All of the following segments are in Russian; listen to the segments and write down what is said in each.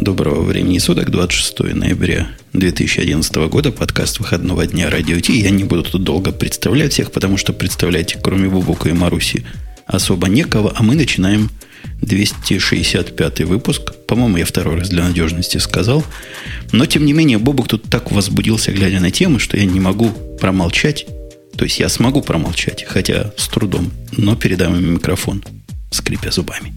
Доброго времени суток, 26 ноября 2011 года, подкаст выходного дня Радио Ти. Я не буду тут долго представлять всех, потому что представлять, кроме Бубука и Маруси, особо некого, а мы начинаем 265 выпуск. По-моему, я второй раз для надежности сказал. Но, тем не менее, Бобук тут так возбудился, глядя на темы, что я не могу промолчать. То есть я смогу промолчать, хотя с трудом, но передам ему микрофон, скрипя зубами.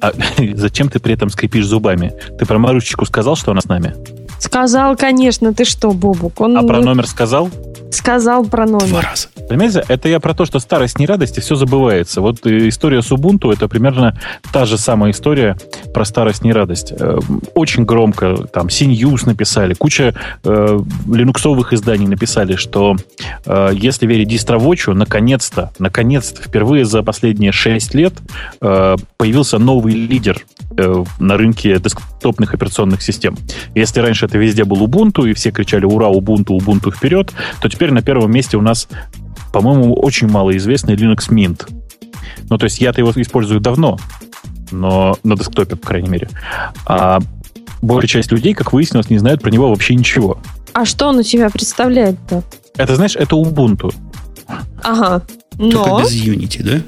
А зачем ты при этом скрипишь зубами? Ты про Марусечку сказал, что она с нами? Сказал, конечно. Ты что, Бобук? Он... А про номер сказал? Сказал про номер. Два раза. Понимаете, это я про то, что старость не радость, и все забывается. Вот э, история с Ubuntu — это примерно та же самая история про старость не радость. Э, очень громко там CNews написали, куча э, линуксовых изданий написали, что э, если верить дистровочу, наконец-то, наконец-то, впервые за последние 6 лет э, появился новый лидер э, на рынке десктопных операционных систем. Если раньше это везде был Ubuntu, и все кричали «Ура, Ubuntu, Ubuntu вперед!», то теперь на первом месте у нас по-моему, очень малоизвестный Linux Mint. Ну, то есть я-то его использую давно, но на десктопе, по крайней мере. А большая часть людей, как выяснилось, не знают про него вообще ничего. А что он у тебя представляет-то? Это, знаешь, это Ubuntu. Ага. Но... Только без Unity, да?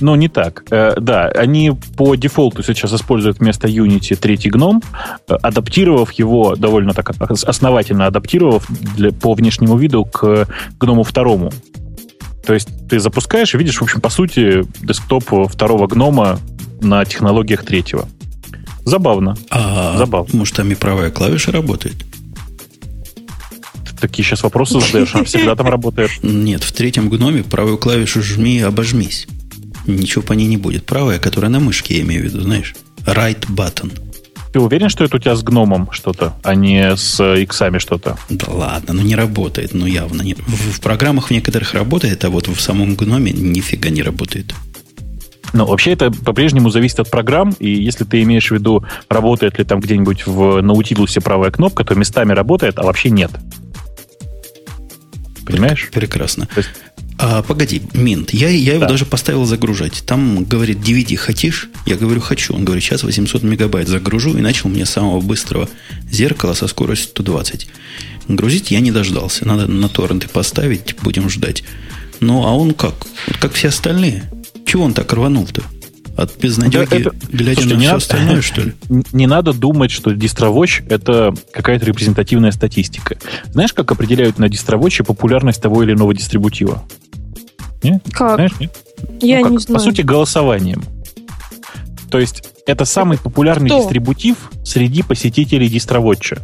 Но не так. Э, да, они по дефолту сейчас используют вместо Unity третий гном, э, адаптировав его довольно так основательно адаптировав для, по внешнему виду к гному второму. То есть ты запускаешь и видишь, в общем, по сути, десктоп второго гнома на технологиях третьего. Забавно. А, Забавно. Может, там и правая клавиша работает? такие сейчас вопросы задаешь, она всегда там работает. Нет, в третьем гноме правую клавишу жми и обожмись. Ничего по ней не будет. Правая, которая на мышке, я имею в виду, знаешь? Right button. Ты уверен, что это у тебя с гномом что-то, а не с иксами что-то? Да ладно, ну не работает, ну явно нет. В, в программах в некоторых работает, а вот в самом гноме нифига не работает. Ну, вообще это по-прежнему зависит от программ, и если ты имеешь в виду, работает ли там где-нибудь в Наутилусе правая кнопка, то местами работает, а вообще нет. Понимаешь? Прекрасно. То есть, а, погоди, Минт, я, я его да. даже поставил загружать. Там говорит, DVD хотишь? Я говорю, хочу. Он говорит, сейчас 800 мегабайт загружу. И начал мне самого быстрого зеркала со скоростью 120. Грузить я не дождался. Надо на торренты поставить, будем ждать. Ну, а он как? Вот как все остальные. Чего он так рванул-то? От безнадеги, это, глядя слушайте, на все надо, остальное, что ли? Не надо думать, что дистровоч — это какая-то репрезентативная статистика. Знаешь, как определяют на дистровоче популярность того или иного дистрибутива? Нет? Как? Знаешь, нет? Я ну, как, не знаю. По сути, голосованием. То есть, это самый популярный Кто? дистрибутив среди посетителей дистровотча.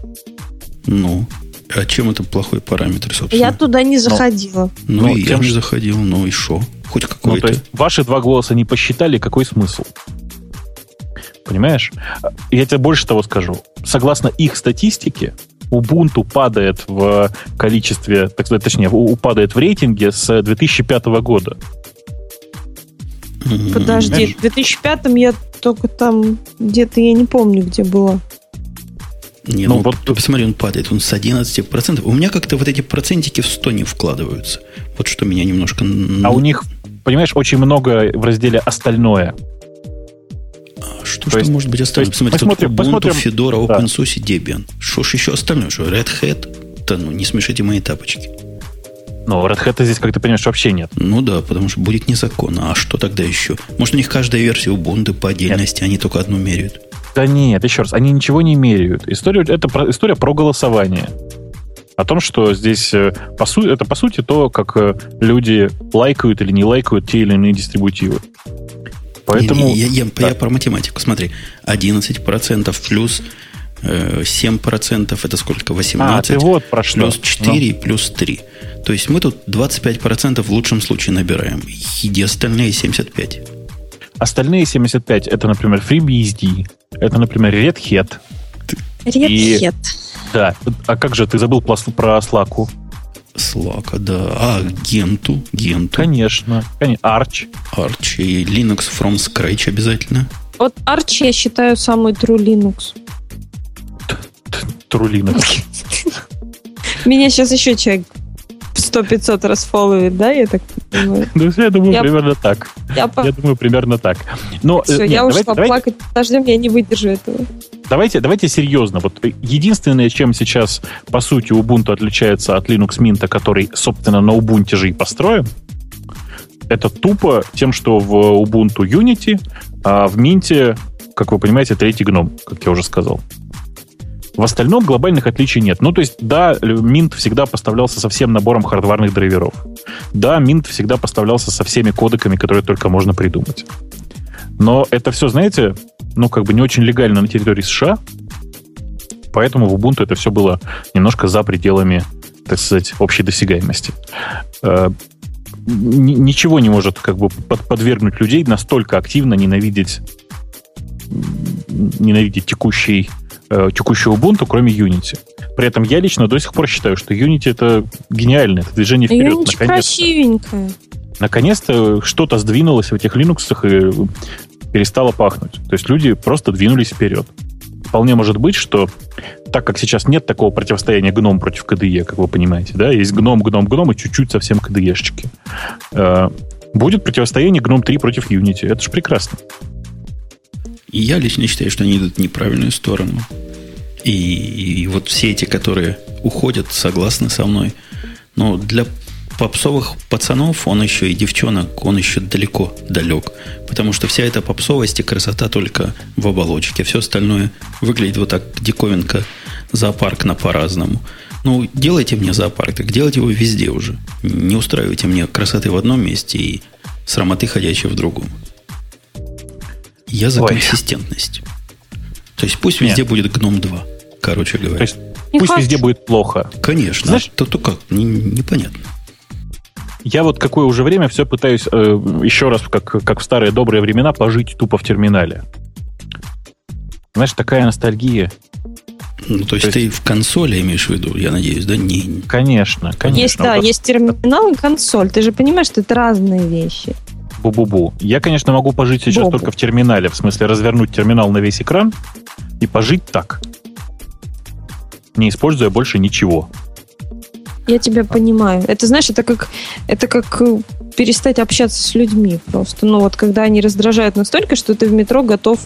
Ну, а чем это плохой параметр, собственно? Я туда не заходила. Ну, ну и я не заходил, ну и что? Хоть какой-то. Ну, то есть, ваши два голоса не посчитали, какой смысл? Понимаешь? Я тебе больше того скажу. Согласно их статистике, Ubuntu падает в количестве, так сказать, точнее, упадает в рейтинге с 2005 года. Подожди, в 2005 я только там где-то, я не помню, где была. Не, ну, ну вот посмотри, он падает, он с 11%. У меня как-то вот эти процентики в 100 не вкладываются. Вот что меня немножко... А у них, понимаешь, очень много в разделе «Остальное». А что То есть, может быть остальное? Посмотри, посмотрим, тут Ubuntu, посмотрим. Fedora, OpenSUSE, да. Debian. Что ж еще остальное? Что Red Hat? Да ну, не смешите мои тапочки. Но Red Hat здесь, как ты понимаешь, вообще нет. Ну да, потому что будет незаконно. А что тогда еще? Может, у них каждая версия Ubuntu по отдельности, нет. они только одну меряют? Да нет, еще раз, они ничего не меряют. История, это про, история про голосование. О том, что здесь э, по су, это по сути то, как э, люди лайкают или не лайкают те или иные дистрибутивы. Поэтому... Не, не, я, я, да. я про математику. Смотри, 11% плюс 7% э, это сколько? 18 а, ты вот про что. плюс 4 ну. плюс 3. То есть мы тут 25% в лучшем случае набираем. И остальные 75. Остальные 75 это, например, FreeBSD, это, например, Red Hat. Red и, Hat. Да. А как же, ты забыл про Slack? Slack, да. А, Генту, Генту. Конечно. конечно. Arch. Arch и Linux from scratch обязательно. Вот Arch я считаю самый true Linux. True Linux. Меня сейчас еще человек 100-500 раз фолловит, да, я так понимаю? Ну, я думаю, я, примерно так. Я, я думаю, примерно так. Но, Все, нет, я ушла давайте, плакать дождем, я не выдержу этого. давайте, давайте серьезно. Вот единственное, чем сейчас, по сути, Ubuntu отличается от Linux Mint, который, собственно, на Ubuntu же и построен, это тупо тем, что в Ubuntu Unity, а в Mint, как вы понимаете, третий гном, как я уже сказал. В остальном глобальных отличий нет. Ну, то есть, да, Mint всегда поставлялся со всем набором хардварных драйверов. Да, Mint всегда поставлялся со всеми кодеками, которые только можно придумать. Но это все, знаете, ну, как бы не очень легально на территории США, поэтому в Ubuntu это все было немножко за пределами, так сказать, общей досягаемости. Э, ничего не может как бы подвергнуть людей настолько активно ненавидеть ненавидеть текущий э, текущую Ubuntu, кроме Unity. При этом я лично до сих пор считаю, что Unity это гениально, это движение вперед. Unity наконец красивенькое. Наконец-то что-то сдвинулось в этих Linux и перестало пахнуть. То есть люди просто двинулись вперед. Вполне может быть, что так как сейчас нет такого противостояния гном против КДЕ, как вы понимаете, да, есть гном, гном, гном и чуть-чуть совсем КДЕшечки. Э, будет противостояние гном 3 против Unity. Это же прекрасно. И я лично считаю, что они идут в неправильную сторону. И, и вот все эти, которые уходят, согласны со мной. Но для попсовых пацанов, он еще и девчонок, он еще далеко далек. Потому что вся эта попсовость и красота только в оболочке. Все остальное выглядит вот так диковинка зоопарк на по-разному. Ну, делайте мне зоопарк, так делайте его везде уже. Не устраивайте мне красоты в одном месте и срамоты ходячие в другом. Я за Ой. консистентность. То есть пусть везде Нет. будет гном 2, короче говоря. То есть пусть хочу. везде будет плохо. Конечно. Знаешь, то, то как? Не, непонятно. Я вот какое уже время все пытаюсь э, еще раз, как, как в старые добрые времена, пожить тупо в терминале. Знаешь, такая ностальгия. Ну, то, то есть, есть ты в консоли имеешь в виду, я надеюсь, да? Не... Конечно, конечно. Есть, да, есть терминал и консоль. Ты же понимаешь, что это разные вещи. Бу-бу-бу. Я, конечно, могу пожить сейчас Бу-бу. только в терминале, в смысле развернуть терминал на весь экран и пожить так, не используя больше ничего. Я тебя понимаю. Это, знаешь, это как, это как э, перестать общаться с людьми просто. Ну вот, когда они раздражают настолько, что ты в метро готов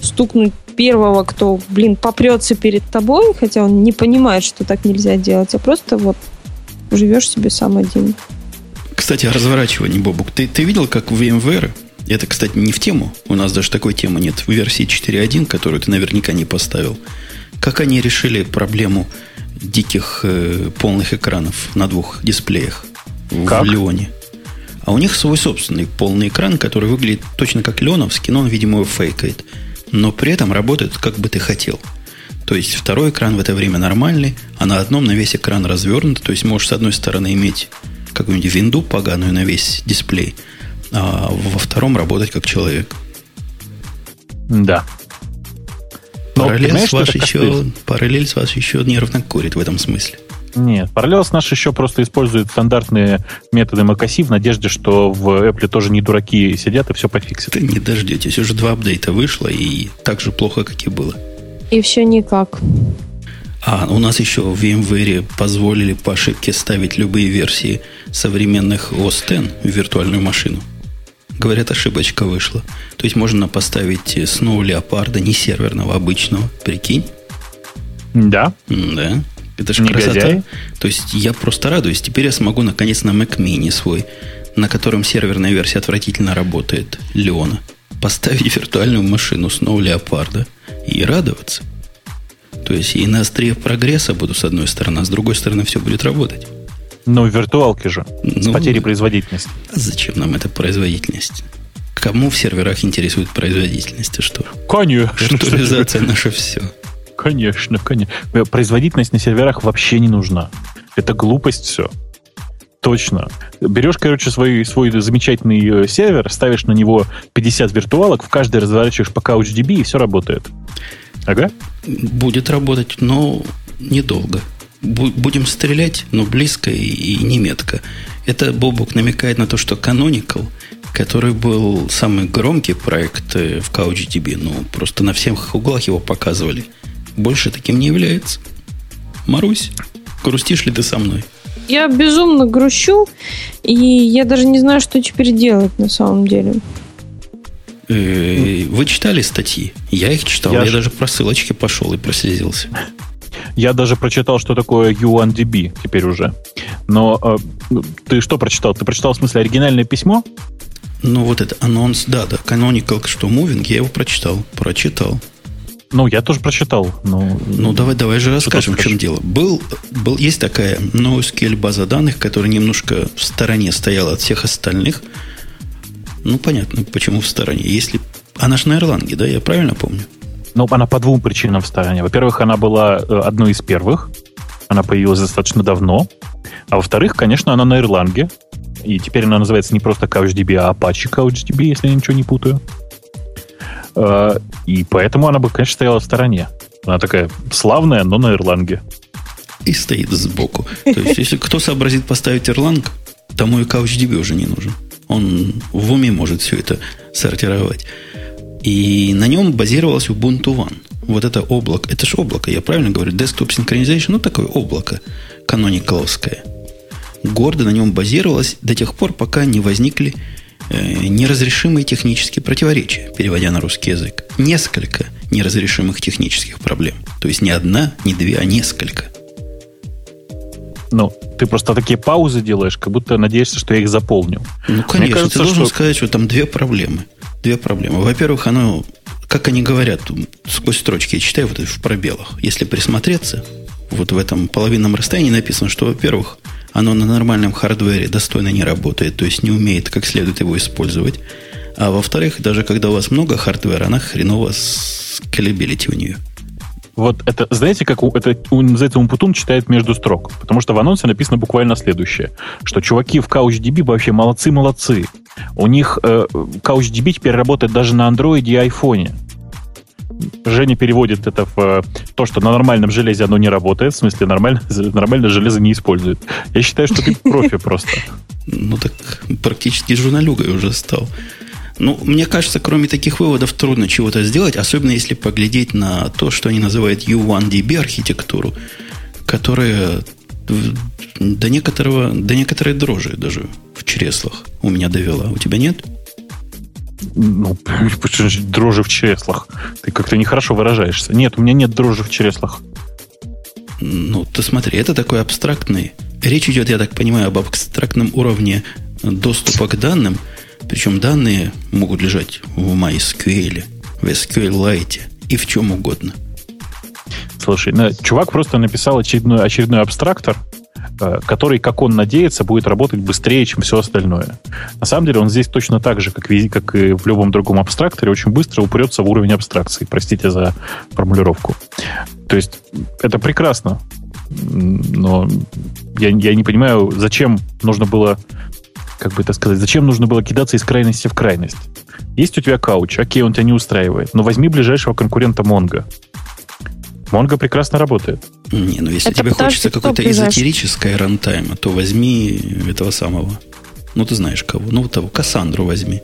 стукнуть первого, кто, блин, попрется перед тобой, хотя он не понимает, что так нельзя делать, а просто вот живешь себе сам один. Кстати, о разворачивании, Бобук. Ты, ты видел, как в VMware, это, кстати, не в тему, у нас даже такой темы нет, в версии 4.1, которую ты наверняка не поставил, как они решили проблему диких э, полных экранов на двух дисплеях как? в Леоне. А у них свой собственный полный экран, который выглядит точно как леоновский, но он, видимо, его фейкает. Но при этом работает, как бы ты хотел. То есть второй экран в это время нормальный, а на одном на весь экран развернут. То есть можешь с одной стороны иметь какую-нибудь винду поганую на весь дисплей, а во втором работать как человек. Да. Параллель с, ваш еще, параллель с вас еще нервно курит в этом смысле. Нет, Parallels наш еще просто использует стандартные методы macOS в надежде, что в Apple тоже не дураки сидят и все пофиксят. Ты не дождетесь. Уже два апдейта вышло, и так же плохо, как и было. И все никак. А, у нас еще в VMware позволили по ошибке ставить любые версии современных OS X в виртуальную машину. Говорят, ошибочка вышла. То есть можно поставить Snow Leopard не серверного, обычного. Прикинь? Да. Да. Это же красота. То есть я просто радуюсь. Теперь я смогу наконец на Mac Mini свой, на котором серверная версия отвратительно работает, Леона, поставить виртуальную машину Snow Leopard и радоваться. То есть и на острие прогресса буду с одной стороны, а с другой стороны все будет работать. Но в виртуалке же, ну, с потерей производительности. А зачем нам эта производительность? Кому в серверах интересует производительность? А что? Конечно. Виртуализация наше все. Конечно, конечно. Производительность на серверах вообще не нужна. Это глупость все. Точно. Берешь, короче, свой, свой замечательный э, сервер, ставишь на него 50 виртуалок, в каждой разворачиваешь по CouchDB, и все работает. Ага. Будет работать, но недолго будем стрелять, но близко и, и неметко. Это Бобук намекает на то, что Canonical, который был самый громкий проект э, в CouchDB, ну, просто на всех углах его показывали, больше таким не является. Марусь, грустишь ли ты со мной? Я безумно грущу, и я даже не знаю, что теперь делать на самом деле. Э, вы читали статьи? Я их читал. Я, я даже про ссылочки пошел и прослезился. Я даже прочитал, что такое U1DB теперь уже. Но э, ты что прочитал? Ты прочитал в смысле оригинальное письмо? Ну, вот это анонс, да, да, Canonical, что Moving, я его прочитал. Прочитал. Ну, я тоже прочитал. Но... Ну, давай, давай же расскажем, в чем дело. Был, был, есть такая NoSQL база данных, которая немножко в стороне стояла от всех остальных. Ну, понятно, почему в стороне. Если... Она же на Ирланге, да, я правильно помню? Ну, она по двум причинам в стороне. Во-первых, она была э, одной из первых. Она появилась достаточно давно. А во-вторых, конечно, она на Ирланге. И теперь она называется не просто CouchDB, а Apache CouchDB, если я ничего не путаю. Э, и поэтому она бы, конечно, стояла в стороне. Она такая славная, но на Ирланге. И стоит сбоку. То есть, если кто сообразит поставить Ирланг, тому и CouchDB уже не нужен. Он в уме может все это сортировать. И на нем базировалось Ubuntu One. Вот это облако. Это же облако, я правильно говорю? Desktop Synchronization, ну такое облако каноникаловское. Гордо на нем базировалось до тех пор, пока не возникли э, неразрешимые технические противоречия, переводя на русский язык. Несколько неразрешимых технических проблем. То есть не одна, не две, а несколько. Ну, ты просто такие паузы делаешь, как будто надеешься, что я их заполню. Ну, конечно, Мне кажется, ты должен что... сказать, что там две проблемы две проблемы. Во-первых, оно, как они говорят, сквозь строчки я читаю вот в пробелах. Если присмотреться, вот в этом половинном расстоянии написано, что, во-первых, оно на нормальном хардвере достойно не работает, то есть не умеет как следует его использовать. А во-вторых, даже когда у вас много хардвера, она хреново с колебилити у нее. Вот это, знаете, как это называется Умпутун читает между строк. Потому что в анонсе написано буквально следующее. Что чуваки в CouchDB вообще молодцы-молодцы. У них э, CouchDB теперь работает даже на Android и iPhone. Женя переводит это в э, то, что на нормальном железе оно не работает, в смысле нормально, нормальное железо не использует. Я считаю, что ты профи просто. Ну так практически журналюгой уже стал. Ну, мне кажется, кроме таких выводов трудно чего-то сделать, особенно если поглядеть на то, что они называют U1DB архитектуру, которая до некоторого, до некоторой дрожи даже в чреслах у меня довела. У тебя нет? Ну, дрожи в чреслах. Ты как-то нехорошо выражаешься. Нет, у меня нет дрожи в чреслах. Ну, ты смотри, это такой абстрактный. Речь идет, я так понимаю, об абстрактном уровне доступа к данным – причем данные могут лежать в MySQL, в SQLite и в чем угодно. Слушай, ну, чувак просто написал очередной, очередной абстрактор, э, который, как он надеется, будет работать быстрее, чем все остальное. На самом деле он здесь точно так же, как, как и в любом другом абстракторе, очень быстро упрется в уровень абстракции. Простите за формулировку. То есть это прекрасно. Но я, я не понимаю, зачем нужно было как бы это сказать, зачем нужно было кидаться из крайности в крайность? Есть у тебя кауч, окей, он тебя не устраивает, но возьми ближайшего конкурента Монго. Монго прекрасно работает. Не, ну если это тебе хочется какой-то эзотерическое рантайма, то возьми этого самого. Ну, ты знаешь кого. Ну, того, Кассандру возьми.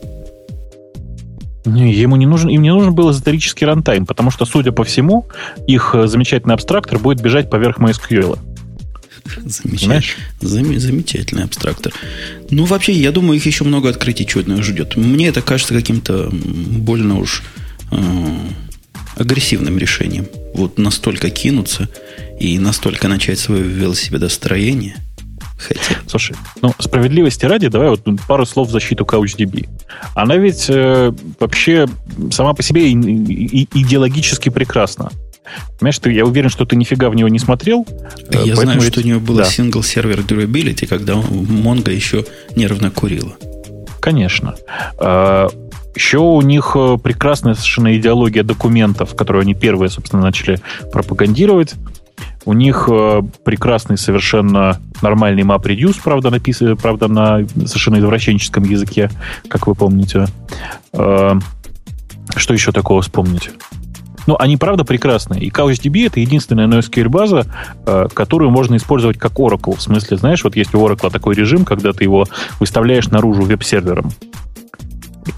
Не, ему не нужен, им не нужен был эзотерический рантайм, потому что, судя по всему, их э, замечательный абстрактор будет бежать поверх MySQL. Замечательный, зам, замечательный абстрактор. Ну, вообще, я думаю, их еще много открытий чудных ждет. Мне это кажется каким-то больно уж э, агрессивным решением. Вот настолько кинуться и настолько начать свое велосипедостроение. Хотя... Слушай, ну, справедливости ради, давай вот пару слов в защиту CouchDB. Она ведь э, вообще сама по себе и, и, идеологически прекрасна. Понимаешь, ты, я уверен, что ты нифига в него не смотрел. Я знаю, ведь... что у него было да. single server durability, когда Mongo еще нервно курила. Конечно. А, еще у них э, прекрасная совершенно идеология документов, которую они первые, собственно, начали пропагандировать. У них э, прекрасный совершенно нормальный MapReduce, правда, написан, правда, на совершенно извращенческом языке, как вы помните. А, что еще такого вспомнить? Но они, правда, прекрасные. И CouchDB — это единственная NoSQL-база, э, которую можно использовать как Oracle. В смысле, знаешь, вот есть у Oracle такой режим, когда ты его выставляешь наружу веб-сервером.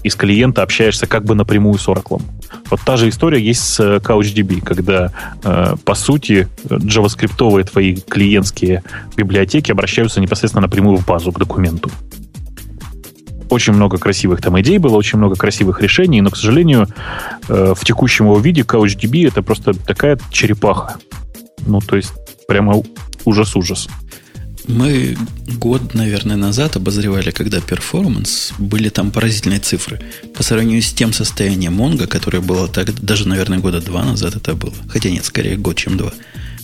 Из клиента общаешься как бы напрямую с Oracle. Вот та же история есть с э, CouchDB, когда, э, по сути, джаваскриптовые твои клиентские библиотеки обращаются непосредственно напрямую в базу к документу. Очень много красивых там идей было, очень много красивых решений, но, к сожалению, э, в текущем его виде CouchDB это просто такая черепаха. Ну, то есть, прямо ужас-ужас. Мы год, наверное, назад обозревали, когда перформанс, были там поразительные цифры. По сравнению с тем состоянием Монго, которое было так, даже, наверное, года два назад это было. Хотя нет, скорее год, чем два.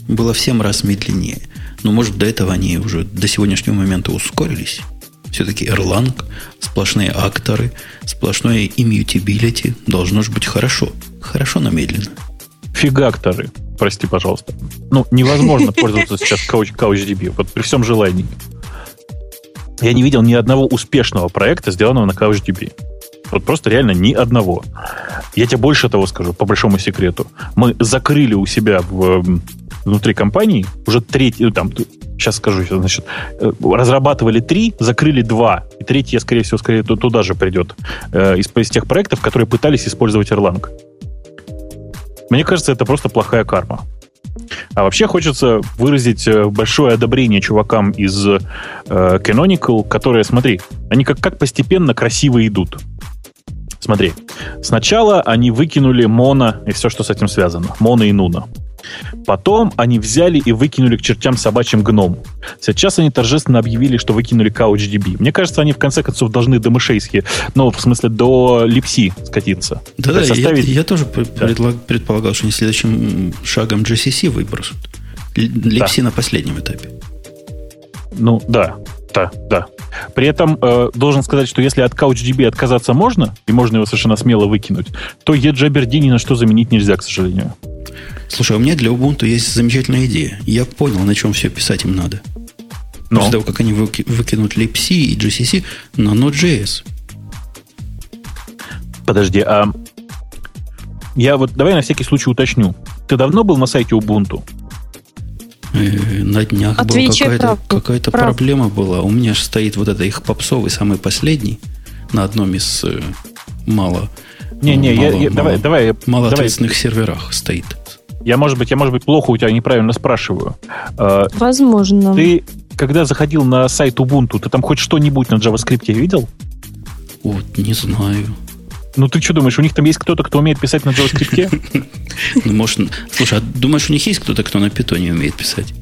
Было в 7 раз медленнее. Но, может, до этого они уже до сегодняшнего момента ускорились. Все-таки Erlang, сплошные акторы, сплошное immutability должно же быть хорошо. Хорошо, но медленно. Фигакторы прости, пожалуйста. Ну, невозможно пользоваться сейчас Couch, CouchDB, вот при всем желании. Я не видел ни одного успешного проекта, сделанного на CouchDB. Вот просто реально ни одного. Я тебе больше того скажу, по большому секрету. Мы закрыли у себя в, внутри компании уже третий, ну, там, сейчас скажу, значит, э, разрабатывали три, закрыли два. И третий, скорее всего, скорее туда же придет. Э, из, из тех проектов, которые пытались использовать Erlang. Мне кажется, это просто плохая карма. А вообще хочется выразить э, большое одобрение чувакам из э, Canonical, которые, смотри, они как, как постепенно красиво идут. Смотри, сначала они выкинули Мона и все, что с этим связано. Мона и Нуна. Потом они взяли и выкинули к чертям собачьим гном. Сейчас они торжественно объявили, что выкинули CouchDB. Мне кажется, они в конце концов должны до мышейские, ну, в смысле, до липси скатиться. Да-да, составить... я, я тоже да. предполагал, что они следующим шагом GCC выбросут. Липси да. на последнем этапе. Ну, да, да, да. При этом э, должен сказать, что если от CouchDB отказаться можно, и можно его совершенно смело выкинуть, то eJabberD ни на что заменить нельзя, к сожалению. Слушай, а у меня для Ubuntu есть замечательная идея. Я понял, на чем все писать им надо. Но. После того, как они выки, выкинут libc и GCC на Node.js. Подожди, а я вот давай на всякий случай уточню. Ты давно был на сайте Ubuntu? Э, на днях была какая-то, какая-то проблема была. У меня же стоит вот это их попсовый, самый последний, на одном из э, мало не, не, мало, я, я, мало, давай, давай, малоответственных давай. серверах стоит. Я, может быть, я, может быть, плохо у тебя неправильно спрашиваю. А, Возможно. Ты, когда заходил на сайт Ubuntu, ты там хоть что-нибудь на JavaScript видел? Вот, не знаю. Ну, ты что думаешь, у них там есть кто-то, кто умеет писать на JavaScript? Ну, может... Слушай, а думаешь, у них есть кто-то, кто на питоне умеет писать?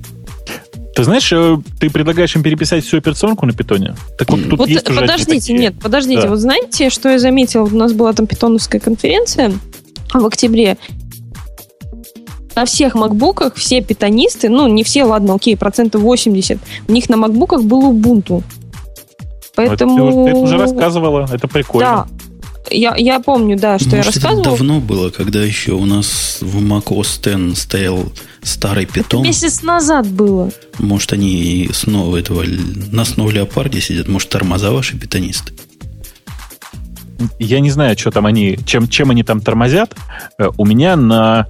Ты знаешь, э, ты предлагаешь им переписать всю операционку на питоне? Так вот тут вот есть уже Подождите, нет, подождите. Да. Вот знаете, что я заметила? У нас была там питоновская конференция в октябре. На всех макбуках все питонисты, ну, не все, ладно, окей, процентов 80, у них на макбуках был Ubuntu. Поэтому... Это ты, ты уже рассказывала, это прикольно. Да, я, я помню, да, что Может, я рассказывала. Это давно было, когда еще у нас в Mac OS X стоял старый питон. Это месяц назад было. Может, они снова этого на снова леопарде сидят. Может, тормоза ваши питонисты. Я не знаю, что там они, чем, чем они там тормозят. Э, у меня на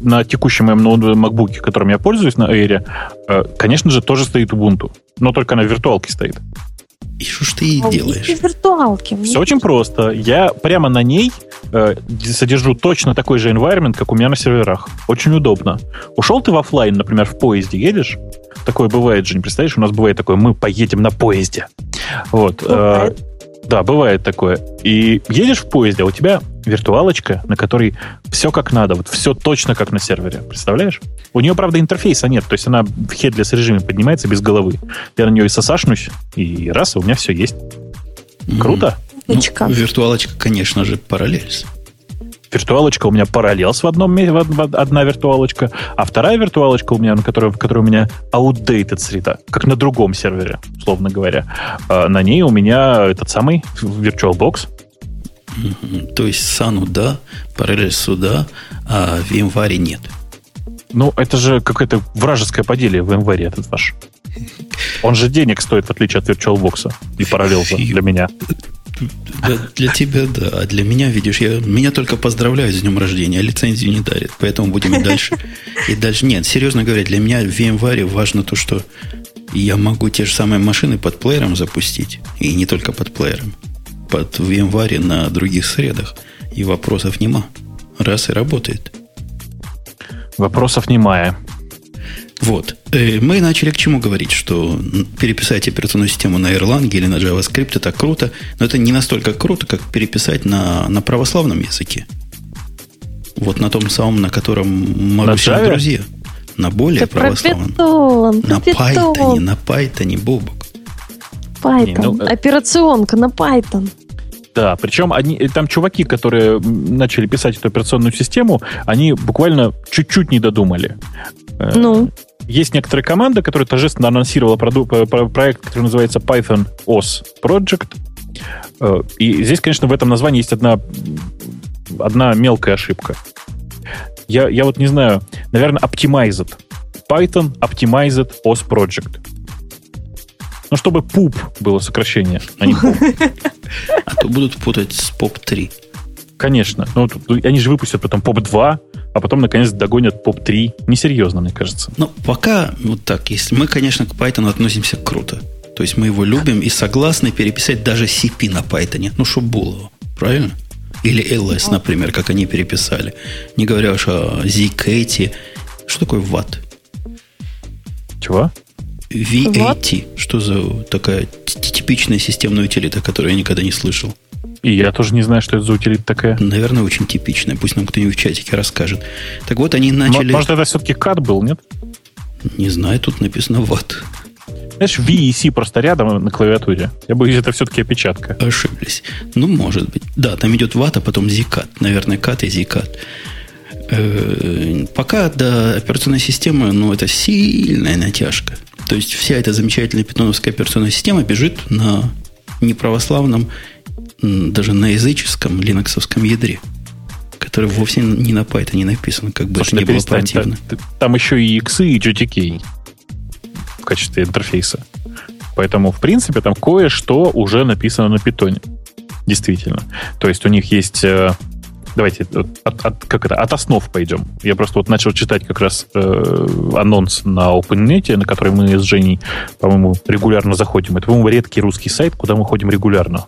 на текущем моем MacBook, которым я пользуюсь на Air, э, конечно же, тоже стоит Ubuntu. Но только на виртуалке стоит. И что ж ты ей а делаешь? виртуалки. Все очень просто. Я прямо на ней э, содержу точно такой же environment, как у меня на серверах. Очень удобно. Ушел ты в офлайн, например, в поезде едешь? Такое бывает же, не представляешь? У нас бывает такое, мы поедем на поезде. Вот. Э, да, бывает такое. И едешь в поезде, а у тебя виртуалочка, на которой все как надо, вот все точно как на сервере. Представляешь? У нее, правда, интерфейса нет, то есть она в headless режиме поднимается без головы. Я на нее и сосашнусь, и раз, и у меня все есть. Круто? Ну, виртуалочка, конечно же, параллельс. Виртуалочка у меня параллелс в одном месте, одна виртуалочка, а вторая виртуалочка у меня, на которой, в которой у меня outdated среда, как на другом сервере, условно говоря. А на ней у меня этот самый VirtualBox. То есть Сану да, параллельс сюда, а в январе нет. Ну, это же какое-то вражеское поделие в январе этот ваш. Он же денег стоит, в отличие от VirtualBox и параллелза для меня. Для, для тебя, да. А для меня, видишь, я, меня только поздравляют с днем рождения, а лицензию не дарят. Поэтому будем и дальше. И дальше. Нет, серьезно говоря, для меня в VMware важно то, что я могу те же самые машины под плеером запустить. И не только под плеером. Под VMware на других средах. И вопросов нема. Раз и работает. Вопросов немая. Вот. Э, мы начали к чему говорить, что переписать операционную систему на Erlang или на JavaScript это круто, но это не настолько круто, как переписать на, на православном языке. Вот на том самом, на котором Маруся друзья. На более Это православном. На Python, на Python, Бобок. Python. Не, ну, э, Операционка на Python. Да, причем они, э, там чуваки, которые начали писать эту операционную систему, они буквально чуть-чуть не додумали. Ну? Есть некоторые команды, которые торжественно анонсировала проект, который называется Python OS Project. И здесь, конечно, в этом названии есть одна одна мелкая ошибка. Я, я вот не знаю, наверное, Optimized. Python Optimized OS Project. Ну, чтобы PUP было сокращение, а не POP. А то будут путать с POP3. Конечно. Ну, они же выпустят потом POP2, а потом, наконец, догонят POP3. Несерьезно, мне кажется. Ну, пока вот так. Если мы, конечно, к Python относимся круто. То есть мы его любим и согласны переписать даже CP на Python. Ну, чтобы было. Правильно? Или LS, например, как они переписали. Не говоря уж о ZKT. Что такое VAT? Чего? VAT. What? Что за такая типичная системная утилита, которую я никогда не слышал? И я тоже не знаю, что это за утилита такая. Наверное, очень типичная. Пусть нам кто-нибудь в чатике расскажет. Так вот, они начали... Может, это все-таки кат был, нет? Не знаю, тут написано VAT. Знаешь, V и C просто рядом на клавиатуре. Я боюсь, это все-таки опечатка. Ошиблись. Ну, может быть. Да, там идет вата, потом зикат. Наверное, кат и зикат. Э, пока до операционной системы, ну, это сильная натяжка. То есть вся эта замечательная питоновская операционная система бежит на неправославном, даже на языческом линоксовском ядре который вовсе не на Python не написан, как бы Слушай, это не было противно. Там, там еще и X и GTK качестве интерфейса. Поэтому, в принципе, там кое-что уже написано на питоне. Действительно. То есть у них есть... Э, давайте от, от, как это, от основ пойдем. Я просто вот начал читать как раз э, анонс на OpenNet, на который мы с Женей, по-моему, регулярно заходим. Это, по-моему, редкий русский сайт, куда мы ходим регулярно.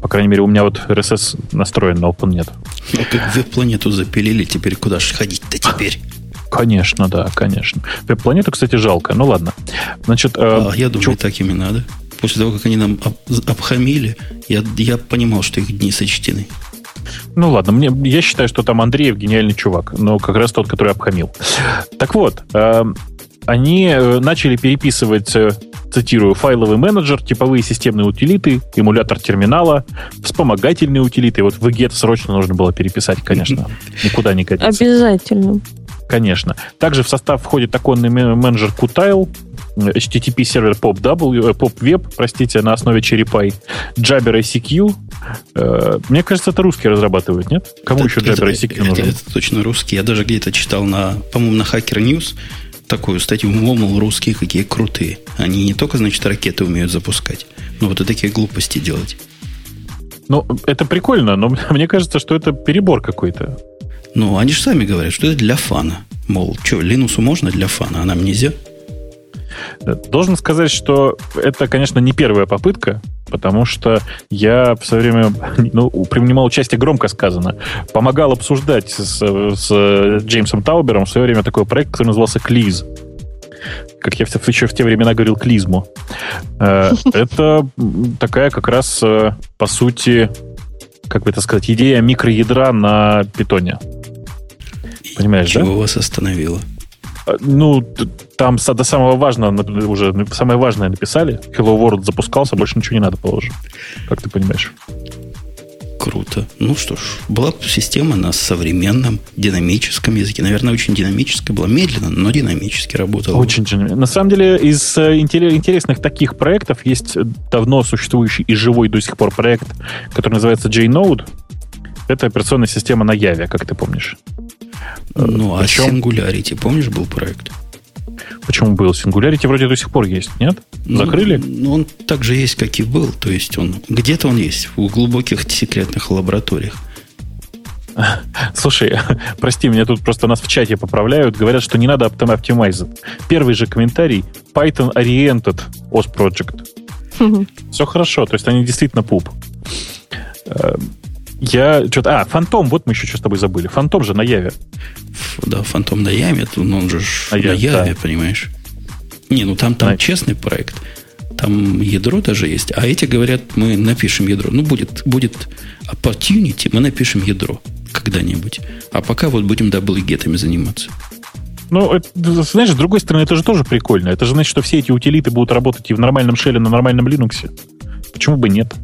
По крайней мере, у меня вот RSS настроен на OpenNet. Веб-планету запилили, теперь куда же ходить-то теперь? Конечно, да, конечно. Веб-планету, кстати, жалко. Ну ладно. Значит, э, а, я думаю, чё... так ими надо. После того, как они нам об, обхамили, я, я понимал, что их дни сочтены. Ну ладно, мне, я считаю, что там Андреев гениальный чувак, но как раз тот, который обхамил. Так вот, э, они э, начали переписывать, э, цитирую, файловый менеджер, типовые системные утилиты, эмулятор терминала, вспомогательные утилиты. Вот в EGET срочно нужно было переписать, конечно. Никуда не годится. Обязательно конечно. Также в состав входит оконный менеджер Qtile, HTTP сервер PopW, PopWeb, э, простите, на основе Cherry Jabber ICQ. Э, мне кажется, это русские разрабатывают, нет? Кому это, еще Jabber ICQ это, нужен? Это, это точно русский. Я даже где-то читал на, по-моему, на Hacker News такую статью, мол, русские какие крутые. Они не только, значит, ракеты умеют запускать, но вот и такие глупости делать. Ну, это прикольно, но мне кажется, что это перебор какой-то. Ну, они же сами говорят, что это для фана. Мол, что, Линусу можно для фана, а нам нельзя? Должен сказать, что это, конечно, не первая попытка, потому что я в свое время ну, принимал участие, громко сказано, помогал обсуждать с, с Джеймсом Таубером в свое время такой проект, который назывался Клиз. Как я еще в те времена говорил, клизму. Э, это такая как раз, э, по сути, как бы это сказать, идея микроядра на питоне. Понимаешь, Чего да? вас остановило? А, ну, там до самого важного уже самое важное написали. Hello World запускался, больше ничего не надо положить. Как ты понимаешь? Круто. Ну что ж, была система на современном динамическом языке. Наверное, очень динамическая была. Медленно, но динамически работала. Очень динамично. На самом деле, из э, интересных таких проектов есть давно существующий и живой до сих пор проект, который называется JNode. Это операционная система на Яве, как ты помнишь. Ну, а Причем... Singularity, помнишь, был проект? Почему был? Singularity вроде до сих пор есть, нет? Ну, Закрыли? Ну, ну, он так же есть, как и был. То есть он где-то он есть, в глубоких секретных лабораториях. Слушай, прости, меня тут просто нас в чате поправляют. Говорят, что не надо Optimize. Первый же комментарий Python Oriented OS Project. Все хорошо, то есть они действительно пуп. Я что-то... А, Фантом, вот мы еще что с тобой забыли. Фантом же на Яве. да, фантом на яме, но он же на я- яве, да. понимаешь? Не, ну там, там На- честный проект. Там ядро даже есть. А эти говорят, мы напишем ядро. Ну, будет, будет opportunity, мы напишем ядро когда-нибудь. А пока вот будем даблгетами заниматься. Ну, это, знаешь, с другой стороны, это же тоже прикольно. Это же значит, что все эти утилиты будут работать и в нормальном шеле, на нормальном Linux. Почему бы нет?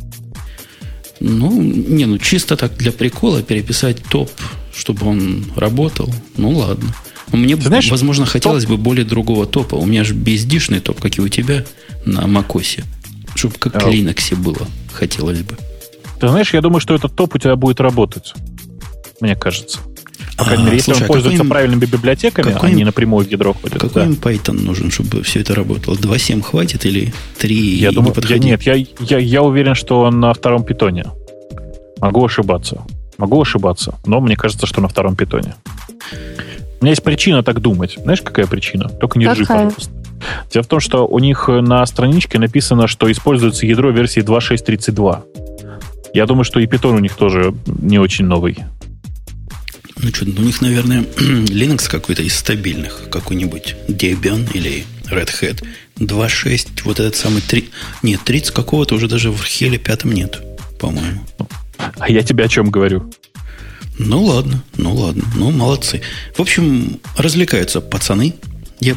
Ну, не, ну чисто так для прикола переписать топ, чтобы он работал. Ну ладно. Но Мне, Ты знаешь, возможно, хотелось бы более другого топа. У меня же бездишный топ, как и у тебя на Макосе. Чтобы как в А. Linux было. Хотелось бы. Ты знаешь, я думаю, что этот топ у тебя будет работать. Мне кажется. По крайней А, мере, если слушай, он а пользуется какой им- правильными библиотеками, какой а им- не напрямую в ядро ходит. Какой да. им Python нужен, чтобы все это работало? 2.7 хватит или 3 Я думаю, не я, нет, я, я, я уверен, что он на втором питоне. Могу ошибаться. Могу ошибаться, но мне кажется, что на втором питоне. У меня есть причина так думать. Знаешь, какая причина? Только не ржи, пожалуйста. Дело в том, что у них на страничке написано, что используется ядро версии 2.6.32. Я думаю, что и питон у них тоже не очень новый. Ну что, у них, наверное, Linux какой-то из стабильных. Какой-нибудь Debian или Red Hat. 2.6, вот этот самый 3... Нет, 30 какого-то уже даже в Хеле пятом нет, по-моему. А я тебе о чем говорю? Ну ладно, ну ладно, ну молодцы. В общем, развлекаются пацаны. Я,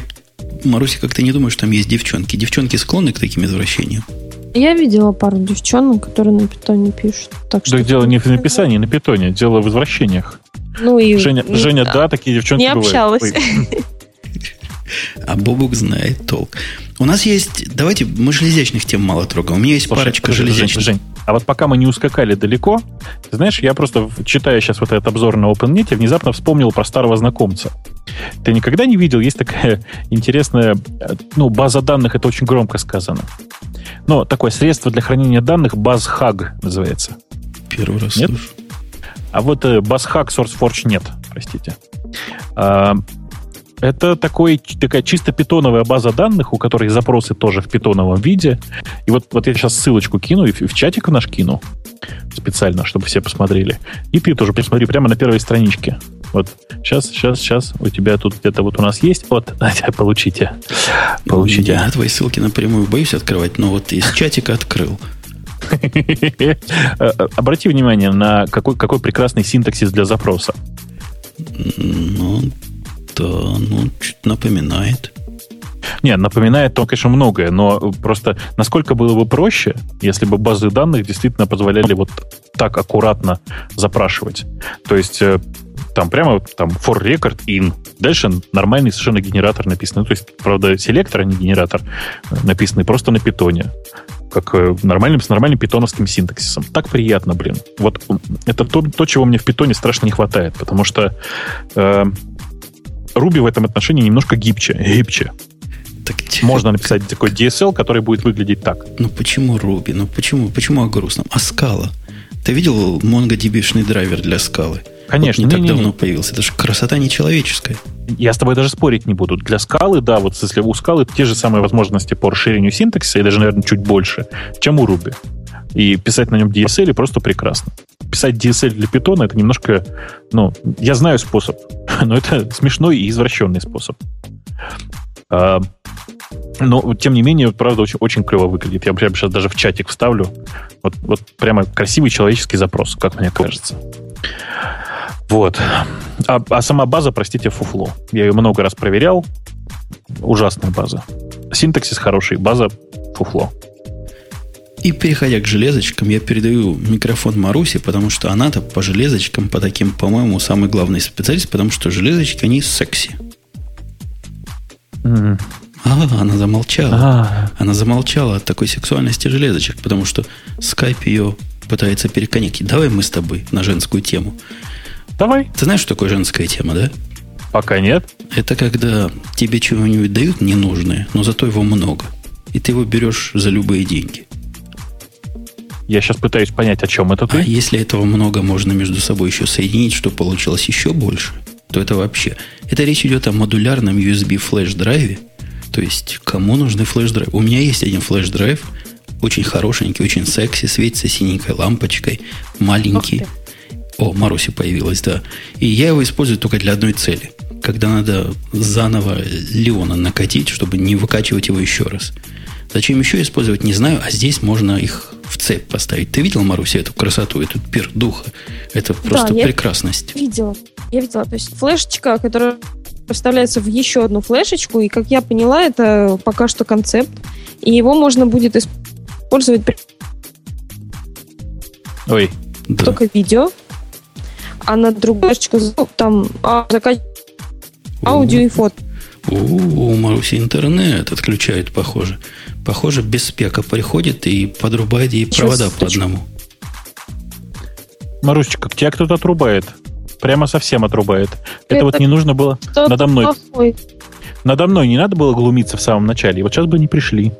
Маруся, как-то не думаю, что там есть девчонки. Девчонки склонны к таким извращениям. Я видела пару девчонок, которые на питоне пишут. Так что Да дело не в написании на питоне, дело в возвращениях. Ну и Женя, не- Женя, да, такие девчонки Не бывают. общалась. А Бобук знает толк. У нас есть... Давайте, мы железячных тем мало трогаем. У меня есть Слушай, парочка Жень, железячных. Жень, а вот пока мы не ускакали далеко, ты знаешь, я просто, читая сейчас вот этот обзор на OpenNet, внезапно вспомнил про старого знакомца. Ты никогда не видел? Есть такая интересная, ну, база данных, это очень громко сказано. Но такое средство для хранения данных, BuzzHug называется. Первый раз Нет? слышу. А вот э, BuzzHug SourceForge нет, простите. А, это такой, такая чисто питоновая база данных, у которой запросы тоже в питоновом виде. И вот, вот я сейчас ссылочку кину и в, в чатик наш кину специально, чтобы все посмотрели. И ты тоже посмотри прямо на первой страничке. Вот сейчас, сейчас, сейчас у тебя тут где-то вот у нас есть. Вот, получите. Получите. Я твои ссылки напрямую боюсь открывать, но вот из чатика открыл. Обрати внимание на какой, какой прекрасный синтаксис для запроса. Ну, да, ну, чуть напоминает. Не, напоминает он, конечно, многое, но просто насколько было бы проще, если бы базы данных действительно позволяли вот так аккуратно запрашивать. То есть э, там прямо там for record in. Дальше нормальный совершенно генератор написан. Ну, то есть, правда, селектор, а не генератор, э, написанный просто на питоне. Как э, нормальным, с нормальным питоновским синтаксисом. Так приятно, блин. Вот это то, то чего мне в питоне страшно не хватает, потому что э, Ruby в этом отношении немножко гибче, гибче. Так. Можно написать такой DSL, который будет выглядеть так. Ну почему Руби? Ну почему, почему о грустном? А скала? Ты видел MongoDB-шный драйвер для скалы? Конечно, Вот не так не-не-не. давно появился. Это же красота нечеловеческая. Я с тобой даже спорить не буду. Для скалы, да, вот если у скалы те же самые возможности по расширению синтаксиса, и даже, наверное, чуть больше, чем у Ruby. И писать на нем DSL просто прекрасно. Писать DSL для питона это немножко, ну, я знаю способ, но это смешной и извращенный способ. Но, тем не менее, правда, очень, очень клево выглядит. Я прямо сейчас даже в чатик вставлю. Вот, вот прямо красивый человеческий запрос, как мне кажется. Вот. А, а сама база, простите, фуфло. Я ее много раз проверял. Ужасная база. Синтаксис хороший, база фуфло. И переходя к железочкам, я передаю микрофон Марусе, потому что она-то по железочкам, по таким, по-моему, самый главный специалист, потому что железочки, они секси. М. А, она замолчала. А, Она замолчала от такой сексуальности железочек, потому что скайп ее пытается переконнектить. Давай мы с тобой на женскую тему. Давай. Ты знаешь, что такое женская тема, да? Пока нет. Это когда тебе чего-нибудь дают ненужное, но зато его много. И ты его берешь за любые деньги. Я сейчас пытаюсь понять, о чем это А ты. если этого много можно между собой еще соединить, что получилось еще больше, то это вообще... Это речь идет о модулярном USB флеш-драйве. То есть, кому нужны флеш-драйв? У меня есть один флеш-драйв, очень хорошенький, очень секси, светится синенькой лампочкой, маленький. О, Маруси появилась, да. И я его использую только для одной цели. когда надо заново Леона накатить, чтобы не выкачивать его еще раз. Зачем еще использовать, не знаю, а здесь можно их в цепь поставить. Ты видел, Маруся, эту красоту, этот пир духа? Это просто да, прекрасность. Я видела. Я видела. То есть флешечка, которая поставляется в еще одну флешечку, и, как я поняла, это пока что концепт, и его можно будет использовать Ой. только да. видео, а на другую флешечку там а, закачивать аудио и фото. У, Маруси интернет отключает, похоже. Похоже, без спека приходит и подрубает ей провода по одному. Марусечка, тебя кто-то отрубает. Прямо совсем отрубает. Это, Это вот не нужно было надо мной. Плохой. Надо мной не надо было глумиться в самом начале. И вот сейчас бы не пришли.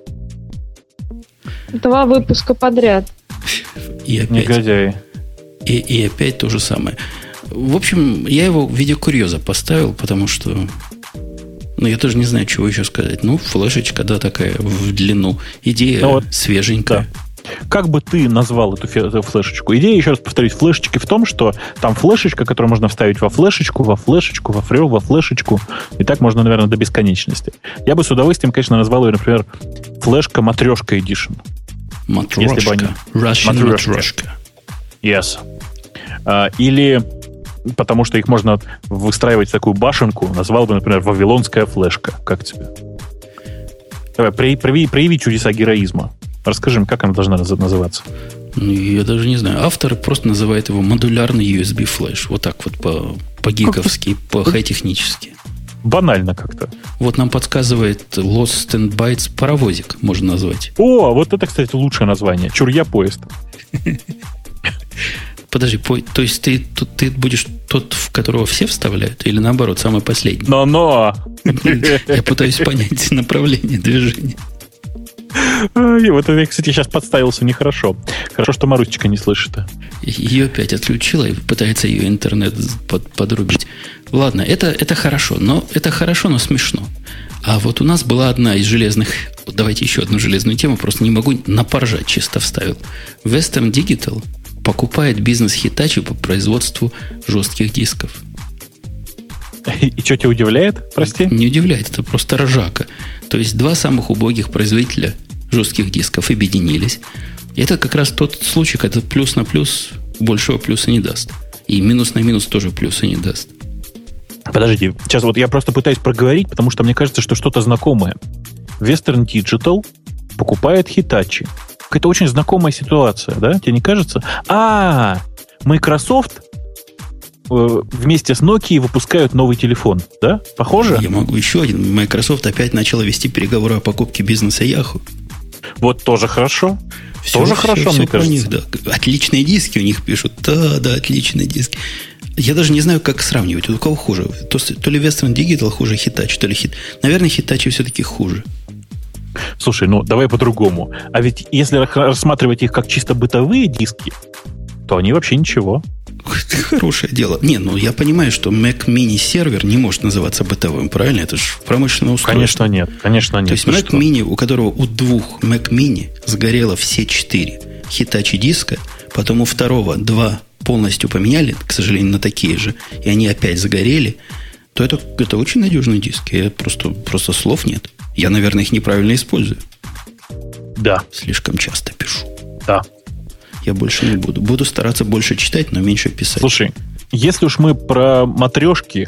Два выпуска подряд. И опять. Негодяи. И, и опять то же самое. В общем, я его в виде курьеза поставил, потому что ну, я тоже не знаю, чего еще сказать. Ну, флешечка, да, такая в длину. Идея ну, вот, свеженькая. Да. Как бы ты назвал эту, эту флешечку? Идея, еще раз повторюсь, флешечки в том, что там флешечка, которую можно вставить во флешечку, во флешечку, во фрё, во флешечку. И так можно, наверное, до бесконечности. Я бы с удовольствием, конечно, назвал ее, например, флешка матрешка Edition. Матрешка. Если бы они... Russian матрешка. Yes. А, или потому что их можно выстраивать в такую башенку, назвал бы, например, «Вавилонская флешка». Как тебе? Давай, прояви, прояви чудеса героизма. Расскажи, как она должна называться? Я даже не знаю. Автор просто называет его модулярный USB флеш. Вот так вот по, по-гиковски, по-хай-технически. Банально как-то. Вот нам подсказывает Lost and Bytes паровозик, можно назвать. О, вот это, кстати, лучшее название. Чурья поезд. Подожди, по, то есть ты, тут, ты будешь тот, в которого все вставляют, или наоборот, самый последний? Но-но! Я пытаюсь понять направление движения. И вот я, кстати, сейчас подставился нехорошо. Хорошо, что Марусечка не слышит. Ее опять отключила и пытается ее интернет под, подрубить. Ладно, это, это хорошо, но это хорошо, но смешно. А вот у нас была одна из железных... Давайте еще одну железную тему, просто не могу напоржать, чисто вставил. Western Digital покупает бизнес Hitachi по производству жестких дисков. И что тебя удивляет, прости? Не удивляет, это просто ржака. То есть два самых убогих производителя жестких дисков объединились. И это как раз тот случай, когда плюс на плюс большего плюса не даст. И минус на минус тоже плюса не даст. Подождите, сейчас вот я просто пытаюсь проговорить, потому что мне кажется, что что-то знакомое. Western Digital покупает Hitachi какая-то очень знакомая ситуация, да? Тебе не кажется? А, Microsoft вместе с Nokia выпускают новый телефон, да? Похоже? Я могу еще один. Microsoft опять начала вести переговоры о покупке бизнеса Yahoo. Вот тоже хорошо. Все, тоже все, хорошо, все мне кажется. Них, да. Отличные диски у них пишут. Да, да, отличные диски. Я даже не знаю, как сравнивать. У кого хуже? То, то ли Western Digital хуже Hitachi, то ли Hit. Наверное, Hitachi все-таки хуже. Слушай, ну давай по-другому. А ведь если рассматривать их как чисто бытовые диски, то они вообще ничего. Хорошее дело. Не, ну я понимаю, что Mac Mini сервер не может называться бытовым, правильно? Это же промышленное устройство. Конечно нет, конечно нет. То есть Mac что? Mini, у которого у двух Mac Mini сгорело все четыре Hitachi диска, потом у второго два полностью поменяли, к сожалению, на такие же, и они опять загорели, то это, это очень надежные диски. Я просто, просто слов нет. Я, наверное, их неправильно использую. Да. Слишком часто пишу. Да. Я больше не буду. Буду стараться больше читать, но меньше писать. Слушай, если уж мы про матрешки,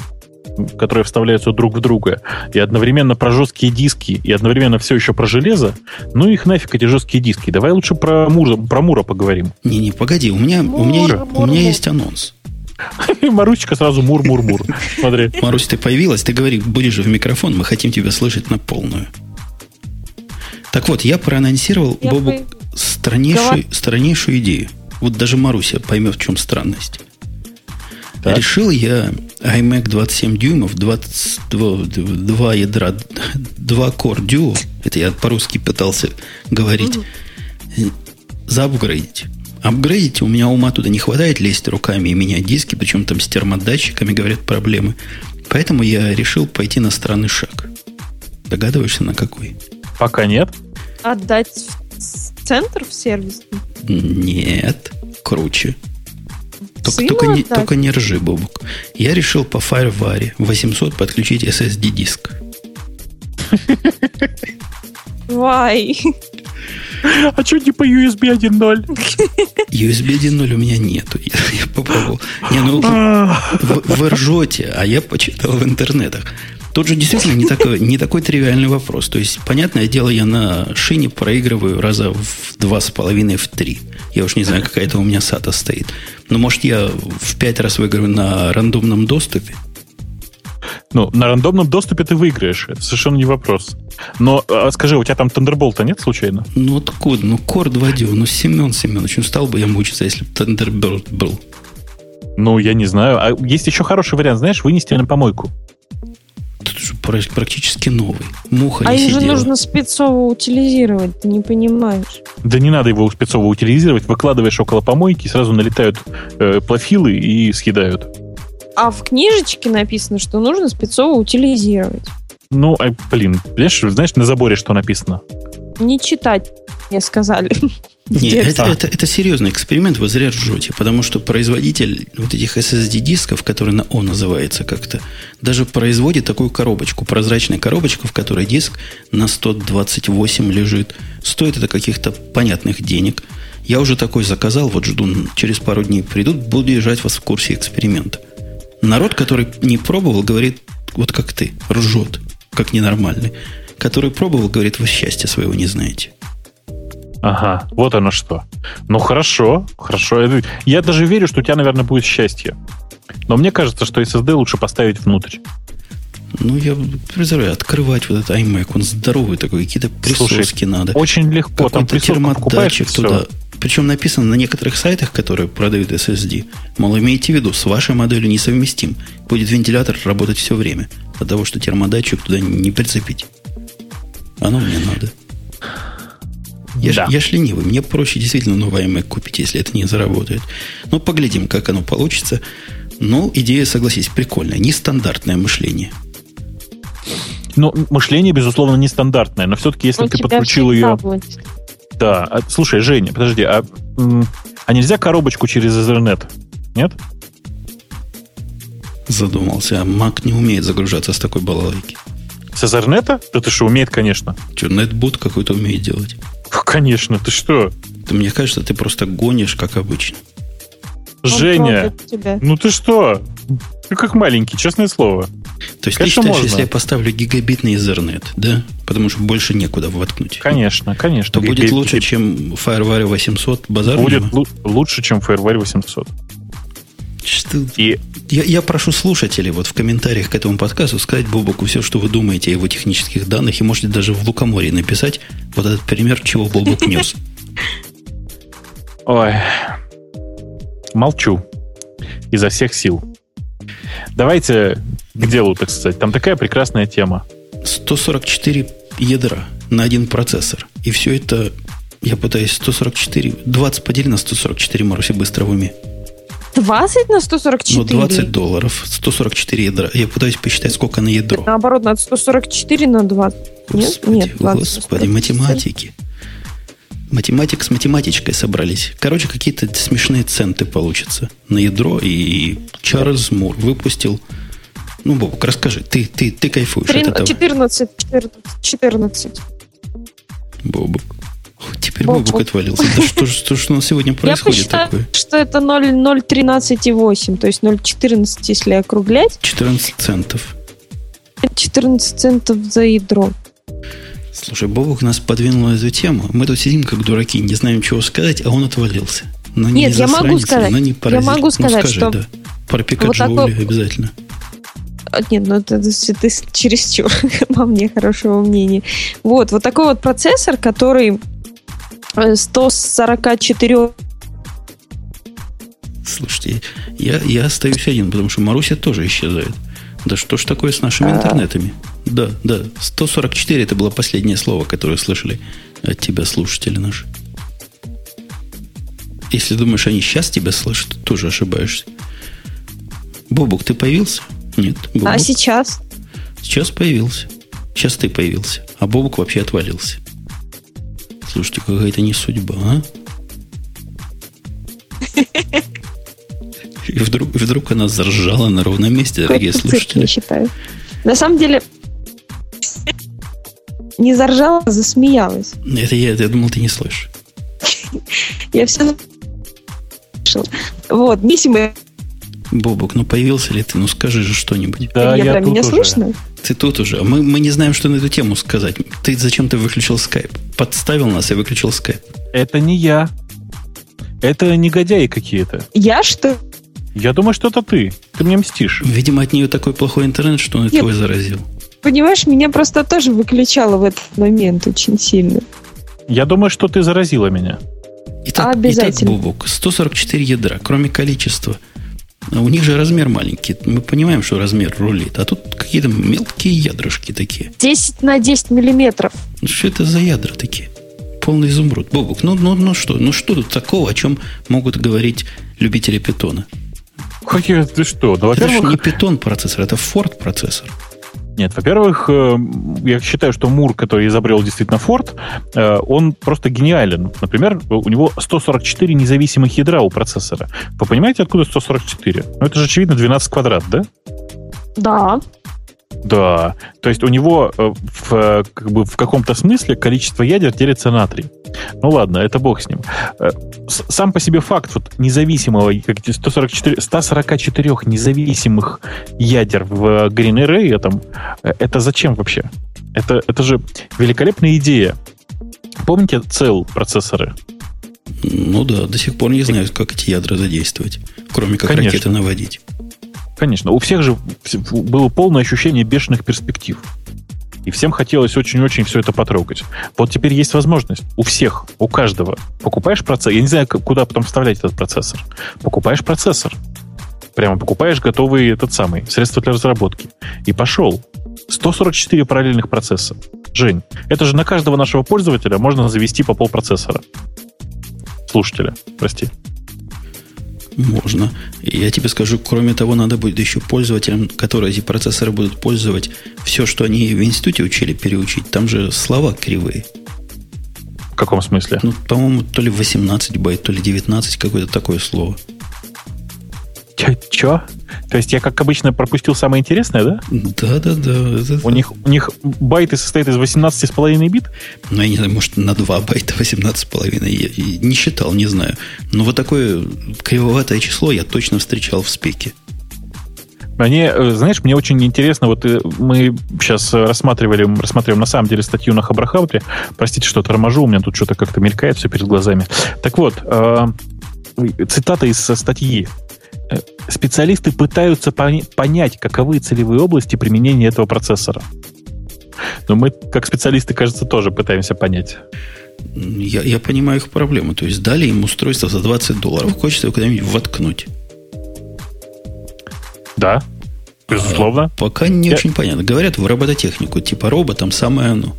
которые вставляются друг в друга, и одновременно про жесткие диски, и одновременно все еще про железо, ну их нафиг эти жесткие диски. Давай лучше про Мура, про Мура поговорим. Не-не, погоди, у меня, Мур, у меня, Мур, у меня Мур. есть анонс. Марусечка сразу мур-мур-мур. Смотри. Марусь, ты появилась, ты говори, будешь же в микрофон, мы хотим тебя слышать на полную. Так вот, я проанонсировал я Бобу страннейшую, страннейшую идею. Вот даже Маруся поймет, в чем странность. Так. Решил я iMac 27 дюймов, 22, 2 ядра, 2 Core Duo, это я по-русски пытался говорить, угу. заапгрейдить. Апгрейдить у меня ума туда не хватает лезть руками и менять диски, причем там с термодатчиками, говорят, проблемы. Поэтому я решил пойти на странный шаг. Догадываешься, на какой? Пока нет. Отдать центр в сервис? Нет, круче. Только, только, не, только не ржи, Бобук. Я решил по FireWire 800 подключить SSD-диск. Why? А что не по USB 1.0? USB 1.0 у меня нету. Я, я попробовал. Не, ну, вы, вы ржете, а я почитал в интернетах. Тут же действительно не такой, не такой тривиальный вопрос. То есть, понятное дело, я на шине проигрываю раза в два с половиной, в три. Я уж не знаю, какая это у меня сата стоит. Но, может, я в пять раз выигрываю на рандомном доступе? Ну, на рандомном доступе ты выиграешь. Это совершенно не вопрос. Но а скажи, у тебя там Thunderbolt нет случайно? Ну, откуда? Ну, Core 2 Duo. Ну, Семен Семенович, ну, стал бы я мучиться, если бы Thunderbolt был. Ну, я не знаю. А есть еще хороший вариант, знаешь, вынести на помойку. Практически новый. Муха а не их сидела. же нужно спецово утилизировать, ты не понимаешь. Да не надо его спецово утилизировать. Выкладываешь около помойки, сразу налетают э, плофилы и съедают. А в книжечке написано, что нужно спецово утилизировать. Ну, а, блин, понимаешь, знаешь, на заборе что написано? Не читать, мне сказали. Нет, это, это, это серьезный эксперимент, вы зря ржете, потому что производитель вот этих SSD-дисков, который на О называется как-то, даже производит такую коробочку, прозрачную коробочку, в которой диск на 128 лежит. Стоит это каких-то понятных денег. Я уже такой заказал, вот жду, через пару дней придут, буду держать вас в курсе эксперимента. Народ, который не пробовал, говорит, вот как ты, ржет, как ненормальный. Который пробовал, говорит, вы счастья своего не знаете. Ага, вот оно что. Ну хорошо, хорошо. Я даже верю, что у тебя, наверное, будет счастье. Но мне кажется, что SSD лучше поставить внутрь. Ну, я представляю, открывать вот этот iMac, он здоровый такой, какие-то присоски Слушай, надо. Очень легко. Там термодатчик туда. Причем написано на некоторых сайтах, которые продают SSD, мол, имейте в виду, с вашей моделью несовместим. Будет вентилятор работать все время. От того, что термодатчик туда не прицепить. Оно мне надо. Я, Да. ж, я ж ленивый. Мне проще действительно новый iMac купить, если это не заработает. Ну, поглядим, как оно получится. Ну, идея, согласись, прикольная. Нестандартное мышление. Ну, мышление, безусловно, нестандартное, но все-таки, если У ты подключил ее... будет. Да. А, слушай, Женя, подожди, а, а нельзя коробочку через Ethernet? Нет? Задумался. А Mac не умеет загружаться с такой балалайки. С Ethernet? Да ты что, умеет, конечно. Что, нетбут какой-то умеет делать? Конечно, ты что? Да мне кажется, ты просто гонишь, как обычно. Он Женя, ну ты что? Ты как маленький, честное слово. То есть Конечно, ты считаешь, можно. если я поставлю гигабитный Ethernet, да? Потому что больше некуда воткнуть. Конечно, конечно. То будет Гигабит- лучше, чем FireWire 800 базар. Будет лу- лучше, чем FireWire 800. Что? И Я, я прошу слушателей вот в комментариях к этому подкасту сказать Бобоку все, что вы думаете о его технических данных, и можете даже в Лукоморье написать вот этот пример, чего Бобок нес. Ой. Молчу. Изо всех сил. Давайте к делу, так сказать. Там такая прекрасная тема. 144 ядра на один процессор. И все это, я пытаюсь 144, 20 подели на 144, Маруси, быстро в уме. 20 на 144? Ну, 20 долларов, 144 ядра. Я пытаюсь посчитать, сколько на ядро. Наоборот, надо 144 на 20. Нет, Господи, нет, 20 на господи, 144. математики. Математик с математичкой собрались. Короче, какие-то смешные центы получатся на ядро. И Чарльз Мур выпустил... Ну, Бобок, расскажи. Ты, ты, ты кайфуешь от Трин- этого. 14, 14, 14. Бобок. Теперь Бобок. Бобок отвалился. Да что, что, ж у нас сегодня Я происходит такое? что это 0,013,8, то есть 0,14, если округлять, 14 центов. 14 центов за ядро. Слушай, Бобок нас подвинул эту тему. Мы тут сидим как дураки, не знаем, чего сказать, а он отвалился. Но не Нет, я могу сказать. но не Я могу Ну, сказать, скажи, что да. Про вот такой- обязательно. А, Нет, ну это, это, ты чересчур во мне хорошего мнения. Вот, вот такой вот процессор, который 144 Слушайте, я, я остаюсь один, потому что Маруся тоже исчезает. Да что ж такое с нашими А. интернетами? Да, да, 144 это было последнее слово, которое слышали от тебя слушатели наши. Если думаешь, они сейчас тебя слышат, то тоже ошибаешься. Бобук, ты появился? Нет. Бобук. А сейчас? Сейчас появился. Сейчас ты появился. А Бобук вообще отвалился. Слушайте, какая-то не судьба, а? И вдруг, вдруг она заржала на ровном месте, дорогие слушатели. я считаю. На самом деле, не заржала, а засмеялась. Это я, я думал, ты не слышишь. Я все слышала. Вот, независимо Бобок, ну появился ли ты? Ну скажи же что-нибудь. Да, я, ядра тут меня уже. слышно? Ты тут уже. Мы, мы не знаем, что на эту тему сказать. Ты зачем ты выключил скайп? Подставил нас и выключил скайп. Это не я. Это негодяи какие-то. Я что? Я думаю, что это ты. Ты мне мстишь. Видимо, от нее такой плохой интернет, что он Нет. твой заразил. Понимаешь, меня просто тоже выключало в этот момент очень сильно. Я думаю, что ты заразила меня. Итак, Обязательно. итак, Бобок, 144 ядра, кроме количества. А У них же размер маленький. Мы понимаем, что размер рулит. А тут какие-то мелкие ядрышки такие. 10 на 10 миллиметров. Ну, что это за ядра такие? Полный изумруд. Бобок, ну, ну, ну что? Ну что тут такого, о чем могут говорить любители питона? Какие ты что? Ну, Это же не питон процессор, это Ford процессор. Нет, во-первых, э, я считаю, что Мур, который изобрел действительно Форд, э, он просто гениален. Например, у него 144 независимых ядра у процессора. Вы понимаете, откуда 144? Ну, это же, очевидно, 12 квадрат, да? Да. Да. То есть у него э, в, э, как бы в каком-то смысле количество ядер делится на 3. Ну ладно, это бог с ним. Э, Сам по себе факт вот независимого, как эти 144, 144 независимых ядер в Green Array, этом, это зачем вообще? Это, это же великолепная идея. Помните цел процессоры? Ну да, до сих пор не знаю, как эти ядра задействовать. Кроме как Конечно. ракеты наводить. Конечно, у всех же было полное ощущение бешеных перспектив. И всем хотелось очень-очень все это потрогать. Вот теперь есть возможность. У всех, у каждого. Покупаешь процессор. Я не знаю, куда потом вставлять этот процессор. Покупаешь процессор. Прямо покупаешь готовый этот самый, средство для разработки. И пошел. 144 параллельных процесса. Жень, это же на каждого нашего пользователя можно завести по полпроцессора. Слушателя, прости. Можно. И я тебе скажу, кроме того, надо будет еще пользователям, которые эти процессоры будут пользовать, все, что они в институте учили, переучить. Там же слова кривые. В каком смысле? Ну, по-моему, то ли 18 байт, то ли 19, какое-то такое слово. Чё? чё? То есть я, как обычно, пропустил самое интересное, да? Да-да-да. У них, у них байты состоят из 18,5 бит? Ну, я не знаю, может, на 2 байта 18,5. Я не считал, не знаю. Но вот такое кривоватое число я точно встречал в спеке. Мне, э, знаешь, мне очень интересно, вот э, мы сейчас э, рассматривали, рассматриваем на самом деле статью на Хабрахауте. Простите, что торможу, у меня тут что-то как-то мелькает все перед глазами. Так вот, цитата из статьи. Э, Специалисты пытаются понять, каковы целевые области применения этого процессора. Но мы, как специалисты, кажется, тоже пытаемся понять. Я, я понимаю их проблему. То есть дали им устройство за 20 долларов. Хочется его куда-нибудь воткнуть. Да, безусловно. Пока не Я- очень понятно. Говорят, в робототехнику, типа роботом самое оно. Ну,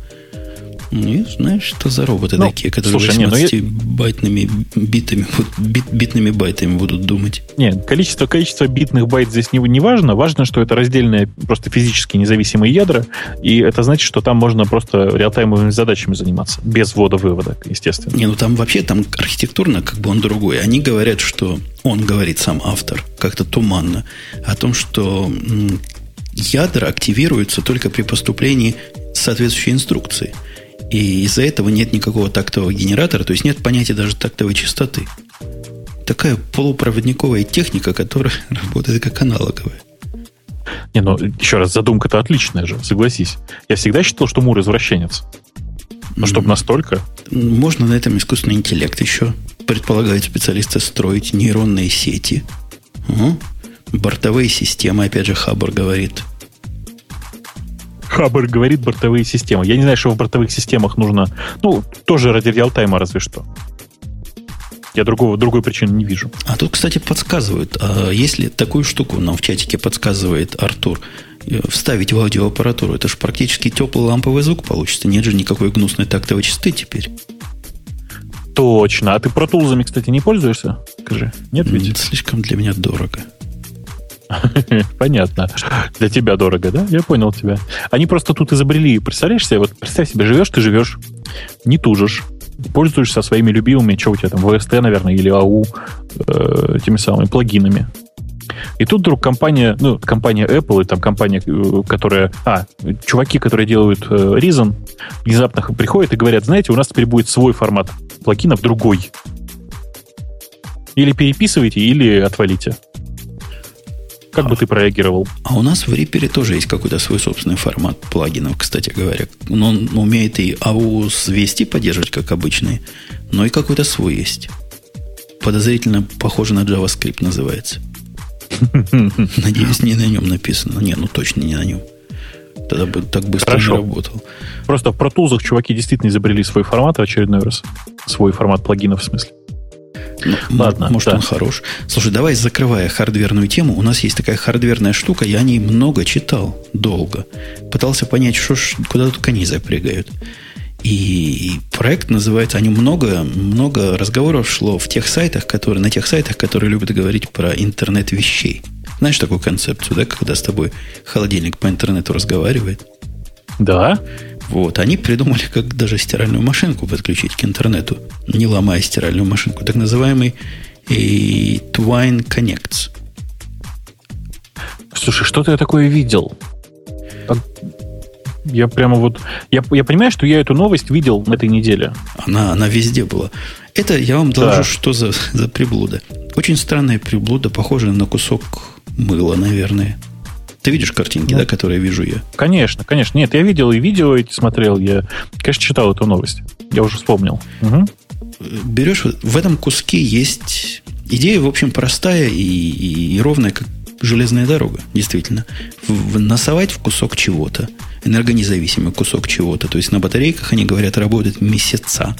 я знаю, что за роботы Ну, такие, которые слушай, не, ну 18-байтными битами, бит- битными байтами будут думать. Нет, количество, количество битных байт здесь не, не важно. Важно, что это раздельные, просто физически независимые ядра, и это значит, что там можно просто реалтаймовыми задачами заниматься, без ввода-вывода, естественно. Не, ну там вообще, там архитектурно как бы он другой. Они говорят, что он говорит сам автор, как-то туманно, о том, что ядра активируются только при поступлении соответствующей инструкции. И из-за этого нет никакого тактового генератора, то есть нет понятия даже тактовой частоты. Такая полупроводниковая техника, которая работает как аналоговая. Не, ну, еще раз, задумка-то отличная же, согласись. Я всегда считал, что Мур извращенец. Но чтобы М. настолько... Можно на этом искусственный интеллект еще, предполагают специалисты, строить нейронные сети. Ага. Бортовые системы, опять же, Хаббар говорит. Хабр говорит бортовые системы. Я не знаю, что в бортовых системах нужно... Ну, тоже ради реалтайма разве что. Я другого, другой причины не вижу. А тут, кстати, подсказывают, а если такую штуку нам в чатике подсказывает Артур, э, вставить в аудиоаппаратуру, это же практически теплый ламповый звук получится. Нет же никакой гнусной тактовой частоты теперь. Точно. А ты протулзами, кстати, не пользуешься? Скажи. Нет ведь? Слишком для меня дорого. Понятно. Для тебя дорого, да? Я понял тебя. Они просто тут изобрели, представляешь себе, вот представь себе, живешь ты живешь, не тужишь, пользуешься своими любимыми, что у тебя там, ВСТ, наверное, или АУ, э, теми самыми плагинами. И тут вдруг компания, ну, компания Apple и там компания, э, которая... А, чуваки, которые делают э, Reason, внезапно приходят и говорят, знаете, у нас теперь будет свой формат плагинов, другой. Или переписывайте, или отвалите. Как а, бы ты прореагировал? А у нас в Reaper тоже есть какой-то свой собственный формат плагинов, кстати говоря. Но он умеет и AUS вести поддерживать, как обычный, но и какой-то свой есть. Подозрительно похоже на JavaScript называется. Надеюсь, не на нем написано. Не, ну точно не на нем. Тогда бы так быстро Хорошо. не работал. Просто в Tools чуваки действительно изобрели свой формат в очередной раз. Свой формат плагинов в смысле. Ну, Ладно, может, да. он хорош. Слушай, давай, закрывая хардверную тему, у нас есть такая хардверная штука, я о ней много читал, долго. Пытался понять, что ж, куда тут коней запрягают. И проект называется, они много, много разговоров шло в тех сайтах, которые, на тех сайтах, которые любят говорить про интернет вещей. Знаешь такую концепцию, да, когда с тобой холодильник по интернету разговаривает? Да. Вот, они придумали, как даже стиральную машинку подключить к интернету, не ломая стиральную машинку. Так называемый и Twine Connects. Слушай, что-то я такое видел. Я прямо вот... Я, я понимаю, что я эту новость видел на этой неделе. Она, она везде была. Это я вам доложу, да. что за, за приблуда. Очень странная приблуда, похожая на кусок мыла, наверное. Ты видишь картинки, ну, да, которые вижу я? Конечно, конечно. Нет, я видел и видео эти смотрел. Я, конечно, читал эту новость. Я уже вспомнил. Угу. Берешь, в этом куске есть идея, в общем, простая и, и, и ровная, как железная дорога, действительно. В, насовать в кусок чего-то, энергонезависимый кусок чего-то. То есть на батарейках, они говорят, работают месяца.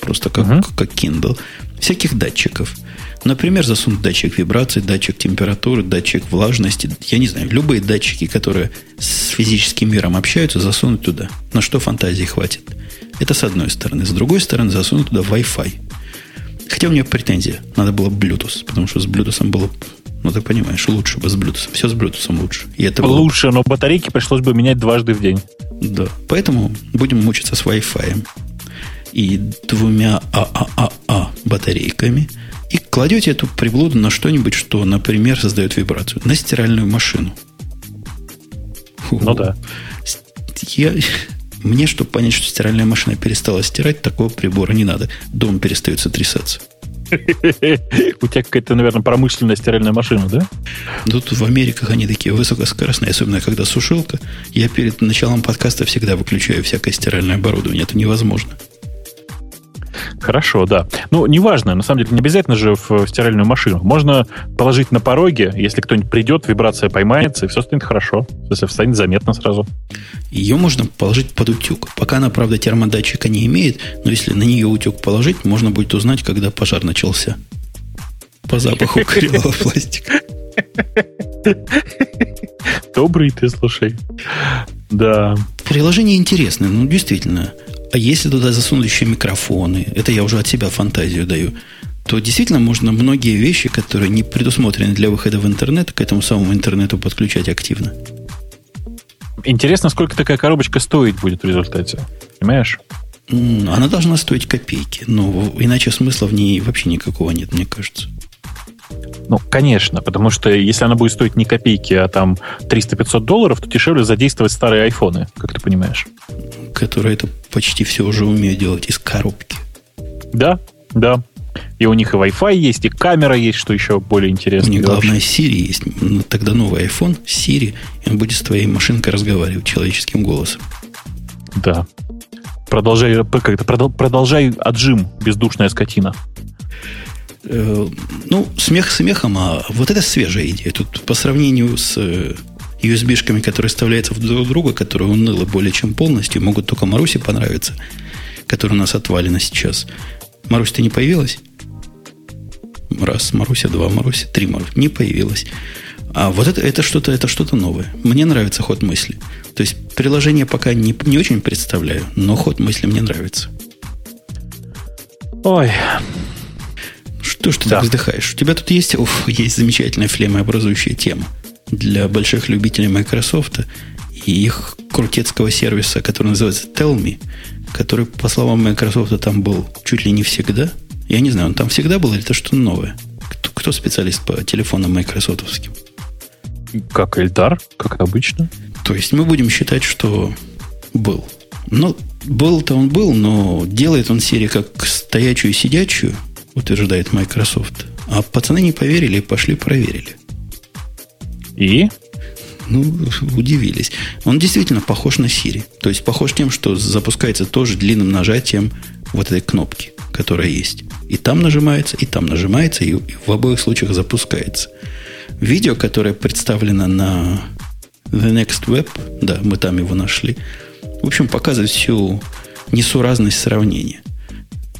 Просто как, uh как Kindle. Всяких датчиков. Например, засунуть датчик вибрации, датчик температуры, датчик влажности. Я не знаю, любые датчики, которые с физическим миром общаются, засунуть туда. На что фантазии хватит. Это с одной стороны. С другой стороны, засунуть туда Wi-Fi. Хотя у меня претензия. Надо было Bluetooth, потому что с Bluetooth было ну, ты понимаешь, лучше бы с Bluetooth. Все с Bluetooth лучше. И это было... Лучше, но батарейки пришлось бы менять дважды в день. Да. Поэтому будем мучиться с Wi-Fi. И двумя АААА батарейками – и кладете эту приблуду на что-нибудь, что, например, создает вибрацию. На стиральную машину. Ну да. Я, мне, чтобы понять, что стиральная машина перестала стирать, такого прибора не надо. Дом перестает сотрясаться. У тебя какая-то, наверное, промышленная стиральная машина, да? Тут в Америках они такие высокоскоростные, особенно когда сушилка. Я перед началом подкаста всегда выключаю всякое стиральное оборудование. Это невозможно. Хорошо, да. Ну, неважно, на самом деле, не обязательно же в, стиральную машину. Можно положить на пороге, если кто-нибудь придет, вибрация поймается, и все станет хорошо. Если станет заметно сразу. Ее можно положить под утюг. Пока она, правда, термодатчика не имеет, но если на нее утюг положить, можно будет узнать, когда пожар начался. По запаху кривого пластика. Добрый ты, слушай. Да. Приложение интересное, ну, действительно. А если туда засунуть еще микрофоны, это я уже от себя фантазию даю, то действительно можно многие вещи, которые не предусмотрены для выхода в интернет, к этому самому интернету подключать активно. Интересно, сколько такая коробочка стоить будет в результате. Понимаешь? Она должна стоить копейки. Но иначе смысла в ней вообще никакого нет, мне кажется. Ну, конечно, потому что если она будет стоить не копейки, а там 300-500 долларов, то дешевле задействовать старые айфоны, как ты понимаешь. Которые это почти все уже умеют делать из коробки. Да, да. И у них и Wi-Fi есть, и камера есть, что еще более интересно. У них главное Siri есть. Ну, тогда новый iPhone, Siri, и он будет с твоей машинкой разговаривать человеческим голосом. Да. Продолжай, как-то, продолжай отжим, бездушная скотина. Э, ну, смех смехом, а вот это свежая идея. Тут по сравнению с э, USB-шками, которые вставляются в друг друга, которые уныло более чем полностью, могут только Марусе понравиться, которая у нас отвалена сейчас. Марусь, ты не появилась? Раз, Маруся, два, Маруся, три Маруся. Не появилась. А вот это, это что-то это что-то новое. Мне нравится ход мысли. То есть приложение пока не, не очень представляю, но ход мысли мне нравится. Ой, что ж ты да. так вздыхаешь? У тебя тут есть, уф, есть замечательная флемообразующая тема для больших любителей Microsoft и их крутецкого сервиса, который называется Tell который, по словам Microsoft, там был чуть ли не всегда. Я не знаю, он там всегда был или это что-то новое? Кто, кто специалист по телефонам майкрософтовским? Как Эльдар, как обычно. То есть мы будем считать, что был. Ну, был-то он был, но делает он Siri как стоячую и сидячую, утверждает Microsoft. А пацаны не поверили и пошли проверили. И? Ну, удивились. Он действительно похож на Siri. То есть похож тем, что запускается тоже длинным нажатием вот этой кнопки, которая есть. И там нажимается, и там нажимается, и в обоих случаях запускается. Видео, которое представлено на The Next Web, да, мы там его нашли, в общем, показывает всю несуразность сравнения.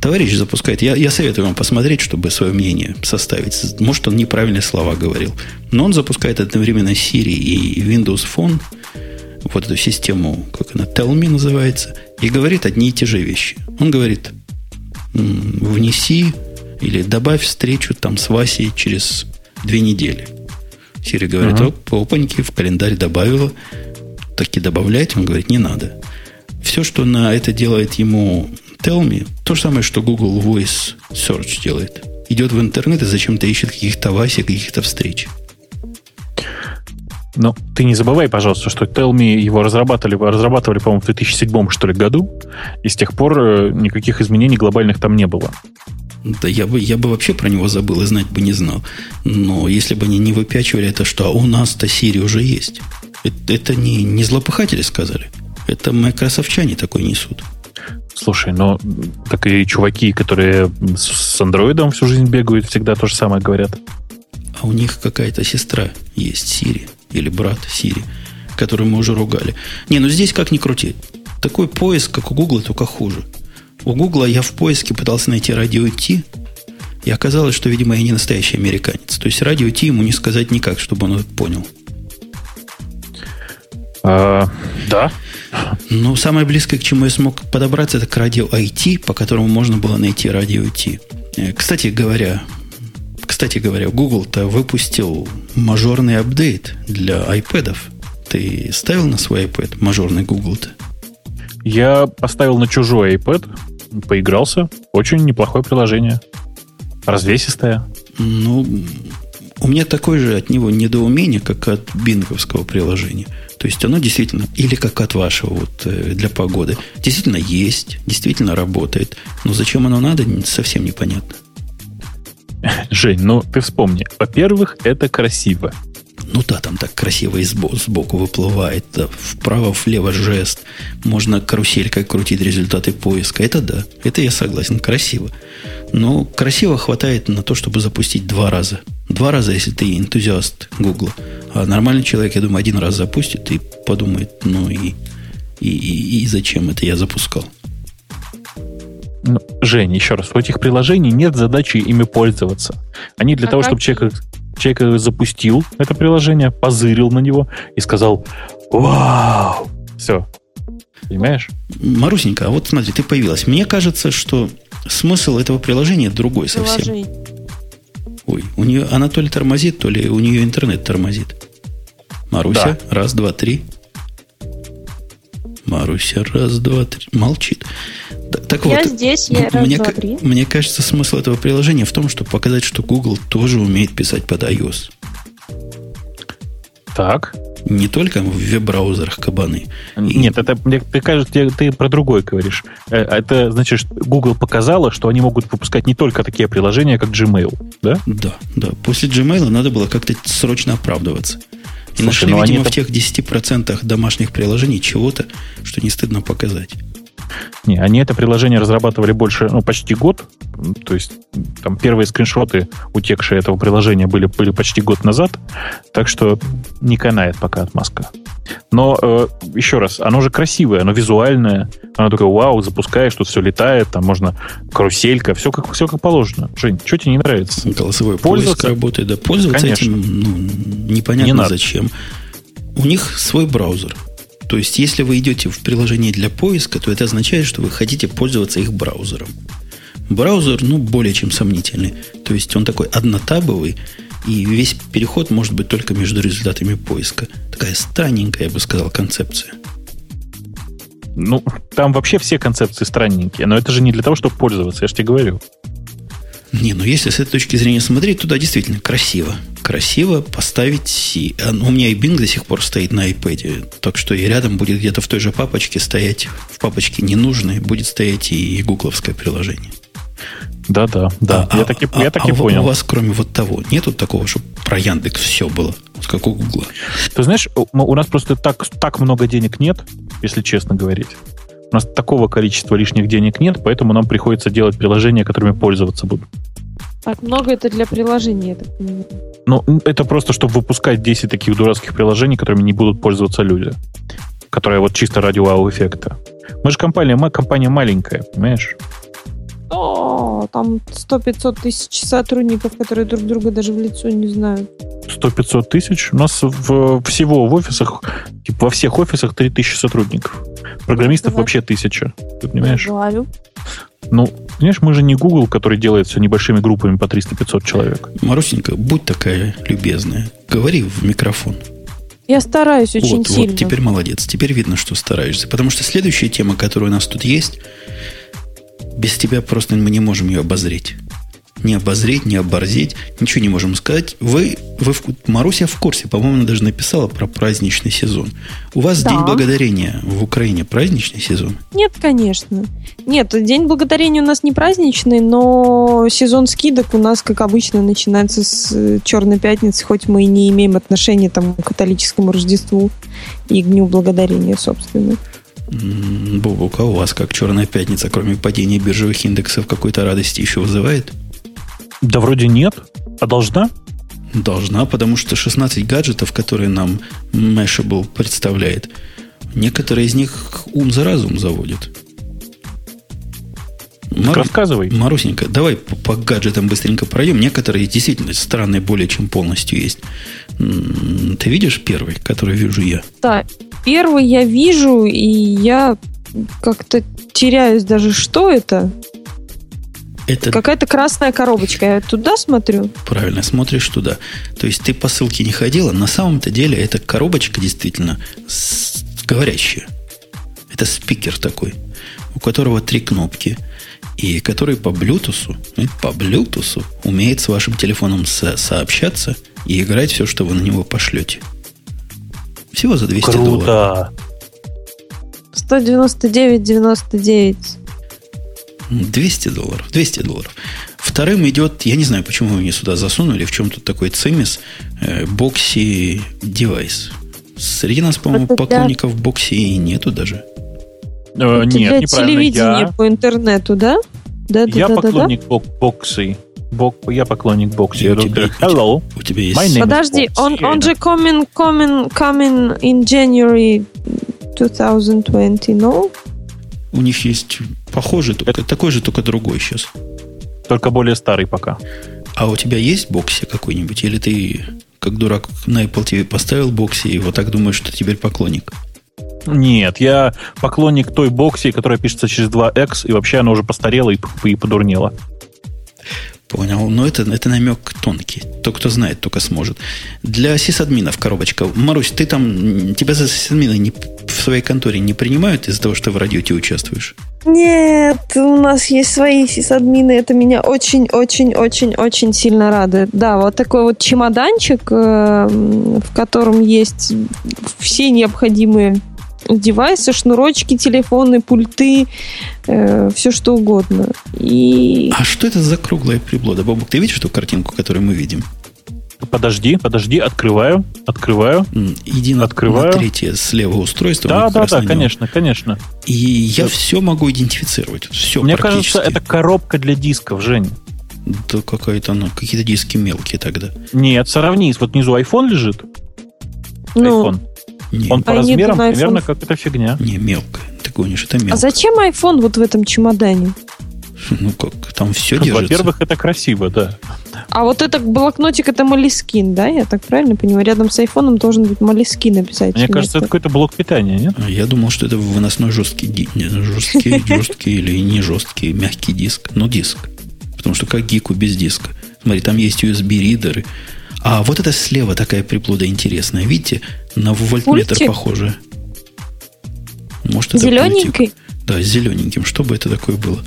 Товарищ запускает. Я, я советую вам посмотреть, чтобы свое мнение составить. Может, он неправильные слова говорил. Но он запускает одновременно Siri и Windows Phone, вот эту систему, как она, Tell Me называется, и говорит одни и те же вещи. Он говорит, внеси или добавь встречу там с Васей через две недели. Siri говорит, uh-huh. опаньки, в календарь добавила. Таки добавлять, он говорит, не надо. Все, что на это делает ему Tell Me, то же самое, что Google Voice Search делает. Идет в интернет и зачем-то ищет каких-то Васи, каких-то встреч. Но ты не забывай, пожалуйста, что Tell Me его разрабатывали, разрабатывали, по-моему, в 2007 что ли году, и с тех пор э, никаких изменений глобальных там не было. Да я бы, я бы вообще про него забыл и знать бы не знал. Но если бы они не выпячивали это, что «А у нас-то Siri уже есть. Это, это не, не злопыхатели сказали. Это майкрософтчане такой несут. Слушай, ну, так и чуваки, которые с андроидом всю жизнь бегают, всегда то же самое говорят. А у них какая-то сестра есть, Сири, или брат Сири, которую мы уже ругали. Не, ну здесь как ни крути. Такой поиск, как у Гугла, только хуже. У Гугла я в поиске пытался найти радио Ти, и оказалось, что, видимо, я не настоящий американец. То есть радио Ти ему не сказать никак, чтобы он это понял. А, да. Ну, самое близкое, к чему я смог подобраться, это к радио IT, по которому можно было найти радио T. Э, кстати говоря, кстати говоря, Google-то выпустил мажорный апдейт для iPad. Ты ставил на свой iPad мажорный Google-то? Я поставил на чужой iPad, поигрался. Очень неплохое приложение. Развесистое. Ну, у меня такое же от него недоумение, как от бинговского приложения. То есть оно действительно, или как от вашего вот э, для погоды, действительно есть, действительно работает. Но зачем оно надо, совсем непонятно. Жень, ну ты вспомни. Во-первых, это красиво. Ну да, там так красиво и сбоку, выплывает. Да, вправо-влево жест. Можно каруселькой крутить результаты поиска. Это да, это я согласен, красиво. Но красиво хватает на то, чтобы запустить два раза. Два раза, если ты энтузиаст Гугла. А нормальный человек, я думаю, один раз запустит и подумает, ну и, и, и, и зачем это я запускал. Ну, Жень, еще раз, у этих приложений нет задачи ими пользоваться. Они для а того, чтобы человек, человек запустил это приложение, позырил на него и сказал «Вау!» Все. Понимаешь? Марусенька, а вот смотри, ты появилась. Мне кажется, что смысл этого приложения другой совсем. Ой, у нее она то ли тормозит, то ли у нее интернет тормозит. Маруся, да. раз, два, три. Маруся, раз, два, три. Молчит. Так, я вот, здесь, я раз, мне, два, три. Мне кажется, смысл этого приложения в том, чтобы показать, что Google тоже умеет писать под iOS. Так. Не только в веб-браузерах кабаны. Нет, это мне кажется, ты, про другой говоришь. Э, это значит, что Google показала, что они могут выпускать не только такие приложения, как Gmail, да? Да, да. После Gmail надо было как-то срочно оправдываться. И Слушай, нашли, ну видимо, в тех 10% домашних приложений чего-то, что не стыдно показать. Не, они это приложение разрабатывали больше, ну, почти год. То есть там первые скриншоты, утекшие этого приложения, были, были почти год назад. Так что не канает пока отмазка. Но э, еще раз, оно же красивое, оно визуальное. Оно такое, вау, запускаешь, тут все летает, там можно каруселька, все как, все как положено. Жень, что тебе не нравится? Голосовой поиск работает, да. Пользоваться Конечно. этим ну, непонятно не зачем. У них свой браузер. То есть, если вы идете в приложение для поиска, то это означает, что вы хотите пользоваться их браузером. Браузер, ну, более чем сомнительный. То есть, он такой однотабовый, и весь переход может быть только между результатами поиска. Такая странненькая, я бы сказал, концепция. Ну, там вообще все концепции странненькие, но это же не для того, чтобы пользоваться, я же тебе говорю. Не, ну если с этой точки зрения смотреть, туда действительно красиво. Красиво поставить... И, а, ну, у меня и Bing до сих пор стоит на iPad, так что и рядом будет где-то в той же папочке стоять, в папочке ненужной, будет стоять и гугловское приложение. Да, да, да. А, я так и, а, я так а и понял. У вас, кроме вот того, нету такого, чтобы про Яндекс все было, как у Гугла? Ты знаешь, у, у нас просто так, так много денег нет, если честно говорить. У нас такого количества лишних денег нет, поэтому нам приходится делать приложения, которыми пользоваться будут. Так много это для приложения, я так понимаю. Ну, это просто, чтобы выпускать 10 таких дурацких приложений, которыми не будут пользоваться люди. Которые вот чисто ради вау-эффекта. Мы же компания, мы компания маленькая, понимаешь? О, там 100-500 тысяч сотрудников, которые друг друга даже в лицо не знают. 100-500 тысяч. У нас в, всего в офисах, типа во всех офисах 3000 сотрудников. Программистов вообще тысяча. Ты понимаешь? Говорю. Ну, понимаешь, мы же не Google, который делает все небольшими группами по 300-500 человек. Марусенька, будь такая любезная, говори в микрофон. Я стараюсь очень вот, сильно. вот, теперь молодец. Теперь видно, что стараешься. Потому что следующая тема, которая у нас тут есть, без тебя просто мы не можем ее обозреть. Не обозреть, не оборзеть, ничего не можем сказать. Вы, вы в, Маруся в курсе, по-моему, даже написала про праздничный сезон. У вас Да. День Благодарения в Украине праздничный сезон? Нет, конечно. Нет, День Благодарения у нас не праздничный, но сезон скидок у нас, как обычно, начинается с э, Черной Пятницы, хоть мы и не имеем отношения там, к католическому Рождеству и к Дню Благодарения, собственно. Бобук, а у вас как Черная Пятница, кроме падения биржевых индексов, какой-то радости еще вызывает? Да вроде нет. А должна? Должна, потому что 16 гаджетов, которые нам Mashable представляет, некоторые из них ум за разум заводят. Мару- рассказывай. Марусенька, давай по, по гаджетам быстренько пройдем. Некоторые действительно странные более чем полностью есть. Ты видишь первый, который вижу я? Да, первый я вижу, и я как-то теряюсь даже, что это. Это Какая-то красная коробочка. Я туда смотрю. правильно, смотришь туда. То есть ты по ссылке не ходила. На самом-то деле эта коробочка действительно с- говорящая. Это спикер такой, у которого три кнопки, и который по Bluetooth, э, по Bluetooth умеет с вашим телефоном со- сообщаться и играть все, что вы на него пошлете. Всего за 200 долларов. Круто. 199,99. 200 долларов. 200 долларов. Вторым идет, я не знаю, почему вы мне сюда засунули, в чем тут такой цимис, э, бокси девайс. Среди нас, по-моему, для- поклонников бокси и нету даже. Э, нет, телевидения Я, по интернету, да? Да, да, я да, да, да. поклонник бок- боксы. Бок, я поклонник боксы. И Я у тебя- Hello. У тебя есть... My name- Подожди, Xbox. он, он же coming, coming, coming in January 2020, no? У них есть похожий, только, такой же, только другой сейчас. Только более старый пока. А у тебя есть бокси какой-нибудь? Или ты, как дурак, на Apple TV поставил бокси и вот так думаешь, что теперь поклонник? Нет, я поклонник той бокси, которая пишется через 2X, и вообще она уже постарела и, и подурнела. Понял. Но это, это намек тонкий. Тот, кто знает, только сможет. Для сисадминов коробочка. Марусь, ты там, тебя за сисадмина не, в своей конторе не принимают из-за того, что в радиоте участвуешь? Нет, у нас есть свои сисадмины, это меня очень-очень-очень-очень сильно радует. Да, вот такой вот чемоданчик, э, в котором есть все необходимые девайсы, шнурочки, телефоны, пульты, все что угодно. И А что это за круглая приблуда? Бобок, ты видишь ту картинку, которую мы видим? Подожди, подожди, открываю, открываю. Иди на, Открываю. на третье слева устройство. Да, да, да, конечно, конечно. И я все могу идентифицировать. Все Мне кажется, это коробка для дисков, Жень. Да какая-то она, какие-то диски мелкие тогда. Нет, сравни. Вот внизу iPhone лежит. ну, iPhone. Не, Он по А размерам iPhone. примерно как эта фигня. не мелкая. Ты гонишь, это мелко. а зачем iPhone вот в этом чемодане? Ну как, там все держится. Во-первых, это красиво, да. А вот этот блокнотик это Молескин, да? Я так правильно понимаю? Рядом с айфоном должен быть Молескин обязательно. Мне кажется, это какой-то блок питания, нет? А Я думал, что это выносной жесткий, ди- не, жесткий, жесткий или не жесткий, мягкий диск, но диск. Потому что как гику без диска. Смотри, там есть USB-ридеры. А вот это слева такая приблуда интересная. Видите, на вольтметр Пультик? похоже. Может, это пультик. Зелененький? Да, с зелененьким. Что бы это такое было?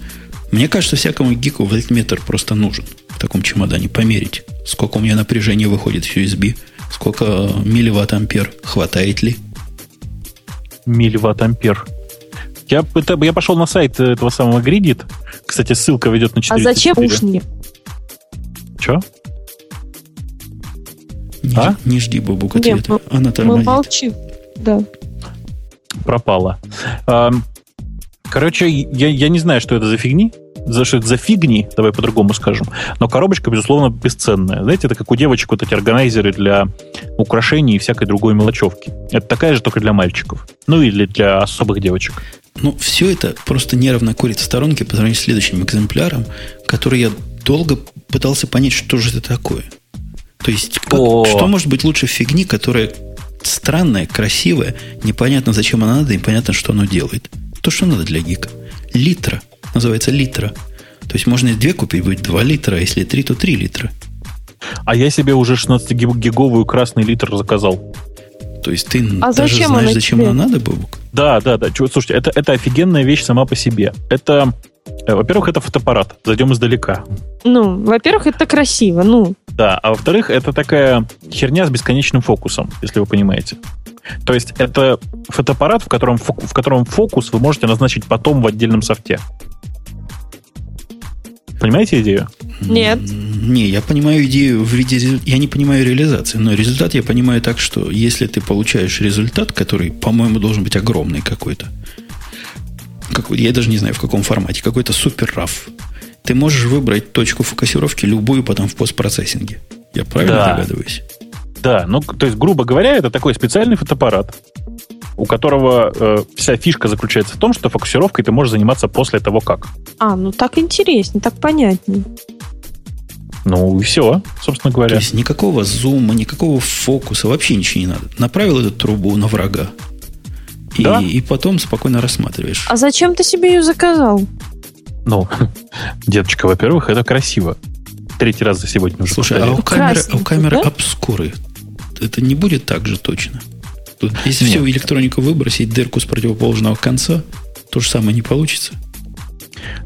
Мне кажется, всякому гику вольтметр просто нужен в таком чемодане померить, сколько у меня напряжения выходит в USB, сколько милливатт ампер, хватает ли. Милливатт ампер. Я, это, я пошел на сайт этого самого Gridit. Кстати, ссылка ведет на 404. А зачем ушни? Че? Не, А? не жди, Бобук, Нет, ответа. Она Мы тормозит. молчим. Да. пропала. Короче, я, я не знаю, что это за фигни, за что это за фигни, давай по-другому скажем. Но коробочка, безусловно, бесценная. Знаете, это как у девочек вот эти органайзеры для украшений и всякой другой мелочевки. Это такая же, только для мальчиков. Ну или для особых девочек. Ну, все это просто нервно курит в сторонке по сравнению с следующим экземпляром, который я долго пытался понять, что же это такое. То есть, как- что может быть лучше фигни, которая странная, красивая, непонятно, зачем она надо, непонятно, что оно делает. То, что надо для гика. Литра. Называется литра. То есть, можно и две купить, будет 2 литра, а если три, то 3 литра. А я себе уже 16-гиговую красный литр заказал. То есть, ты А даже зачем знаешь, она зачем тебе? она надо, Бобук? Да, да, да. Слушайте, это, это офигенная вещь сама по себе. Это, э, во-первых, это фотоаппарат. Зайдем издалека. Ну, во-первых, это красиво. Ну, Да, а во-вторых, это такая херня с бесконечным фокусом, если вы понимаете. То есть это фотоаппарат, в котором, в котором фокус вы можете назначить потом в отдельном софте. Понимаете идею? Нет. Не, я понимаю идею в виде... Я не понимаю реализации, но результат я понимаю так, что если ты получаешь результат, который, по-моему, должен быть огромный какой-то, какой, я даже не знаю в каком формате, какой-то супер раф, ты можешь выбрать точку фокусировки любую потом в постпроцессинге. Я правильно Да. догадываюсь? Да, ну, то есть, грубо говоря, это такой специальный фотоаппарат, у которого э, вся фишка заключается в том, что фокусировкой ты можешь заниматься после того, как. а, ну так интереснее, так понятнее. Ну и все, собственно То говоря. есть никакого зума, никакого фокуса, вообще ничего не надо. Направил эту трубу на врага. И, Да. и потом спокойно рассматриваешь. А зачем ты себе ее заказал? Ну, деточка, во-первых, это красиво. Третий раз за сегодня уже Слушай, а повторяю. у камеры, а у камеры да? обскуры. Это не будет так же точно. Тут, если Нет. всю электронику выбросить, дырку с противоположного конца, то же самое не получится.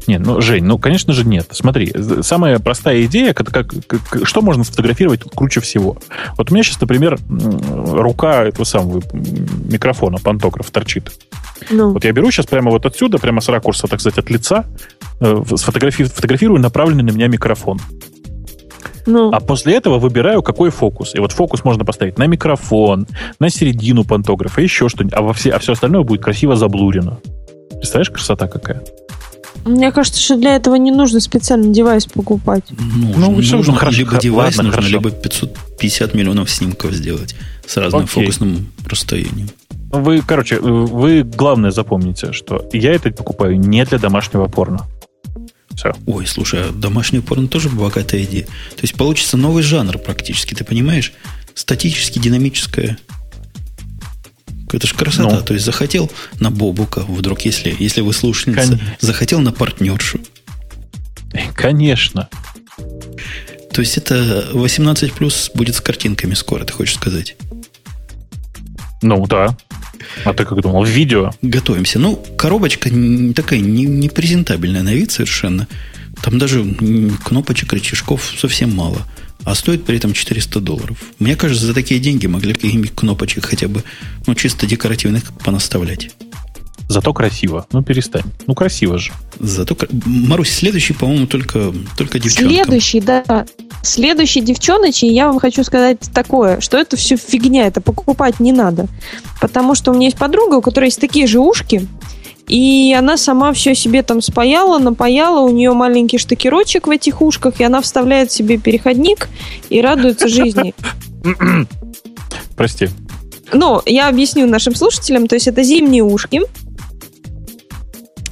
Нет, ну, Жень, ну, конечно же, нет. Смотри, самая простая идея, это как, как- что можно сфотографировать круче всего. Вот у меня сейчас, например, рука этого самого микрофона, пантограф, торчит. Ну, Вот я беру сейчас прямо вот отсюда, прямо с ракурса, так сказать, от лица, сфотографи- фотографирую направленный на меня микрофон. ну, А после этого выбираю, какой фокус. И вот фокус можно поставить на микрофон, на середину пантографа, еще что-нибудь. А, во все, а все остальное будет красиво заблурено. Представляешь, красота какая? мне кажется, что для этого не нужно специальный девайс покупать. Нужно, Ну, нужно ну, хорошо, либо девайс ладно, нужно, хорошо. либо 550 миллионов снимков сделать с разным Окей. фокусным расстоянием. Вы, короче, э, вы главное запомните, что я это покупаю не для домашнего порно. Все. Ой, слушай, а домашний порно тоже богатая идея. То есть получится новый жанр практически, ты понимаешь? Статически динамическое. Это же красота. Ну. То есть захотел на Бобука, вдруг, если, если вы слушательница, Конечно. захотел на партнершу. Конечно. То есть это 18 плюс будет с картинками скоро, ты хочешь сказать? Ну да. А ты как думал? В видео? Готовимся. Ну, коробочка такая не, не презентабельная на вид совершенно. Там даже кнопочек, рычажков совсем мало. А стоит при этом 400 долларов. Мне кажется, за такие деньги могли каких-нибудь кнопочек хотя бы, ну, чисто декоративных понаставлять. Зато красиво. Ну перестань. Ну красиво же. Зато, Марусь, следующий, по-моему, только, только девчонкам. Следующий, да. Следующий девчоночий, я вам хочу сказать такое, что это все фигня, это покупать не надо. Потому что у меня есть подруга, у которой есть такие же ушки, и она сама все себе там спаяла, напаяла, у нее маленький штыкерочек в этих ушках, и она вставляет себе переходник и радуется жизни. Прости. Ну, я объясню нашим слушателям, то есть это зимние ушки,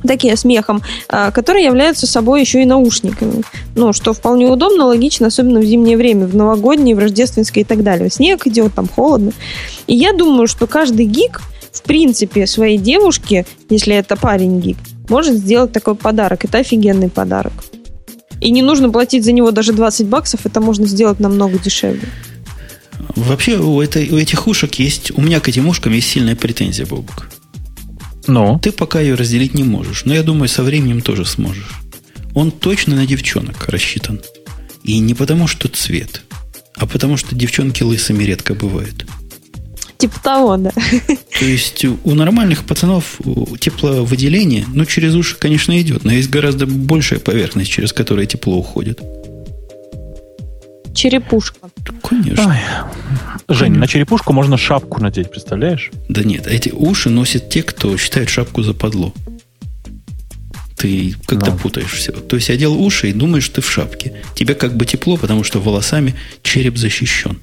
такие с мехом, а, которые являются собой еще и наушниками. Ну, что вполне удобно, логично, особенно в зимнее время, в новогоднее, в рождественское и так далее. Снег идет, там холодно. И я думаю, что каждый гик, в принципе, своей девушке, если это парень гик, может сделать такой подарок. Это офигенный подарок. И не нужно платить за него даже 20 баксов, это можно сделать намного дешевле. Вообще, у, этой, у этих ушек есть... У меня к этим ушкам есть сильная претензия, Бобук. Ну, Ты пока ее разделить не можешь. Но я думаю, со временем тоже сможешь. он точно на девчонок рассчитан. И не потому, что цвет, а потому, что девчонки лысыми редко бывают. Типа того, да. То есть у нормальных пацанов тепловыделение, ну, через уши, конечно, идет, но есть гораздо большая поверхность, через которую тепло уходит. Черепушка. Конечно. Ой. Жень, на черепушку можно шапку надеть, представляешь? Да нет, эти уши носят те, кто считает шапку за подло. Ты как-то no. путаешь все. То есть одел уши и думаешь, что ты в шапке. Тебе как бы тепло, потому что волосами череп защищен.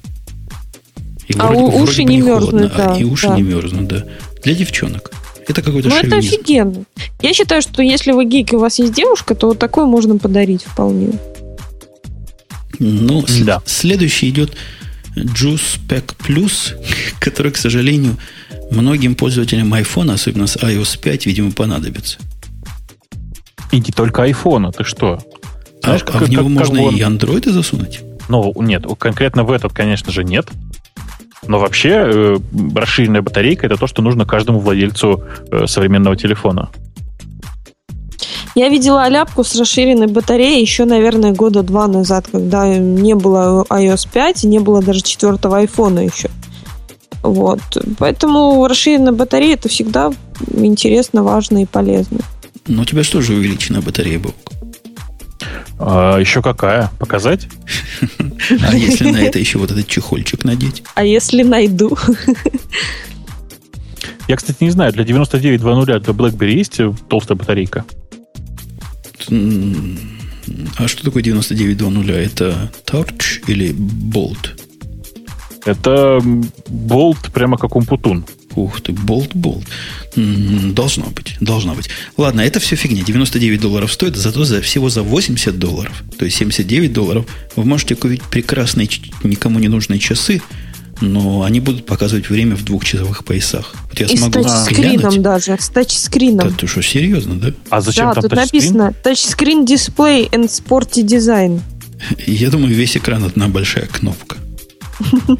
И а вроде, у, уши вроде не, не мерзнут, холодно, да. А и уши да. не мерзнут, да. Для девчонок. Это какой-то Ну, это офигенно. Я считаю, что если вы гик и у вас есть девушка, то вот такое можно подарить вполне. Ну, да. следующий идет Juice Pack Plus, который, к сожалению, многим пользователям iPhone, особенно с iOS 5, видимо, понадобится. И не только iPhone, ты что? А, Знаешь, а, как, а в него как, можно как он... и андроиды засунуть? Ну, нет, конкретно в этот, конечно же, нет. Но вообще э, расширенная батарейка это то, что нужно каждому владельцу э, современного телефона. Я видела аляпку с расширенной батареей еще, наверное, года два назад, когда не было iOS 5 и не было даже четвертого айфона еще. Вот. Поэтому расширенная батарея это всегда интересно, важно и полезно. Но у тебя что же увеличенная батарея, Бог? А, еще какая? Показать? А если на это еще вот этот чехольчик надеть? А если найду? Я, кстати, не знаю, для 99.2.0 для BlackBerry есть толстая батарейка? А что такое 99.2.0? Это Torch или Bolt? Это Bolt прямо как Умпутун. Ух ты, болт, болт. Должно быть, должно быть. Ладно, это все фигня. 99 долларов стоит, зато за, всего за 80 долларов, то есть 79 долларов, вы можете купить прекрасные, никому не нужные часы, но они будут показывать время в двухчасовых поясах. Вот я И смогу с тачскрином даже, с тачскрином. Да ты что, серьезно, да? А зачем да, там тут написано тачскрин дисплей and sporty design. Я думаю, весь экран одна большая кнопка.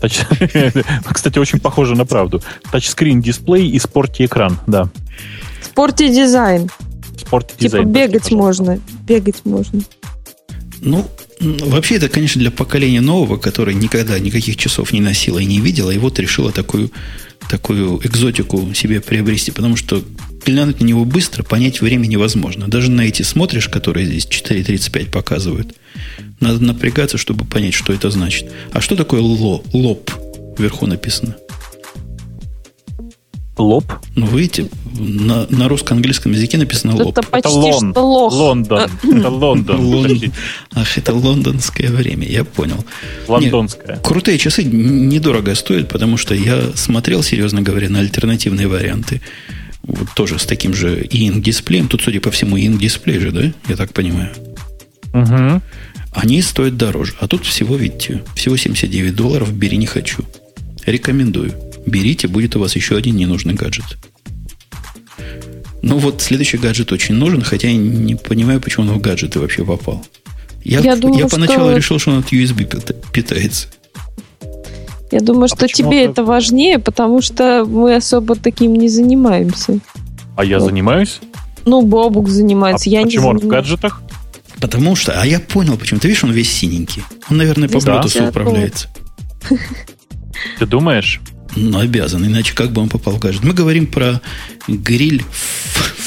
Кстати, очень похоже на правду. Тачскрин дисплей и спорти экран, да. Спорти дизайн. Спорти дизайн. Типа бегать можно. Бегать можно. Ну, вообще это, конечно, для поколения нового, которое никогда никаких часов не носило и не видело, и вот решила такую, такую экзотику себе приобрести, потому что глянуть на него быстро, понять время невозможно. Даже на эти смотришь, которые здесь 4.35 показывают, надо напрягаться, чтобы понять, что это значит. А что такое ло, лоб? Вверху написано. Лоб? Ну, видите, на, на русско-английском языке написано лоб. Это почти это лон, что лох. Лондон. Это Лондон. Ах, это лондонское время, я понял. Лондонское. Нет, крутые часы недорого стоят, потому что я смотрел, серьезно говоря, на альтернативные варианты. Вот тоже с таким же ин дисплеем Тут, судя по всему, ин дисплей же, да? Я так понимаю. Угу. Они стоят дороже. А тут всего, видите, всего 79 долларов. Бери не хочу. Рекомендую. Берите, будет у вас еще один ненужный гаджет. Ну вот, следующий гаджет очень нужен, хотя я не понимаю, почему он в гаджеты вообще попал. Я, я, думаю, я поначалу что... решил, что он от USB питается. Я думаю, а что тебе это важнее, потому что мы особо таким не занимаемся. А я вот. занимаюсь? Ну, Бобук занимается. А я почему не он в гаджетах? Потому что, а я понял, почему. Ты видишь, он весь синенький. Он, наверное, по да. Bluetooth управляется. Ты думаешь? Ну, обязан, иначе как бы он попал в гаджет. Мы говорим про гриль,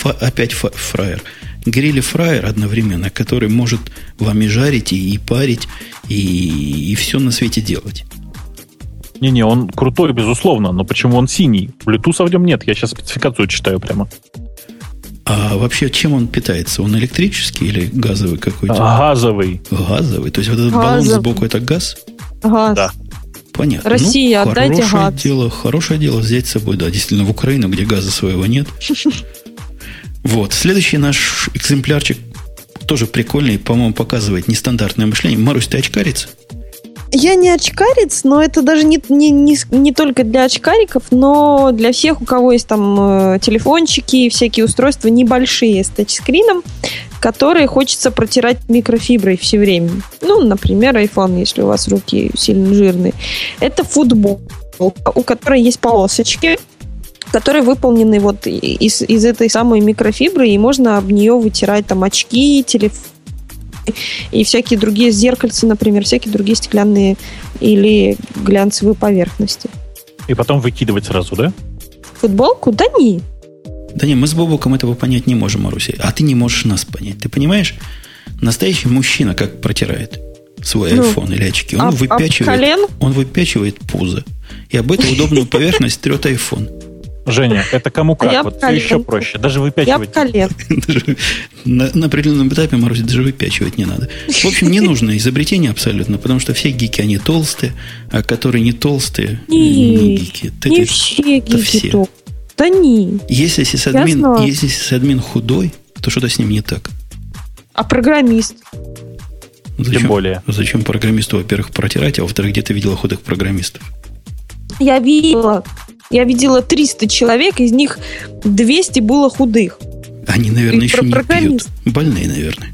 опять фраер. Гриль и фраер одновременно, который может вам и жарить, и, и парить, и, и все на свете делать. Не-не, он крутой, безусловно, но почему он синий? Bluetooth в нем нет, я сейчас спецификацию читаю прямо. А вообще чем он питается? Он электрический или газовый какой-то? Газовый. Газовый. То есть вот этот газовый. баллон сбоку это газ? Газ. Да. Понятно. Россия, ну, отдайте хорошее газ. Дело, хорошее дело взять с собой, да, действительно, в Украину, где газа своего нет. Вот. Следующий наш экземплярчик тоже прикольный, по-моему, показывает нестандартное мышление. Марусь, ты очкарец? Я не очкарец, но это даже не, не, не, не только для очкариков, но для всех, у кого есть там э, телефончики, всякие устройства небольшие с тачскрином, которые хочется протирать микрофиброй все время. Ну, например, iPhone, если у вас руки сильно жирные. Это футбол, у которой есть полосочки, которые выполнены вот из, из этой самой микрофибры, и можно об нее вытирать там очки, телефон и всякие другие зеркальца, например, всякие другие стеклянные или глянцевые поверхности. И потом выкидывать сразу, да? Футболку? Да не. Да не, мы с Бобуком этого понять не можем, Маруся. А ты не можешь нас понять. Ты понимаешь, настоящий мужчина как протирает свой ну, iPhone или очки? Он, об, выпячивает, об колен? он выпячивает пузо. И об эту удобную поверхность трет iPhone. Женя, это кому как? А вот все еще проще. Даже выпячивать. Я колен. на, на определенном этапе, Марусь, даже выпячивать не надо. В общем, не нужно изобретение абсолютно, потому что все гики, они толстые, а которые не толстые, не, не гики. Это, не все гики. Все. Да не. Если сисадмин, если сисадмин худой, то что-то с ним не так. А программист? Зачем, Тем более. Зачем программисту, во-первых, протирать, а во-вторых, где ты видела худых программистов? Я видела. Я видела 300 человек, из них 200 было худых. Они, наверное, И еще не пьют. Больные, наверное.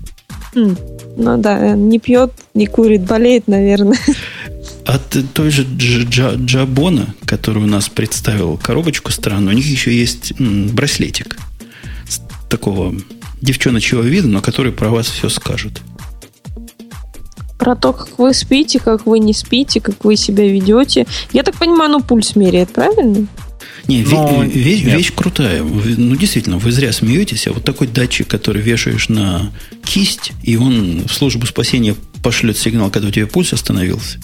М, ну да, не пьет, не курит, болеет, наверное. От той же Джабона, который у нас представил коробочку странную, у них еще есть браслетик такого девчоночего вида, но который про вас все скажет про то, как вы спите, как вы не спите, как вы себя ведете. Я так понимаю, ну пульс меряет, правильно? Не, Но... вещь, вещь крутая. Ну, действительно, вы зря смеетесь. А вот такой датчик, который вешаешь на кисть, и он в службу спасения пошлет сигнал, когда у тебя пульс остановился.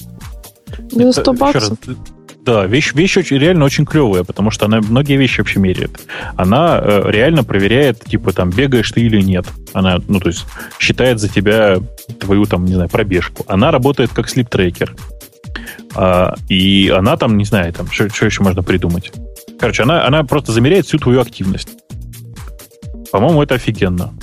Ну, 100 баксов. Да, вещь, вещь очень, реально очень клевая, потому что она многие вещи вообще меряет. Она э, реально проверяет, типа, там, бегаешь ты или нет. Она, ну, то есть, считает за тебя твою, там, не знаю, пробежку. Она работает как слип-трекер. А, и она там, не знаю, там, что, что еще можно придумать. Короче, она, она просто замеряет всю твою активность. По-моему, это офигенно.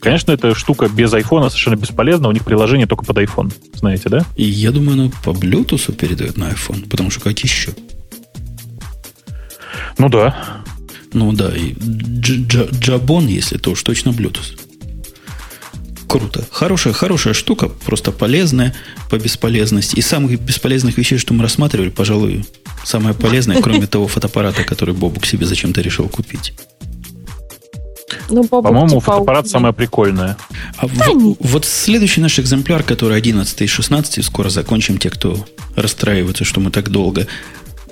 Конечно, эта штука без айфона совершенно бесполезна. У них приложение только под iPhone. Знаете, да? И я думаю, оно по Bluetooth передает на iPhone. Потому что как еще? Ну да. Ну да. И Jabon, если то уж точно Bluetooth. Круто. Хорошая, хорошая штука, просто полезная по бесполезности. И самых бесполезных вещей, что мы рассматривали, пожалуй, самое полезное, кроме того фотоаппарата, который Бобук себе зачем-то решил купить. Ну, По-моему, типа фотоаппарат да. самое прикольное. А в, вот следующий наш экземпляр, который 11 и 16, скоро закончим, те, кто расстраивается, что мы так долго.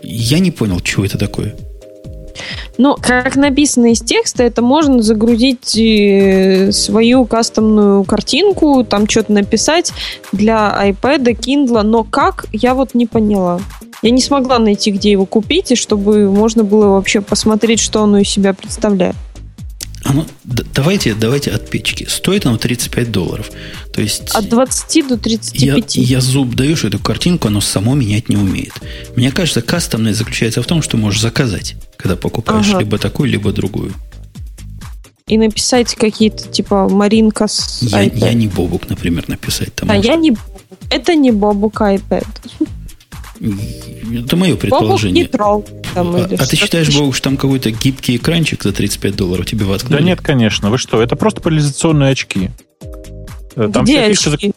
Я не понял, чего это такое. Ну, как написано из текста, это можно загрузить э, свою кастомную картинку, там что-то написать для iPad, Kindle, но как, я вот не поняла. Я не смогла найти, где его купить, и чтобы можно было вообще посмотреть, что оно из себя представляет. Оно, давайте, давайте от печки. Стоит оно 35 долларов. То есть... От 20 до 35. Я, я зуб даю, что эту картинку оно само менять не умеет. Мне кажется, кастомное заключается в том, что можешь заказать, когда покупаешь ага. либо такую, либо другую. И написать какие-то, типа, Маринка с я, я не Бобук, например, написать там. А можно. я не Это не Бобук iPad. Это мое предположение. Бобук не тролл. Там, а, а ты считаешь, Бог, что там какой-то гибкий экранчик за 35 долларов тебе воткнули? Да нет, конечно. Вы что? Это просто поляризационные очки. Э, там Где очки? Фишка...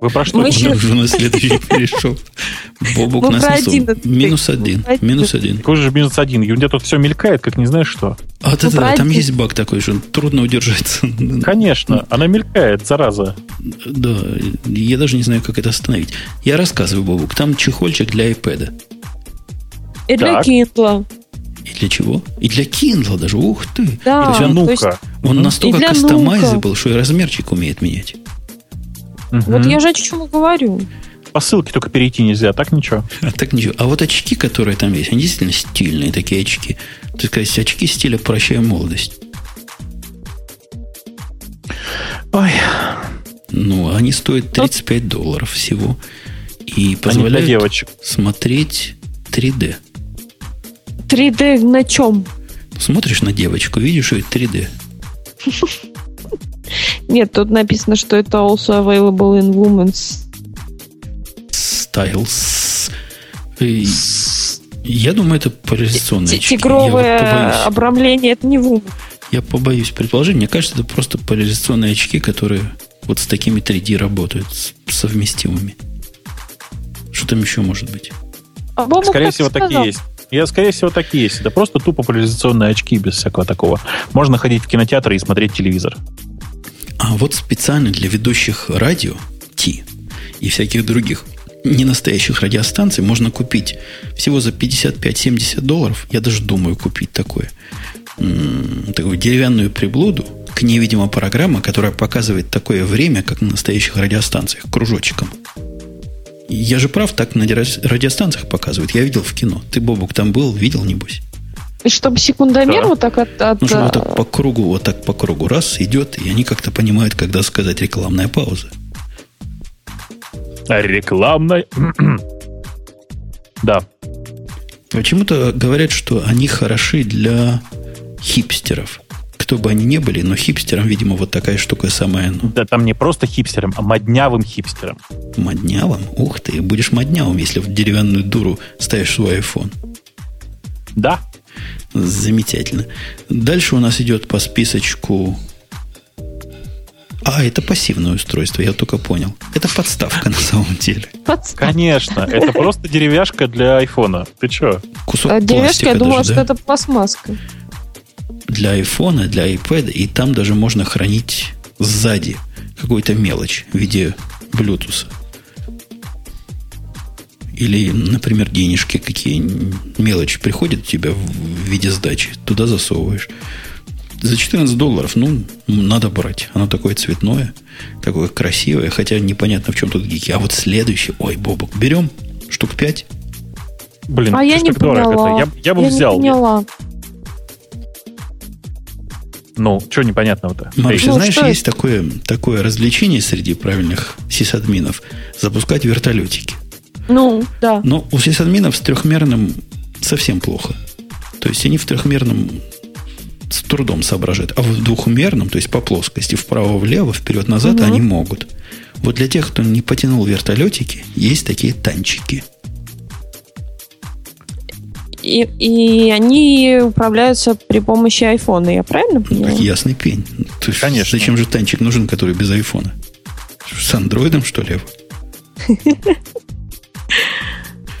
Вы про что? Мы еще... уже на следующий перешел. Бобук ну, нас Минус один. Минус один. Какой же минус один? У тебя тут все мелькает, как не знаешь что. А вот ну, это, там есть баг такой, что трудно удержаться. Конечно, она мелькает, зараза. Да, я даже не знаю, как это остановить. Я рассказываю, Бобук, там чехольчик для iPad. И для Kindle. И для чего? И для Kindle даже. Ух ты. Да, для нука. Он настолько кастомайзабл, что и размерчик умеет менять. Угу. Вот я же о чем говорю. По ссылке только перейти нельзя, а так ничего. А так ничего. А вот очки, которые там есть, они действительно стильные такие очки. То есть, очки стиля «Прощая молодость». Ой. Ну, они стоят 35 долларов всего. И позволяют девочек. смотреть 3D. 3D на чем? Смотришь на девочку, видишь ее 3D. Нет, тут написано, что это also available in women's styles. Я думаю, это поляризационные очки. Тигровое обрамление это не вум. Я побоюсь предположить. Мне кажется, это просто поляризационные очки, которые вот с такими 3D работают, совместимыми. Что там еще может быть? А Скорее всего, сказал. такие есть. Я, скорее всего, так и есть. Это просто тупо поляризационные очки без всякого такого. Можно ходить в кинотеатр и смотреть телевизор. А вот специально для ведущих радио Ти и всяких других ненастоящих радиостанций можно купить всего за 55-70 долларов. Я даже думаю купить такое. Такую деревянную приблуду, к ней, видимо, программа, которая показывает такое время, как на настоящих радиостанциях, кружочком. Я же прав, так на радиостанциях показывают. Я видел в кино. Ты, Бобук, там был, видел, небось? И чтобы секундомер да. вот так от... от... Ну, что вот так по кругу, вот так по кругу раз идет, и они как-то понимают, когда сказать рекламная пауза. Рекламная... да. Почему-то говорят, что они хороши для хипстеров. Кто бы они ни были, но хипстерам, видимо, вот такая штука самая. Ну. Да там не просто хипстерам, а моднявым хипстерам. Моднявым? Ух ты, будешь моднявым, если в деревянную дуру ставишь свой iPhone. Да, Замечательно. Дальше у нас идет по списочку... А, это пассивное устройство, я только понял. Это подставка на самом деле. Подставка. Конечно, это просто деревяшка для айфона. Ты что? Кусок а, Деревяшка, я думала, даже, что это пластмасска. Для айфона, для iPad, и там даже можно хранить сзади какую-то мелочь в виде Bluetooth. Или, например, денежки какие мелочи приходят у тебя в виде сдачи, туда засовываешь. За 14 долларов, ну, надо брать. Оно такое цветное, такое красивое, хотя непонятно, в чем тут гики. А вот следующий, ой, Бобок, берем штук 5. Блин, а я не поняла. Я, я бы я взял. Не поняла. Ну, что непонятного-то? Маруся, ну, знаешь, есть такое, такое развлечение среди правильных сисадминов запускать вертолетики. Ну, да. Но у сисадминов с трехмерным совсем плохо. То есть они в трехмерном с трудом соображают. А в двухмерном, то есть по плоскости, вправо-влево, вперед-назад, угу. они могут. Вот для тех, кто не потянул вертолетики, есть такие танчики. И, и они управляются при помощи айфона, я правильно понимаю? Как ясный пень. То есть, Конечно. Зачем же танчик нужен, который без айфона? С андроидом, что ли?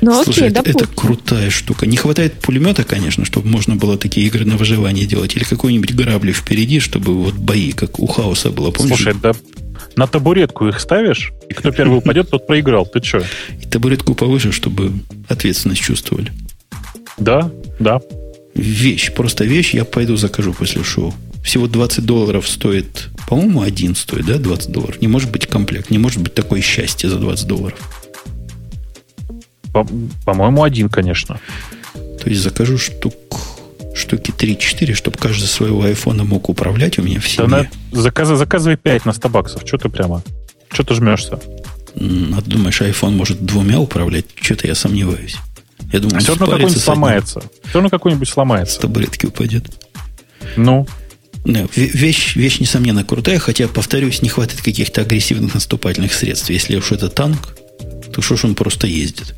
Ну, Слушай, окей, это, это крутая штука. Не хватает пулемета, конечно, чтобы можно было такие игры на выживание делать. Или какой-нибудь грабли впереди, чтобы вот бои, как у хаоса было. Помнишь? Слушай, да на табуретку их ставишь, и кто первый упадет, тот проиграл. Ты что? И табуретку повыше, чтобы ответственность чувствовали. Да, да. Вещь, просто вещь, я пойду закажу после шоу. Всего 20 долларов стоит, по-моему, один стоит, да, 20 долларов. Не может быть комплект, не может быть такое счастье за 20 долларов. По- по-моему, один, конечно. То есть закажу штук штуки 3-4, чтобы каждый своего айфона мог управлять у меня в семье. Да на, заказ, заказывай 5 на 100 баксов. Что ты прямо? Что ты жмешься? А ты думаешь, iPhone может двумя управлять? Что-то я сомневаюсь. Я думаю, а все равно какой-нибудь сломается. Все равно какой-нибудь сломается. С табуретки упадет. Ну? Да, вещь, вещь, несомненно, крутая, хотя, повторюсь, не хватит каких-то агрессивных наступательных средств. Если уж это танк, то что ж он просто ездит?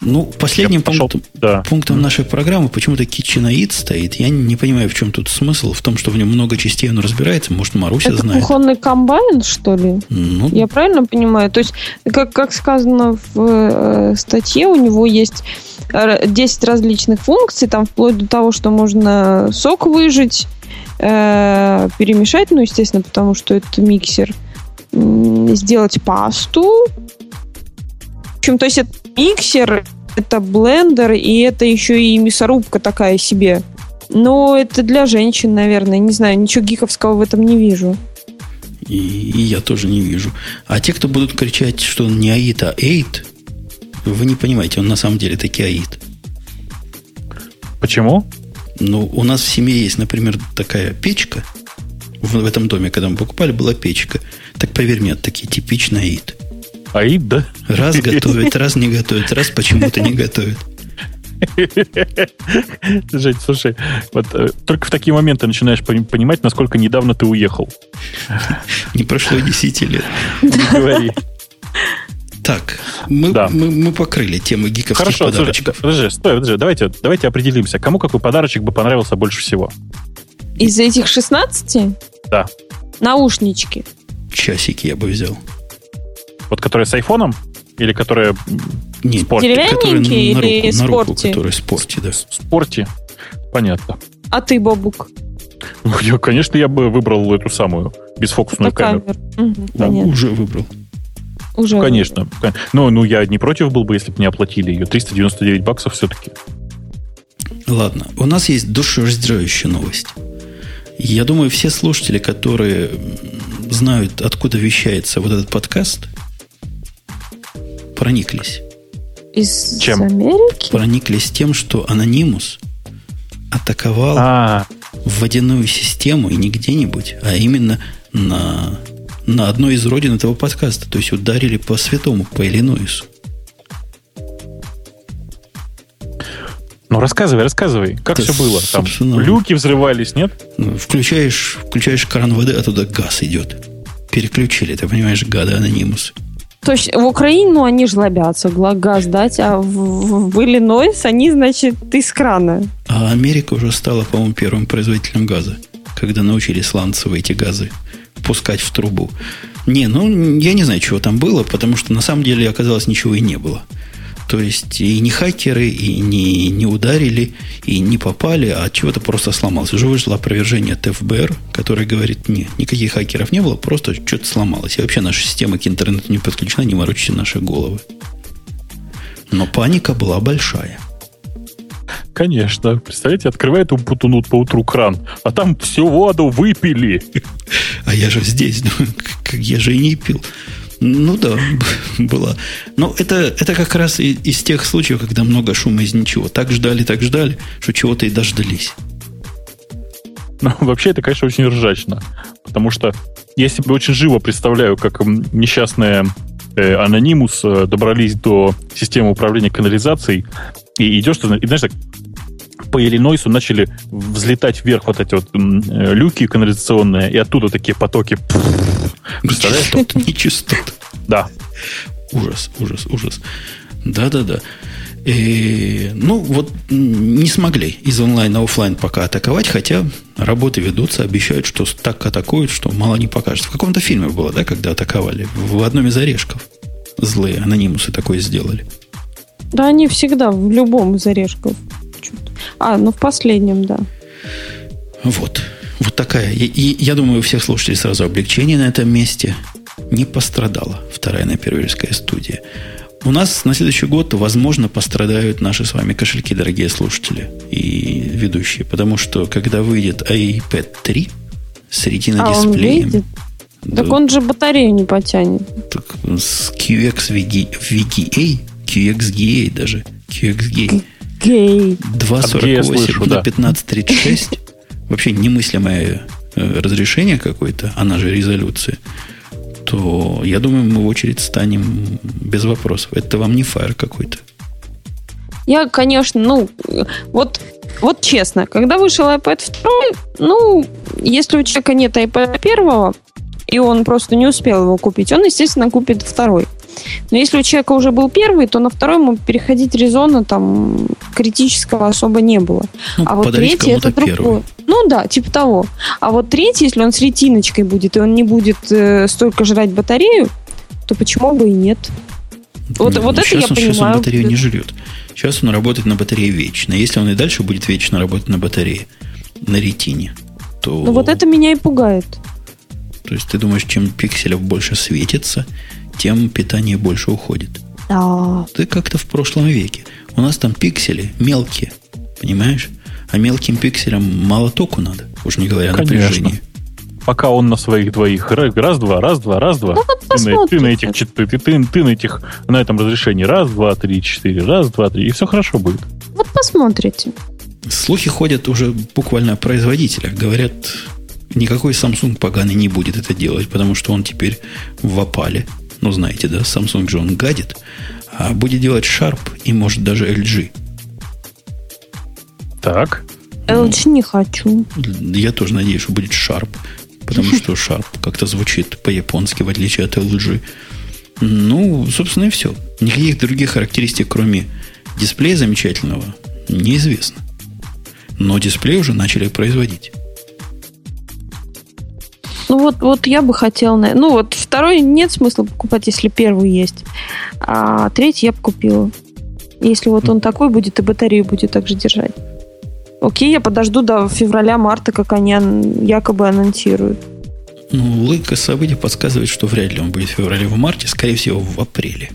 Ну, последним пунктом, да. пунктом нашей программы почему-то KitchenAid стоит. Я не, понимаю, в чем тут смысл. В том, что в нем много частей он разбирается. Может, Маруся Это знает. кухонный комбайн, что ли? Ну, Я правильно понимаю? То есть, как, как сказано в э, статье, у него есть 10 различных функций, там вплоть до того, что можно сок выжать, э, перемешать, ну, естественно, потому что это миксер, сделать пасту, общем, то есть это миксер, это блендер, и это еще и мясорубка такая себе. Но это для женщин, наверное. Не знаю, ничего гиковского в этом не вижу. И, и я тоже не вижу. А те, кто будут кричать, что он не АИТ, а ЭЙТ, вы не понимаете, он на самом деле таки АИТ. Почему? Ну, у нас в семье есть, например, такая печка. В, в этом доме, когда мы покупали, была печка. Так поверь мне, такие типичные АИТ. Аид, да? Раз готовит, раз не готовит, раз почему-то не готовит. Жень, слушай, вот э, только в такие моменты начинаешь понимать, насколько недавно ты уехал. Не прошло 10 лет. Не говори. Так, мы, да. мы, мы покрыли тему гиковских Хорошо, подарочков. Слушай, подожди, стой, подожди, давайте, давайте определимся, кому какой подарочек бы понравился больше всего. Из этих 16? Да. Наушнички. Часики я бы взял. Вот которые с айфоном? Или которая Нет, спорте? Деревянненькие который на или руку, на руку, спорте? который спорте, да. спорте? Понятно. А ты, Бабук? Ну, Я, конечно, я бы выбрал эту самую бесфокусную Это камеру. камер. Мгм, Да, понятно. уже выбрал. Уже. Конечно. Ну, ну, я не против был бы, если бы не оплатили ее. 399 баксов все-таки. Ладно, у нас есть душераздирающая новость. Я думаю, все слушатели, которые знают, откуда вещается вот этот подкаст, прониклись. Из Чем? Америки? Прониклись тем, что анонимус атаковал А, водяную систему и не где-нибудь, а именно на, на одной из родин этого подкаста. То есть ударили по святому, по Иллинойсу. ну рассказывай, рассказывай. Как Да, все было? Там люки взрывались, нет? Ну, Включаешь, включаешь кран воды, а туда газ идет. Переключили, ты понимаешь, гады анонимус. То есть в Украину они жлобятся, газ дать, а в, в- в Иллинойс они, значит, из крана. А Америка уже стала, по-моему, первым производителем газа, когда научились сланцевые эти газы пускать в трубу. Не, ну, я не знаю, чего там было, потому что на самом деле оказалось ничего и не было. То есть и не хакеры, и не, не ударили, и не попали, а чего-то просто сломалось. Уже вышло опровержение от ФБР, которое говорит, не, никаких хакеров не было, просто что-то сломалось. И вообще наша система к интернету не подключена, не морочите наши головы. Но паника была большая. Конечно. Представляете, открывает Умпутунут по утру кран, а там всю воду выпили. А я же здесь, ну, как я же и не пил. Ну да, была. Но это, это как раз и- из тех случаев, когда много шума из ничего. Так ждали, так ждали, что чего-то и дождались. Ну, вообще, это, конечно, очень ржачно. Потому что я себе очень живо представляю, как несчастные э, э, добрались до системы управления канализацией, и идешь, ты и знаешь, так, по Иллинойсу начали взлетать вверх вот эти вот э, люки канализационные, и оттуда такие потоки. Представляешь? Нечистот, нечистот. Да. Ужас, ужас, ужас. Да-да-да. И, ну, вот не смогли из онлайн на офлайн пока атаковать, хотя работы ведутся, обещают, что так атакуют, что мало не покажет. В каком-то фильме было, да, когда атаковали? В одном из орешков. Злые анонимусы такое сделали. Да они всегда в любом из орешков. А, ну в последнем, да. Вот. Вот такая. И, и я думаю, у всех слушателей сразу облегчение на этом месте. Не пострадала вторая напервельская студия. У нас на следующий год, возможно, пострадают наши с вами кошельки, дорогие слушатели и ведущие. Потому что, когда выйдет iPad 3 с а он выйдет? да, Так он же батарею не потянет. так с QX VG VGA, QXGA даже, QXGA, Гей. 2.48 слышу, на да. 15.36. Вообще немыслимое э, разрешение какое-то, она же резолюция. То я думаю, мы в очередь станем без вопросов. Это вам не фаер какой-то. Я, конечно, ну, вот, вот честно, когда вышел iPad 2, ну, если у человека нет iPad 1, и он просто не успел его купить, он, естественно, купит второй. Но если у человека уже был первый, то на второй ему переходить резона там критического особо не было. Ну, а вот третий это первый. другое. Ну да, типа того. А вот третий, если он с ретиночкой будет, и он не будет э, столько жрать батарею, то почему бы и нет? Вот, Ну, вот это сейчас я он, Сейчас понимаю. он батарею не жрет. Сейчас он работает на батарее вечно. Если он и дальше будет вечно работать на батарее, на ретине, то... Ну вот это меня и пугает. То есть ты думаешь, чем пикселев больше светится, тем питание больше уходит. Да. Ты как-то в прошлом веке. У нас там пиксели мелкие, понимаешь? А мелким пикселям мало току надо, уж не говоря о Конечно. напряжении. Пока он на своих двоих ра- раз-два, раз-два, раз-два. Ну вот Ты на, ты на этих чет- ты, ты, ты на этих на этом разрешении раз, два, три, четыре, раз, два, три, и все хорошо будет. Вот посмотрите. Слухи ходят уже буквально о производителях. Говорят, никакой Samsung поганый не будет это делать, потому что он теперь в опале. Ну, знаете, да, Samsung же он гадит. А будет делать Sharp и, может, даже LG. Так. LG не хочу. Я тоже надеюсь, что будет Sharp. Потому что Sharp как-то звучит по-японски, в отличие от LG. Ну, собственно, и все. Никаких других характеристик, кроме дисплея замечательного, неизвестно. Но дисплей уже начали производить. Ну вот, вот я бы хотела... на- Ну вот второй нет смысла покупать, если первый есть. а третий я бы купила. Если вот он такой будет, и батарею будет также держать. Окей, я подожду до февраля-марта, как они якобы анонсируют. Ну, логика событий подсказывает, что вряд ли он будет в феврале в марте, скорее всего, в апреле.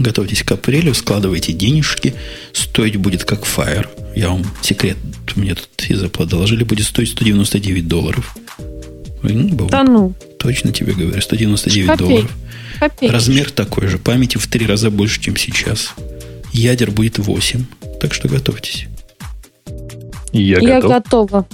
Готовьтесь к апрелю, складывайте денежки, стоить будет как Fire. Я вам секрет, мне тут из Apple доложили, будет стоить 199 долларов. Ну, да ну. Точно тебе говорю, 199 Копейк. долларов. Копейк. Размер такой же, памяти в три раза больше, чем сейчас. Ядер будет 8, так что готовьтесь. Я, Я готов. готова.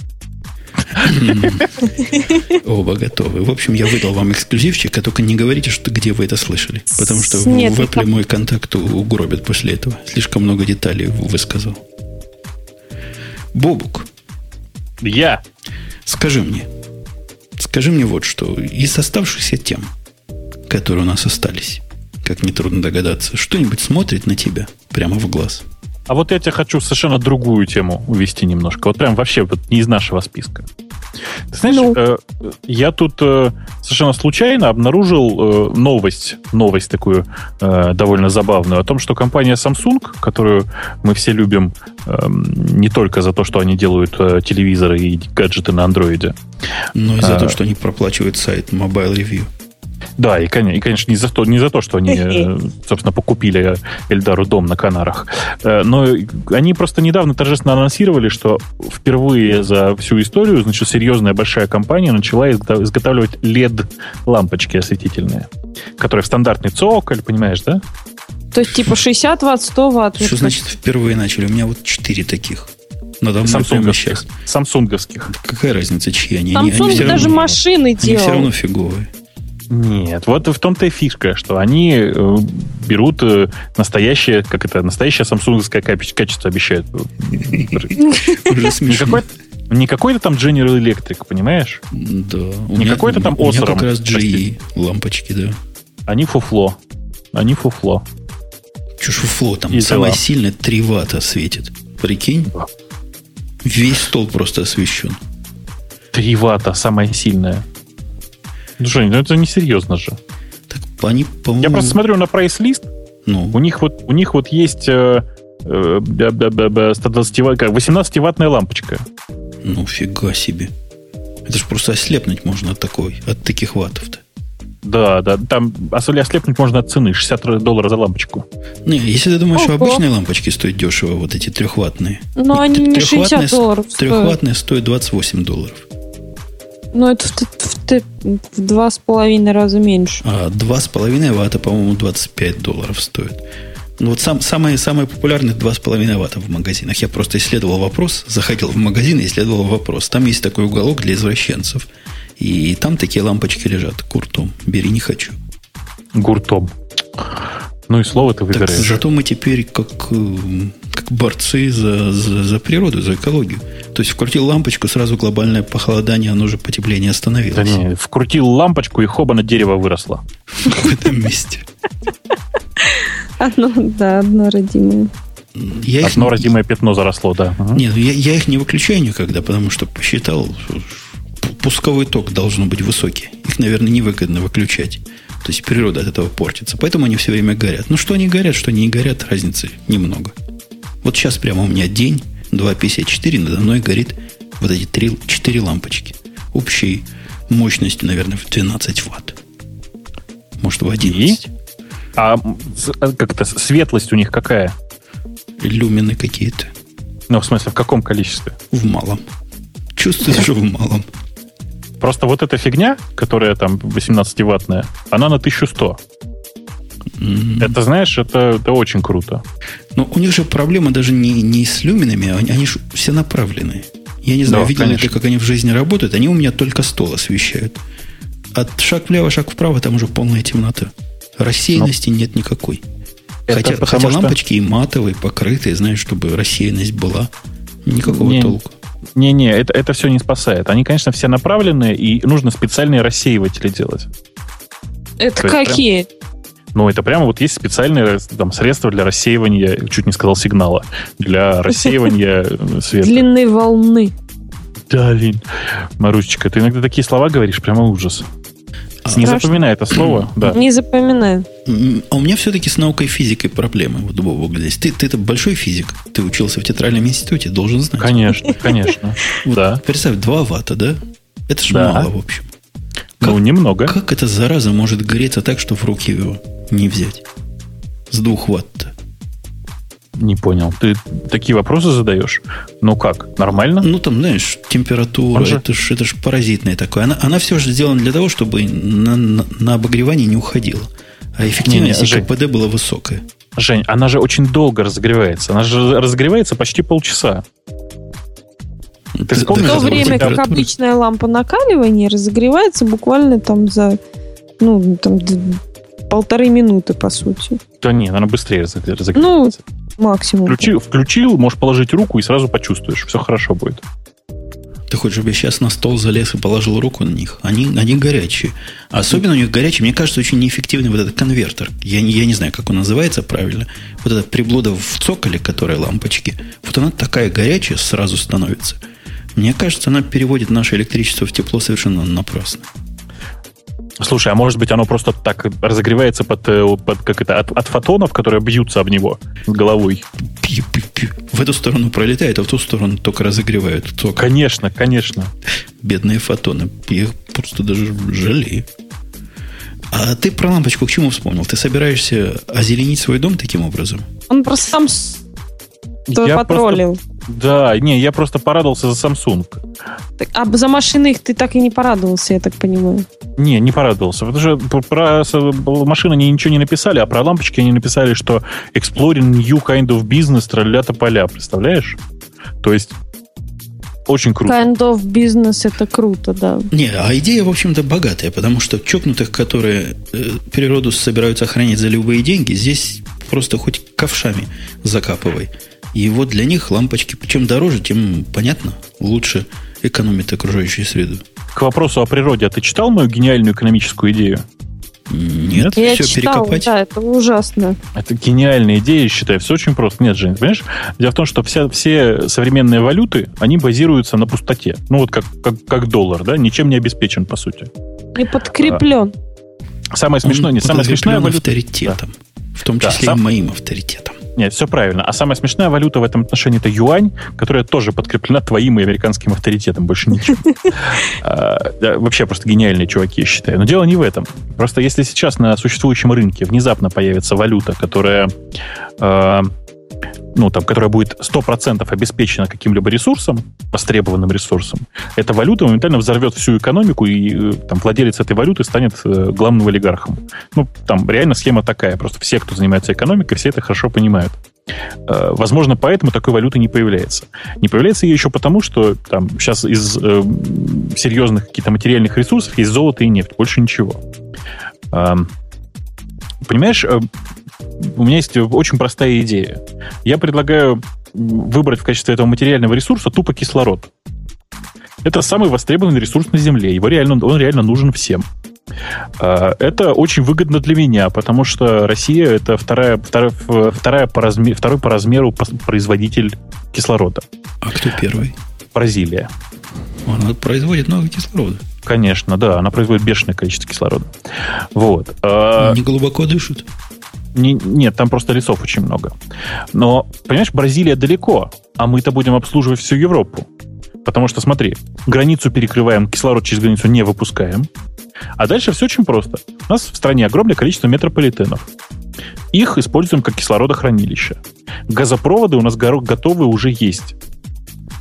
Оба готовы. В общем, я выдал вам эксклюзивчик, а только не говорите, что где вы это слышали. Потому что Нет, в Apple мой контакт угробят после этого. Слишком много деталей высказал. Бобук. Я. Скажи мне. Скажи мне вот что. Из оставшихся тем, которые у нас остались, как нетрудно догадаться, что-нибудь смотрит на тебя прямо в глаз? А вот я тебе хочу совершенно другую тему увести немножко. Вот прям вообще вот не из нашего списка. Ты знаешь, ну. э, я тут э, совершенно случайно обнаружил э, новость, новость такую э, довольно забавную о том, что компания Samsung, которую мы все любим э, не только за то, что они делают э, телевизоры и гаджеты на андроиде, но и за э, то, что они проплачивают сайт Mobile Review. Да, и, и конечно, не за, то, не за то, что они, э, собственно, покупили Эльдару дом на Канарах. Э, но они просто недавно торжественно анонсировали, что впервые за всю историю, значит, серьезная большая компания начала изготавливать LED-лампочки осветительные, которые в стандартный цоколь, понимаешь, да? То есть, типа 60 ватт, 100 ватт. Что значит впервые начали? У меня вот 4 таких. Надо самсунговских. Самсунговских. Какая разница, чьи они? Samsung они, они даже равно, машины делают. Они все равно фиговые. Нет, вот в том-то и фишка, что они э, берут э, настоящее, как это, настоящее самсунговское качество обещают. Не какой-то там General Electric, понимаешь? Да. Не какой-то там Osram. как раз GE лампочки, да. Они фуфло. Они фуфло. Че фуфло? Там самое сильное 3 ватта светит. Прикинь? Весь стол просто освещен. 3 ватта, самое сильное. Ну, Жень, ну это несерьезно же. Так они, по-моему... Я просто смотрю на прайс-лист. Ну. У них вот, у них вот есть э, э, 18-ваттная лампочка. Ну, фига себе. Это же просто ослепнуть можно от такой, от таких ваттов-то. Да, да, там ослепнуть можно от цены, 60 долларов за лампочку. Не, если ты думаешь, что обычные лампочки стоят дешево, вот эти трехваттные. Но они не 60 долларов Трехваттные стоят 28 долларов. Ну, это в, в, в два с половиной раза меньше. А два с половиной ватта, по-моему, 25 долларов стоит. Ну, вот сам, самые, самые популярные 2,5 ватта в магазинах. Я просто исследовал вопрос, заходил в магазин и исследовал вопрос. Там есть такой уголок для извращенцев. И там такие лампочки лежат. Гуртом. Бери, не хочу. Гуртом. Ну и слово ты выбираешь. Так, зато мы теперь как, э, как борцы за, за, за природу, за экологию. То есть вкрутил лампочку, сразу глобальное похолодание, оно же потепление остановилось. Да не, вкрутил лампочку, и хоба на дерево выросло. В этом месте. Одно, да, одно родимое. Я Одно их... родимое пятно заросло, да. Нет, я, я их не выключаю никогда, потому что посчитал, пусковой ток должен быть высокий. Их, наверное, невыгодно выключать. То есть природа от этого портится. Поэтому они все время горят. Ну, что они горят, что не горят, разницы немного. Вот сейчас прямо у меня день, 2.54, надо мной горит вот эти 3, 4 лампочки. Общей мощностью, наверное, в 12 ватт. Может, в 11. И? А как-то светлость у них какая? Люмины какие-то. Ну, в смысле, в каком количестве? В малом. Чувствуешь, что в малом. Просто вот эта фигня, которая там 18-ваттная, она на 1100. Mm-hmm. Это, знаешь, это, это очень круто. Но у них же проблема даже не, не с люминами, они, они же все направленные. Я не знаю, да, видел ли ты, как они в жизни работают. Они у меня только стол освещают. От шаг влево, шаг вправо, там уже полная темнота. Рассеянности Но... нет никакой. Хотя хотя что... лампочки и матовые, покрытые, знаешь, чтобы рассеянность была. Никакого не, толку. Не-не, это, это все не спасает. Они, конечно, все направленные, и нужно специальные рассеиватели делать. Это какие? Прям, ну, это прямо вот есть специальные там, средства для рассеивания, чуть не сказал сигнала, для рассеивания э, света. Длинной волны. Да, Лин. Марусечка, ты иногда такие слова говоришь, прямо ужас. Не запоминай это слово, да. Не запоминаю. А у меня все-таки с наукой и физикой проблемы. Вот, Бобок, здесь. Ты, ты это большой физик. Ты учился в театральном институте, должен знать. Конечно, конечно. Да. Представь, 2 ватта, да? Это ж Да. мало, в общем. Ну, немного. Как эта зараза может греться так, что в руки его не взять? С двух ватт-то. Не понял. Ты такие вопросы задаешь? Ну как, нормально? Ну, там, знаешь, температура, Он же- это ж, это ж паразитное такое. Она, она все же сделана для того, чтобы на, на, на обогревание не уходила. А эффективность Жень. КПД была высокая. Жень, она же очень долго разогревается. Она же разогревается почти полчаса. Ты В то время как обычная лампа накаливания разогревается буквально там за ну, там, полторы минуты, по сути. Да нет, она быстрее разог- Ну, разогревается. Максимум. Включи- включил, можешь положить руку и сразу почувствуешь. Все хорошо будет. Ты хочешь, чтобы я сейчас на стол залез и положил руку на них? Они, они горячие. Особенно у них горячие. Мне кажется, очень неэффективный вот этот конвертер. Я, не- я не знаю, как он называется правильно. Вот эта приблуда в цоколе, которая лампочки. Вот она такая горячая сразу становится. Мне кажется, она переводит наше электричество в тепло совершенно напрасно. Слушай, а может быть оно просто так разогревается под, э, под как это, от, от фотонов, которые бьются об него головой? Пью-пью-пью. В эту сторону пролетает, а в ту сторону только разогревают цоколь. Конечно, конечно. Бедные фотоны. Я их просто даже жалею. А ты про лампочку к чему вспомнил? Ты собираешься озеленить свой дом таким образом? Он просто сам с- то Я потроллил. просто- да, не, я просто порадовался за Samsung. Так, а за машины их ты так и не порадовался, я так понимаю. Не, не порадовался. Потому что про, машины они ничего не написали, а про лампочки они написали, что exploring new kind of business, тролля поля, представляешь? То есть очень круто. Kind of business это круто, да. Не, а идея, в общем-то, богатая, потому что чокнутых, которые э, природу собираются охранять за любые деньги, здесь просто хоть ковшами закапывай. И вот для них лампочки, чем дороже, тем, понятно, лучше экономит окружающую среду. К вопросу о природе. А ты читал мою гениальную экономическую идею? Нет, Я все читала, перекопать. да, это ужасно. Это гениальная идея, я считаю. Все очень просто. Нет, Жень, понимаешь? Дело в том, что вся, все современные валюты, они базируются на пустоте. Ну, вот как, как, как доллар, да? Ничем не обеспечен, по сути. Не подкреплен. Самое смешное, Он не смешная подкреплен валюта... авторитетом. В том Да, числе сам- и моим авторитетом. Нет, все правильно. А самая смешная валюта в этом отношении это юань, которая тоже подкреплена твоим и американским авторитетом, больше ничего. А, Вообще просто гениальные чуваки, я считаю. Но дело не в этом. Просто если сейчас на существующем рынке внезапно появится валюта, которая э, ну, там, которая будет 100% обеспечена каким-либо ресурсом, востребованным ресурсом, эта валюта моментально взорвет всю экономику, и э, там, владелец этой валюты станет э, главным олигархом. Ну, там реально схема такая. Просто все, кто занимается экономикой, все это хорошо понимают. Э, Возможно, поэтому такой валюты не появляется. Не появляется ее еще потому, что там сейчас из э, серьезных каких-то материальных ресурсов есть золото и нефть, больше ничего. Эм, Понимаешь, э, у меня есть очень простая идея. Я предлагаю выбрать в качестве этого материального ресурса тупо кислород. Это самый востребованный ресурс на Земле. Его реально, он реально нужен всем. А, Это очень выгодно для меня, потому что Россия это вторая, вторая, вторая по разме- второй по размеру производитель кислорода. А кто первый? Бразилия. Он производит много кислорода. Конечно, да, она производит бешеное количество кислорода. Вот. А, Не глубоко дышит. Не- нет, там просто лесов очень много. Но, понимаешь, Бразилия далеко, а мы-то будем обслуживать всю Европу. Потому что, смотри, границу перекрываем, кислород через границу не выпускаем. А дальше все очень просто. У нас в стране огромное количество метрополитенов. Их используем как кислородохранилище. Газопроводы у нас готовы уже есть.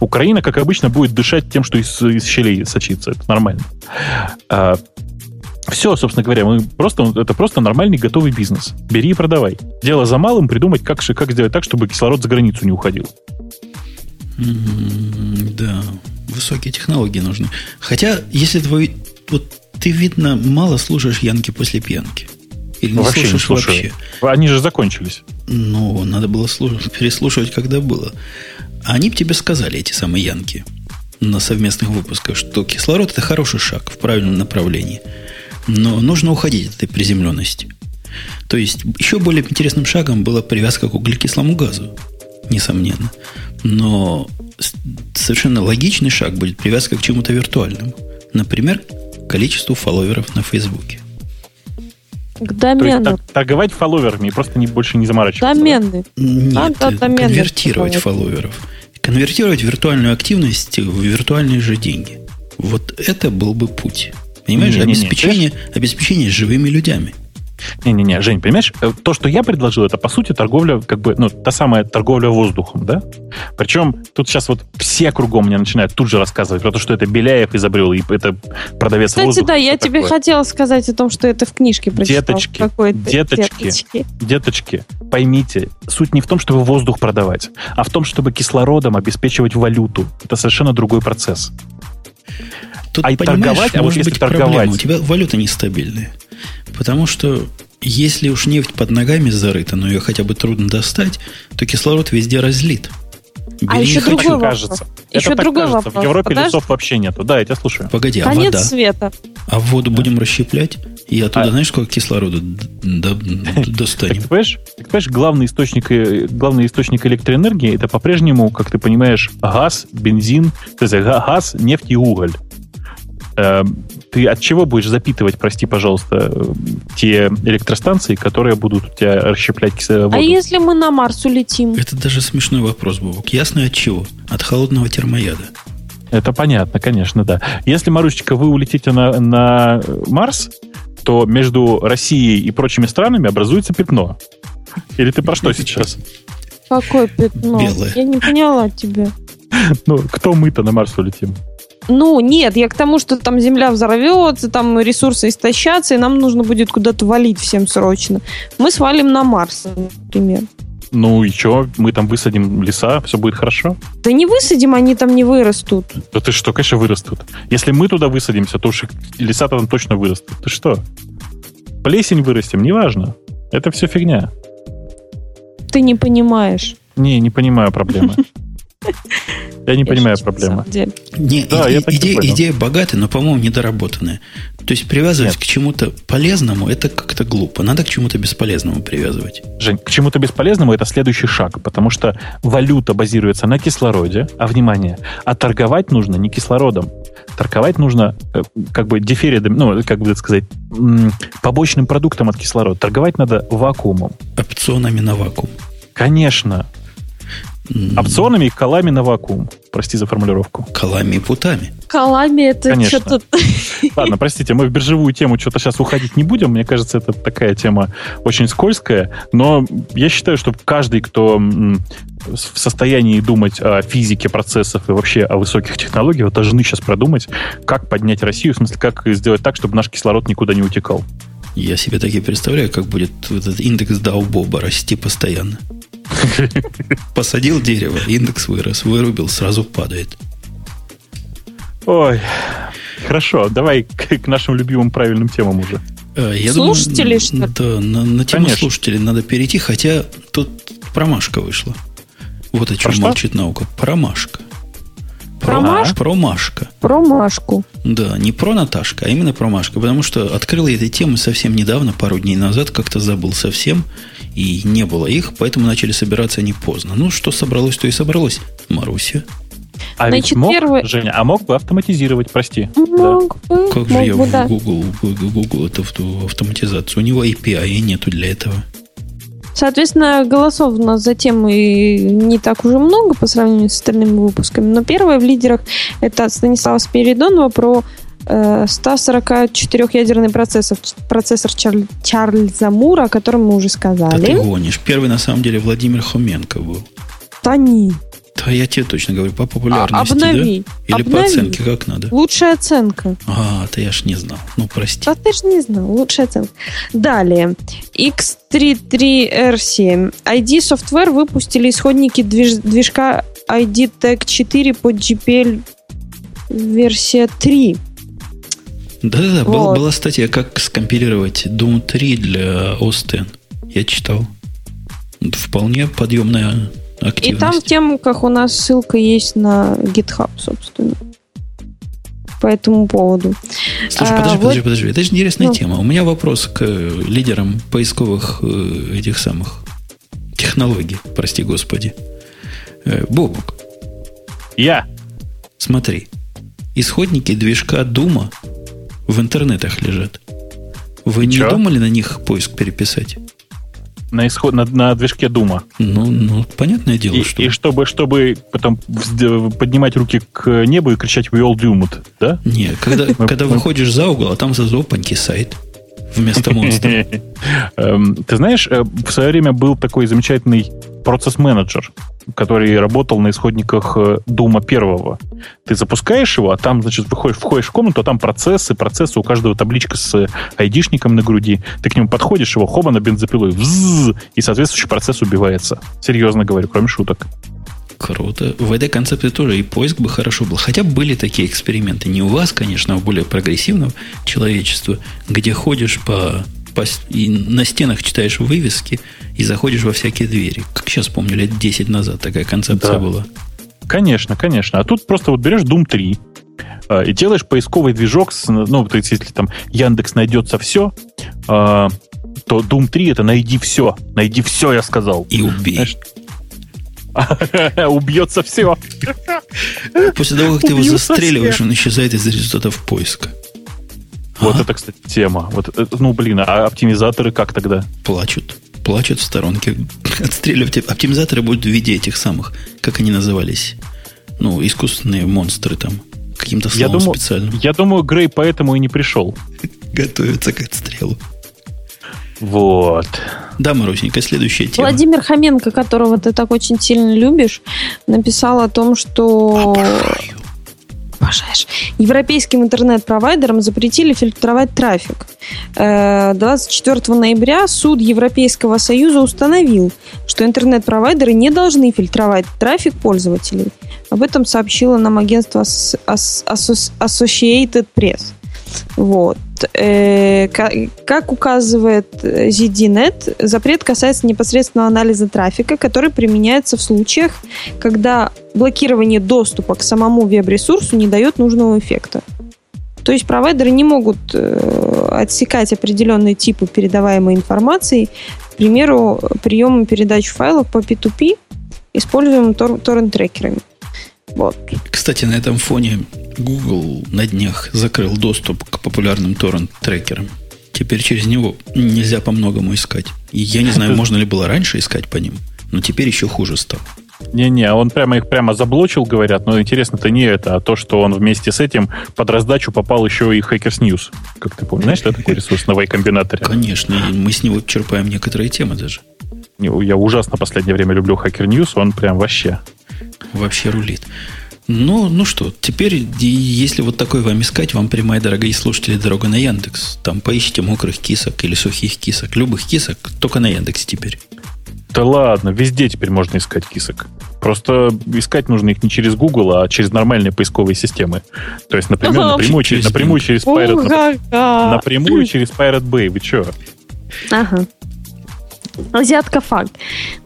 Украина, как обычно, будет дышать тем, что из, из щелей сочится. Это нормально. Все, собственно говоря, мы просто, это просто нормальный готовый бизнес. Бери и продавай. Дело за малым придумать, как, как сделать так, чтобы кислород за границу не уходил. М, Да, высокие технологии нужны. Хотя, если твой... Вот ты, видно, мало слушаешь Янки после пьянки. Или не Вообще не слушаешь слушаю. вообще. Они же закончились. Ну, надо было слушать, переслушивать, когда было. Они бы тебе сказали, эти самые Янки, на совместных выпусках, что кислород – это хороший шаг в правильном направлении. Но нужно уходить от этой приземленности. То есть, еще более интересным шагом была привязка к углекислому газу. Несомненно. Но совершенно логичный шаг будет привязка к чему-то виртуальному. Например, количеству фолловеров на Фейсбуке. К домену. То есть так, торговать фолловерами и просто не, больше не заморачиваться. да? Домены. Нет, Надо домены конвертировать торговать. фолловеров. Конвертировать виртуальную активность в виртуальные же деньги. Вот это был бы путь. Понимаешь, Не-не-не, обеспечение, обеспечение живыми людьми. Не-не-не, Жень, понимаешь, э, то, что я предложил, это, по сути, торговля, как бы, ну, та самая торговля воздухом, да? Причем тут сейчас вот все кругом мне начинают тут же рассказывать про то, что это Беляев изобрел, и это продавец Кстати, воздуха. да, я тебе такое. хотела сказать о том, что это в книжке прочитал. Деточки, деточки. деточки. Деточки, поймите, суть не в том, чтобы воздух продавать, а в том, чтобы кислородом обеспечивать валюту. Это совершенно другой процесс. Тут, А и торговать, а вот может если быть проблема. торговать- У тебя валюта нестабильная. Потому что если уж нефть под ногами зарыта, но ее хотя бы трудно достать, то кислород везде разлит. А Бери еще не другой хочу. вопрос. кажется. Еще это так другой кажется. вопрос. В Европе Подожди. лесов вообще нету. Да, я тебя слушаю. Погоди, а Конец вода? света. А воду будем расщеплять? И оттуда, А- знаешь, сколько кислорода д- д- Так достанем? ты понимаешь, так, понимаешь, главный источник, э, главный источник электроэнергии это по-прежнему, как ты понимаешь, газ, бензин, то есть га- газ, нефть и уголь. Э, Ты от чего будешь запитывать, прости, пожалуйста, э, те электростанции, которые будут у тебя расщеплять кис- воду? А если мы на Марс улетим? Это даже смешной вопрос, Бобок. Ясно от чего? От холодного термояда. Это понятно, конечно, да. Если, Марусечка, вы улетите на, на Марс, то между Россией и прочими странами образуется пятно. Или ты про что сейчас? Какое пятно? Белое. Я не поняла тебя. Ну, кто мы-то на Марс улетим? Ну, нет, я к тому, что там Земля взорвется, там ресурсы истощатся, и нам нужно будет куда-то валить всем срочно. Мы свалим на Марс, например. Ну и что? Мы там высадим леса, все будет хорошо? Да не высадим, они там не вырастут. Да ты что, конечно, вырастут. Если мы туда высадимся, то уж леса там точно вырастут. Ты что? Плесень вырастим, неважно. Это все фигня. Ты не понимаешь. Не, не понимаю проблемы. Я не Я понимаю шучу, проблемы. Не, Да, иде- я так и идея, богатая, но, по-моему, недоработанная. То есть привязывать Нет. к чему-то полезному это как-то глупо. Надо к чему-то бесполезному привязывать. Жень, к чему-то бесполезному это следующий шаг, потому что валюта базируется на кислороде, а внимание, а торговать нужно не кислородом. Торговать нужно э, как бы диферидом, ну, как бы это сказать, побочным продуктом от кислорода. Торговать надо вакуумом. Опционами на вакуум. Конечно. Опционами и колами на вакуум. Прости за формулировку. Колами и путами. Калами это Конечно. что-то... Ладно, простите, мы в биржевую тему что-то сейчас уходить не будем. Мне кажется, это такая тема очень скользкая. Но я считаю, что каждый, кто в состоянии думать о физике процессов и вообще о высоких технологиях, должны сейчас продумать, как поднять Россию, в смысле, как сделать так, чтобы наш кислород никуда не утекал. Я себе так и представляю, как будет вот этот индекс Даубоба расти постоянно. Посадил дерево, индекс вырос, вырубил, сразу падает. Ой, хорошо, давай к, к нашим любимым правильным темам уже. Э, Я Слушатели, думаю, что ли? Да, на, на тему Конечно. слушателей надо перейти, хотя тут промашка вышла. Вот о чем Про что? молчит наука. Промашка. Промашка? Промашка. Про Машку. Да, не про Наташка, а именно про Машка. Потому что открыл я этой темы совсем недавно, пару дней назад, как-то забыл совсем, и не было их, поэтому начали собираться не поздно. Ну, что собралось, то и собралось. Маруся. А ведь Значит, мог, первый- Женя, а мог бы автоматизировать, прости. Да. Мог бы, Как же мог я бы, в да. Google, в Google это в ту автоматизацию. У него API нету для этого. Соответственно, голосов у нас затем и не так уже много по сравнению с остальными выпусками. Но первое в лидерах это Станислава Спиридонова про 144-ядерный процессор, процессор Чарль- Чарльза Мура, о котором мы уже Да сказали. ты гонишь. Первый, на самом деле, Владимир Хоменко был. Тони. Да, я тебе точно говорю, по популярности, А, обнови. да? Или по Обнови. оценке, как надо? Лучшая оценка. А, это я ж не знал. Ну, прости. А ты же не знал. Лучшая оценка. Далее. X33R7. ID Software выпустили исходники движ- движка ID Tech 4 под GPL версия 3. Да-да-да, была, Вот. была статья, как скомпилировать Doom 3 для OS X. Я читал. Вполне подъемная И активность. там в темках у нас ссылка есть на GitHub, собственно. По этому поводу. Слушай, А, подожди, вот- подожди, подожди. Это же интересная Ну. тема. У меня вопрос к э, лидерам поисковых э, этих самых технологий, прости господи. Э, Бобук, Я. смотри. Исходники движка Дума В интернетах лежат. Вы не Чё? думали на них поиск переписать? На, исход, на, на движке Дума. Ну, ну, понятное дело, И, что... и чтобы, чтобы потом поднимать руки к небу и кричать «We all doomed», да? Не, когда, когда выходишь за угол, а там сразу опаньки сайт вместо монстра. Эм, Ты знаешь, э, в свое время был такой замечательный процесс-менеджер, который работал на исходниках э, Дума первого. Ты запускаешь его, а там, значит, выходишь, входишь в комнату, а там процессы, процессы, у каждого табличка с айдишником на груди. Ты к нему подходишь, его хоба на бензопилой, вззз, и соответствующий процесс убивается. Серьезно говорю, кроме шуток. Круто. В этой концепции тоже и поиск бы хорошо был. Хотя были такие эксперименты. Не у вас, конечно, а у более прогрессивного человечества, где ходишь по, по и на стенах читаешь вывески и заходишь во всякие двери. Как сейчас помню, лет 10 назад такая концепция Да. была. Конечно, конечно. А тут просто вот берешь Doom 3 э, и делаешь поисковый движок, с, ну, то есть если там Яндекс найдется все, то Doom 3 это найди все. Найди все, я сказал. И убей. Знаешь, Убьется все. После того, как ты его застреливаешь, он исчезает из результатов поиска. Вот А? это, кстати, тема. Вот, это, ну, блин, а оптимизаторы как тогда? Плачут. Плачут в сторонке. Отстреливать. Оптимизаторы будут в виде этих самых, как они назывались, ну, искусственные монстры там. Каким-то Я словом думаю, специальным. я думаю, Грей поэтому и не пришел. Готовятся к отстрелу. Вот. Да, Марусенька, следующая тема. Владимир Хоменко, которого ты так очень сильно любишь, написал о том, что Обожаю. Обожаешь. европейским интернет-провайдерам запретили фильтровать трафик. Э, 24 ноября суд Европейского Союза установил, что интернет-провайдеры не должны фильтровать трафик пользователей. Об этом сообщило нам агентство Associated Press. Вот. Э, ка- Как указывает э, ZDNet, запрет касается непосредственного анализа трафика, который применяется в случаях, когда блокирование доступа к самому веб-ресурсу не дает нужного эффекта. То есть провайдеры не могут э, отсекать определенные типы передаваемой информации, к примеру, приемом передачи файлов по P2P, используемым тор- торрент-трекерами. Вот. Кстати, на этом фоне Google на днях закрыл доступ к популярным торрент-трекерам. Теперь через него нельзя по многому искать. И я не знаю, можно ли было раньше искать по ним, но теперь еще хуже стало. Не-не, он прямо их прямо заблочил, говорят, но интересно-то не это, а то, что он вместе с этим под раздачу попал еще и Hackers News. Как ты помнишь, знаешь, что такой ресурс на Y-комбинаторе? Конечно, мы с него черпаем некоторые темы даже. Я ужасно последнее время люблю Hacker News, он прям вообще. Вообще рулит. Ну, ну что, теперь, если вот такой вам искать, вам прямая, дорогие слушатели, дорога на Яндекс. Там поищите мокрых кисок или сухих кисок. Любых кисок, только на Яндексе теперь. Да ладно, везде теперь можно искать кисок. Просто искать нужно их не через Google, а через нормальные поисковые системы. То есть, например, Ага. напрямую, Через через, напрямую через Pirate, напрямую через Pirate Bay. Вы что? Ага. Азиатка факт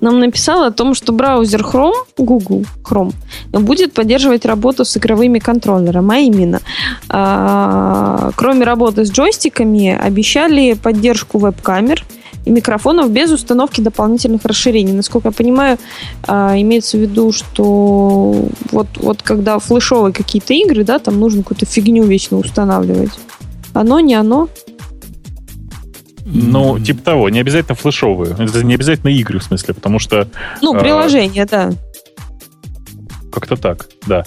нам написала о том, что браузер Chrome, Google Chrome, будет поддерживать работу с игровыми контроллерами, а именно, а, кроме работы с джойстиками, обещали поддержку веб-камер и микрофонов без установки дополнительных расширений. Насколько я понимаю, а, имеется в виду, что вот, вот когда флешовые какие-то игры, да, там нужно какую-то фигню вечно устанавливать. Оно, не оно. Ну, типа того, не обязательно флешовые. Это не обязательно игры, в смысле, потому что Ну, А, приложение, да. как-то так, да.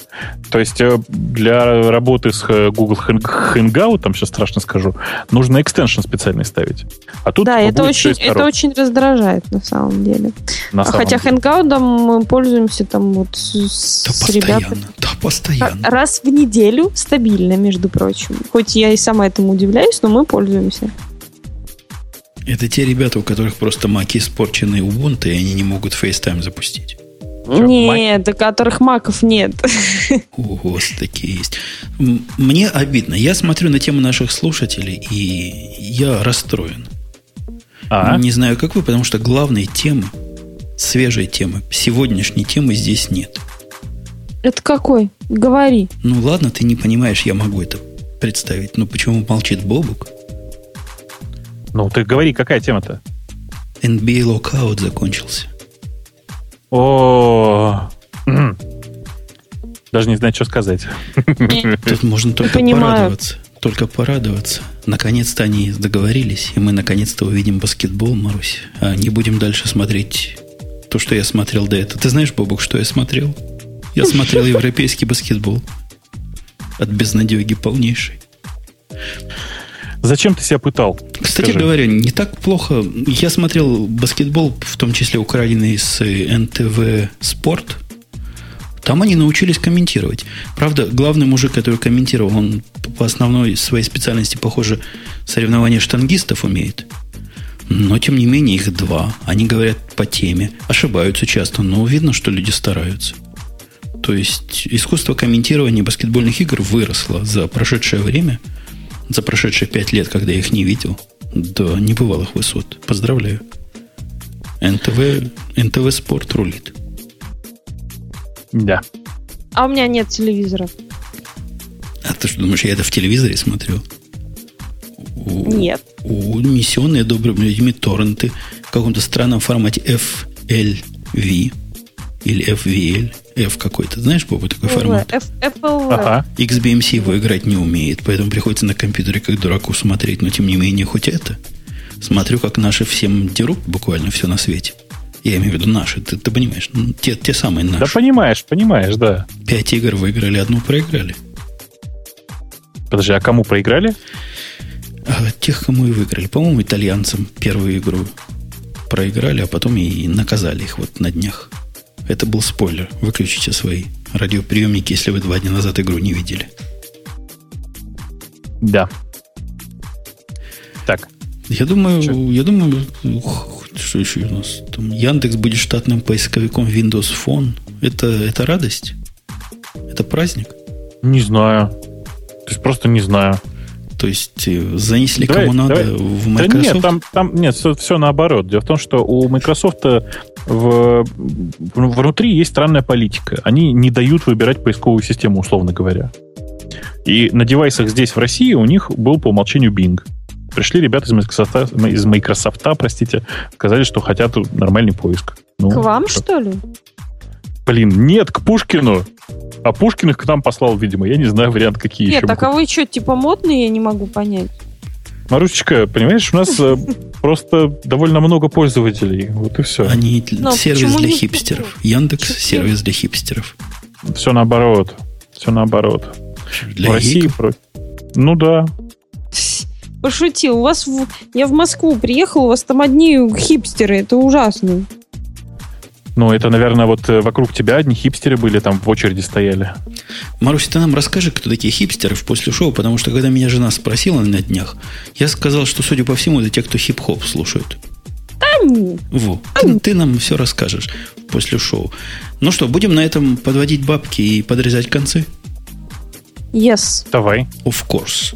То есть э, для работы с э, Google Hang- Hangout, там сейчас страшно скажу, нужно экстеншн специальный ставить. А тут Да, это очень, это очень раздражает на самом деле. на А самом Хотя деле. Hangout мы пользуемся там вот с, Да с ребятами. постоянно, да постоянно. Раз в неделю стабильно, между прочим. Хоть я и сама этому удивляюсь, но мы пользуемся. Это те ребята, у которых просто маки испорчены Ubuntu, и они не могут FaceTime запустить. Нет, до которых маков нет. О, господи, такие есть. Мне обидно. Я смотрю на тему наших слушателей, и я расстроен. А, Не знаю, как вы, потому что главной темы, свежей темы, сегодняшней темы здесь нет. Это какой? Говори. Ну ладно, ты не понимаешь, я могу это представить. Но почему молчит Бобук? Ну ты говори, какая тема-то? NBA Lockout закончился. О, даже не знаю, что сказать. Тут можно только порадоваться. только порадоваться. Наконец-то они договорились, и мы наконец-то увидим баскетбол, Марусь. А не будем дальше смотреть то, что я смотрел до этого. Ты знаешь, Бобук, что я смотрел? Я смотрел европейский баскетбол. От безнадеги полнейшей. Зачем ты себя пытал? Кстати Скажи. говоря, не так плохо. Я смотрел баскетбол, в том числе украденный с НТВ Спорт. Там они научились комментировать. Правда, главный мужик, который комментировал, он по основной своей специальности, похоже, соревнования штангистов умеет. Но, тем не менее, их два. Они говорят по теме. Ошибаются часто, но видно, что люди стараются. То есть искусство комментирования баскетбольных игр выросло за прошедшее время, за прошедшие пять лет, когда я их не видел, до небывалых высот. Поздравляю. НТВ, НТВ Спорт рулит. Да. А у меня нет телевизора. А ты что думаешь, я это в телевизоре смотрел? У, Нет. У унесенные добрыми людьми торренты в каком-то странном формате FLV или FVL, F какой-то. Знаешь, Боба, такой формат? FLV. Ага. XBMC его играть не умеет, поэтому приходится на компьютере как дураку смотреть, но тем не менее хоть это. Смотрю, как наши всем дерут буквально все на свете. Я имею в виду наши, ты, ты понимаешь, ну, те, те самые Да наши. понимаешь, понимаешь, да. Пять игр выиграли, одну проиграли. Подожди, а кому проиграли? А тех, кому и выиграли. По-моему, итальянцам первую игру проиграли, а потом и наказали их вот на днях. Это был спойлер. Выключите свои радиоприемники, если вы два дня назад игру не видели. Да. Так, Я думаю, Чё? я думаю, ух, что еще у нас? Там Яндекс будет штатным поисковиком Windows Phone. Это, это радость? Это праздник? не знаю. То есть просто не знаю. То есть э, занесли Давай, кому надо давай. в Да Microsoft? нет, там, там нет, все, все наоборот. Дело в том, что у Microsoft в, внутри есть странная политика. Они не дают выбирать поисковую систему, условно говоря. И на девайсах здесь, в России, у них был по умолчанию Bing. Пришли ребята из Microsoft, из Microsoft простите, сказали, что хотят нормальный поиск. Ну, К вам, что? что ли? Блин, нет, к Пушкину. А Пушкин их к нам послал, видимо. Я не знаю вариант, какие Нет, еще. так а вы что, типа модные, я не могу понять. Марусечка, понимаешь, у нас э, просто довольно много пользователей. Вот и все. Они Но сервис для хипстеров. Яндекс сервис для хипстеров. Все наоборот. Все наоборот. Для в России гиков. про- Ну да. Пошутил. У вас в... Я в Москву приехал, у вас там одни хипстеры. Это ужасно. Ну, это, наверное, вот э, вокруг тебя одни хипстеры были, там в очереди стояли. Маруся, ты нам расскажи, кто такие хипстеры в после шоу, потому что когда меня жена спросила на днях, я сказал, что, судя по всему, это те, кто хип-хоп слушают. Ам, Во, ты, ты нам все расскажешь после шоу. Ну что, будем на этом подводить бабки и подрезать концы? Yes. Давай. Of course.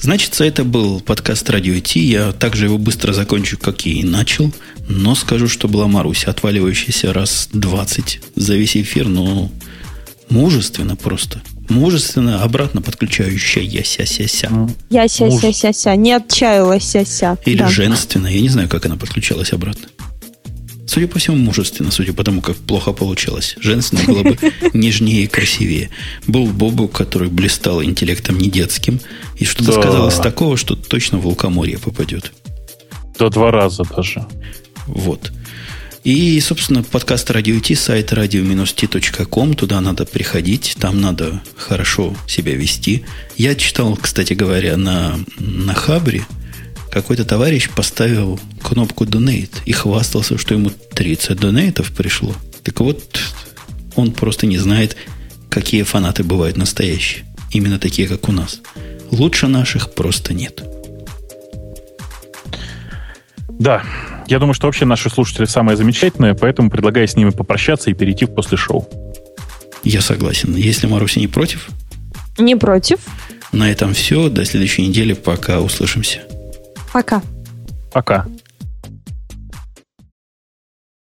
Значит, это был подкаст Радио Ти. Я также его быстро закончу, как и начал. Но скажу, что была Маруся, отваливающаяся раз 20 за весь эфир, но мужественно просто. Мужественно, обратно подключающаяся-ся-ся. Я ся Муж. ся ся ся Не отчаялась ся ся Или Да. женственно. Я не знаю, как она подключалась обратно. Судя по всему, мужественно, судя по тому, как плохо получалось. Женственно было бы нежнее и красивее. Был Бобу, который блистал интеллектом не детским, и что-то Да. сказал из такого, что точно в Волкоморье попадет. До два раза даже. Вот. И, собственно, подкаст Радио Ти, сайт radio-t.com, туда надо приходить, там надо хорошо себя вести. Я читал, кстати говоря, на, на Хабре, какой-то товарищ поставил кнопку Donate и хвастался, что ему 30 донейтов пришло. Так вот, он просто не знает, какие фанаты бывают настоящие. Именно такие, как у нас. Лучше наших просто нет. Да. Я думаю, что вообще наши слушатели самые замечательные, поэтому предлагаю с ними попрощаться и перейти в после шоу. Я согласен. Если Маруся не против, Не против. На этом все. До следующей недели. Пока услышимся. Пока. Пока.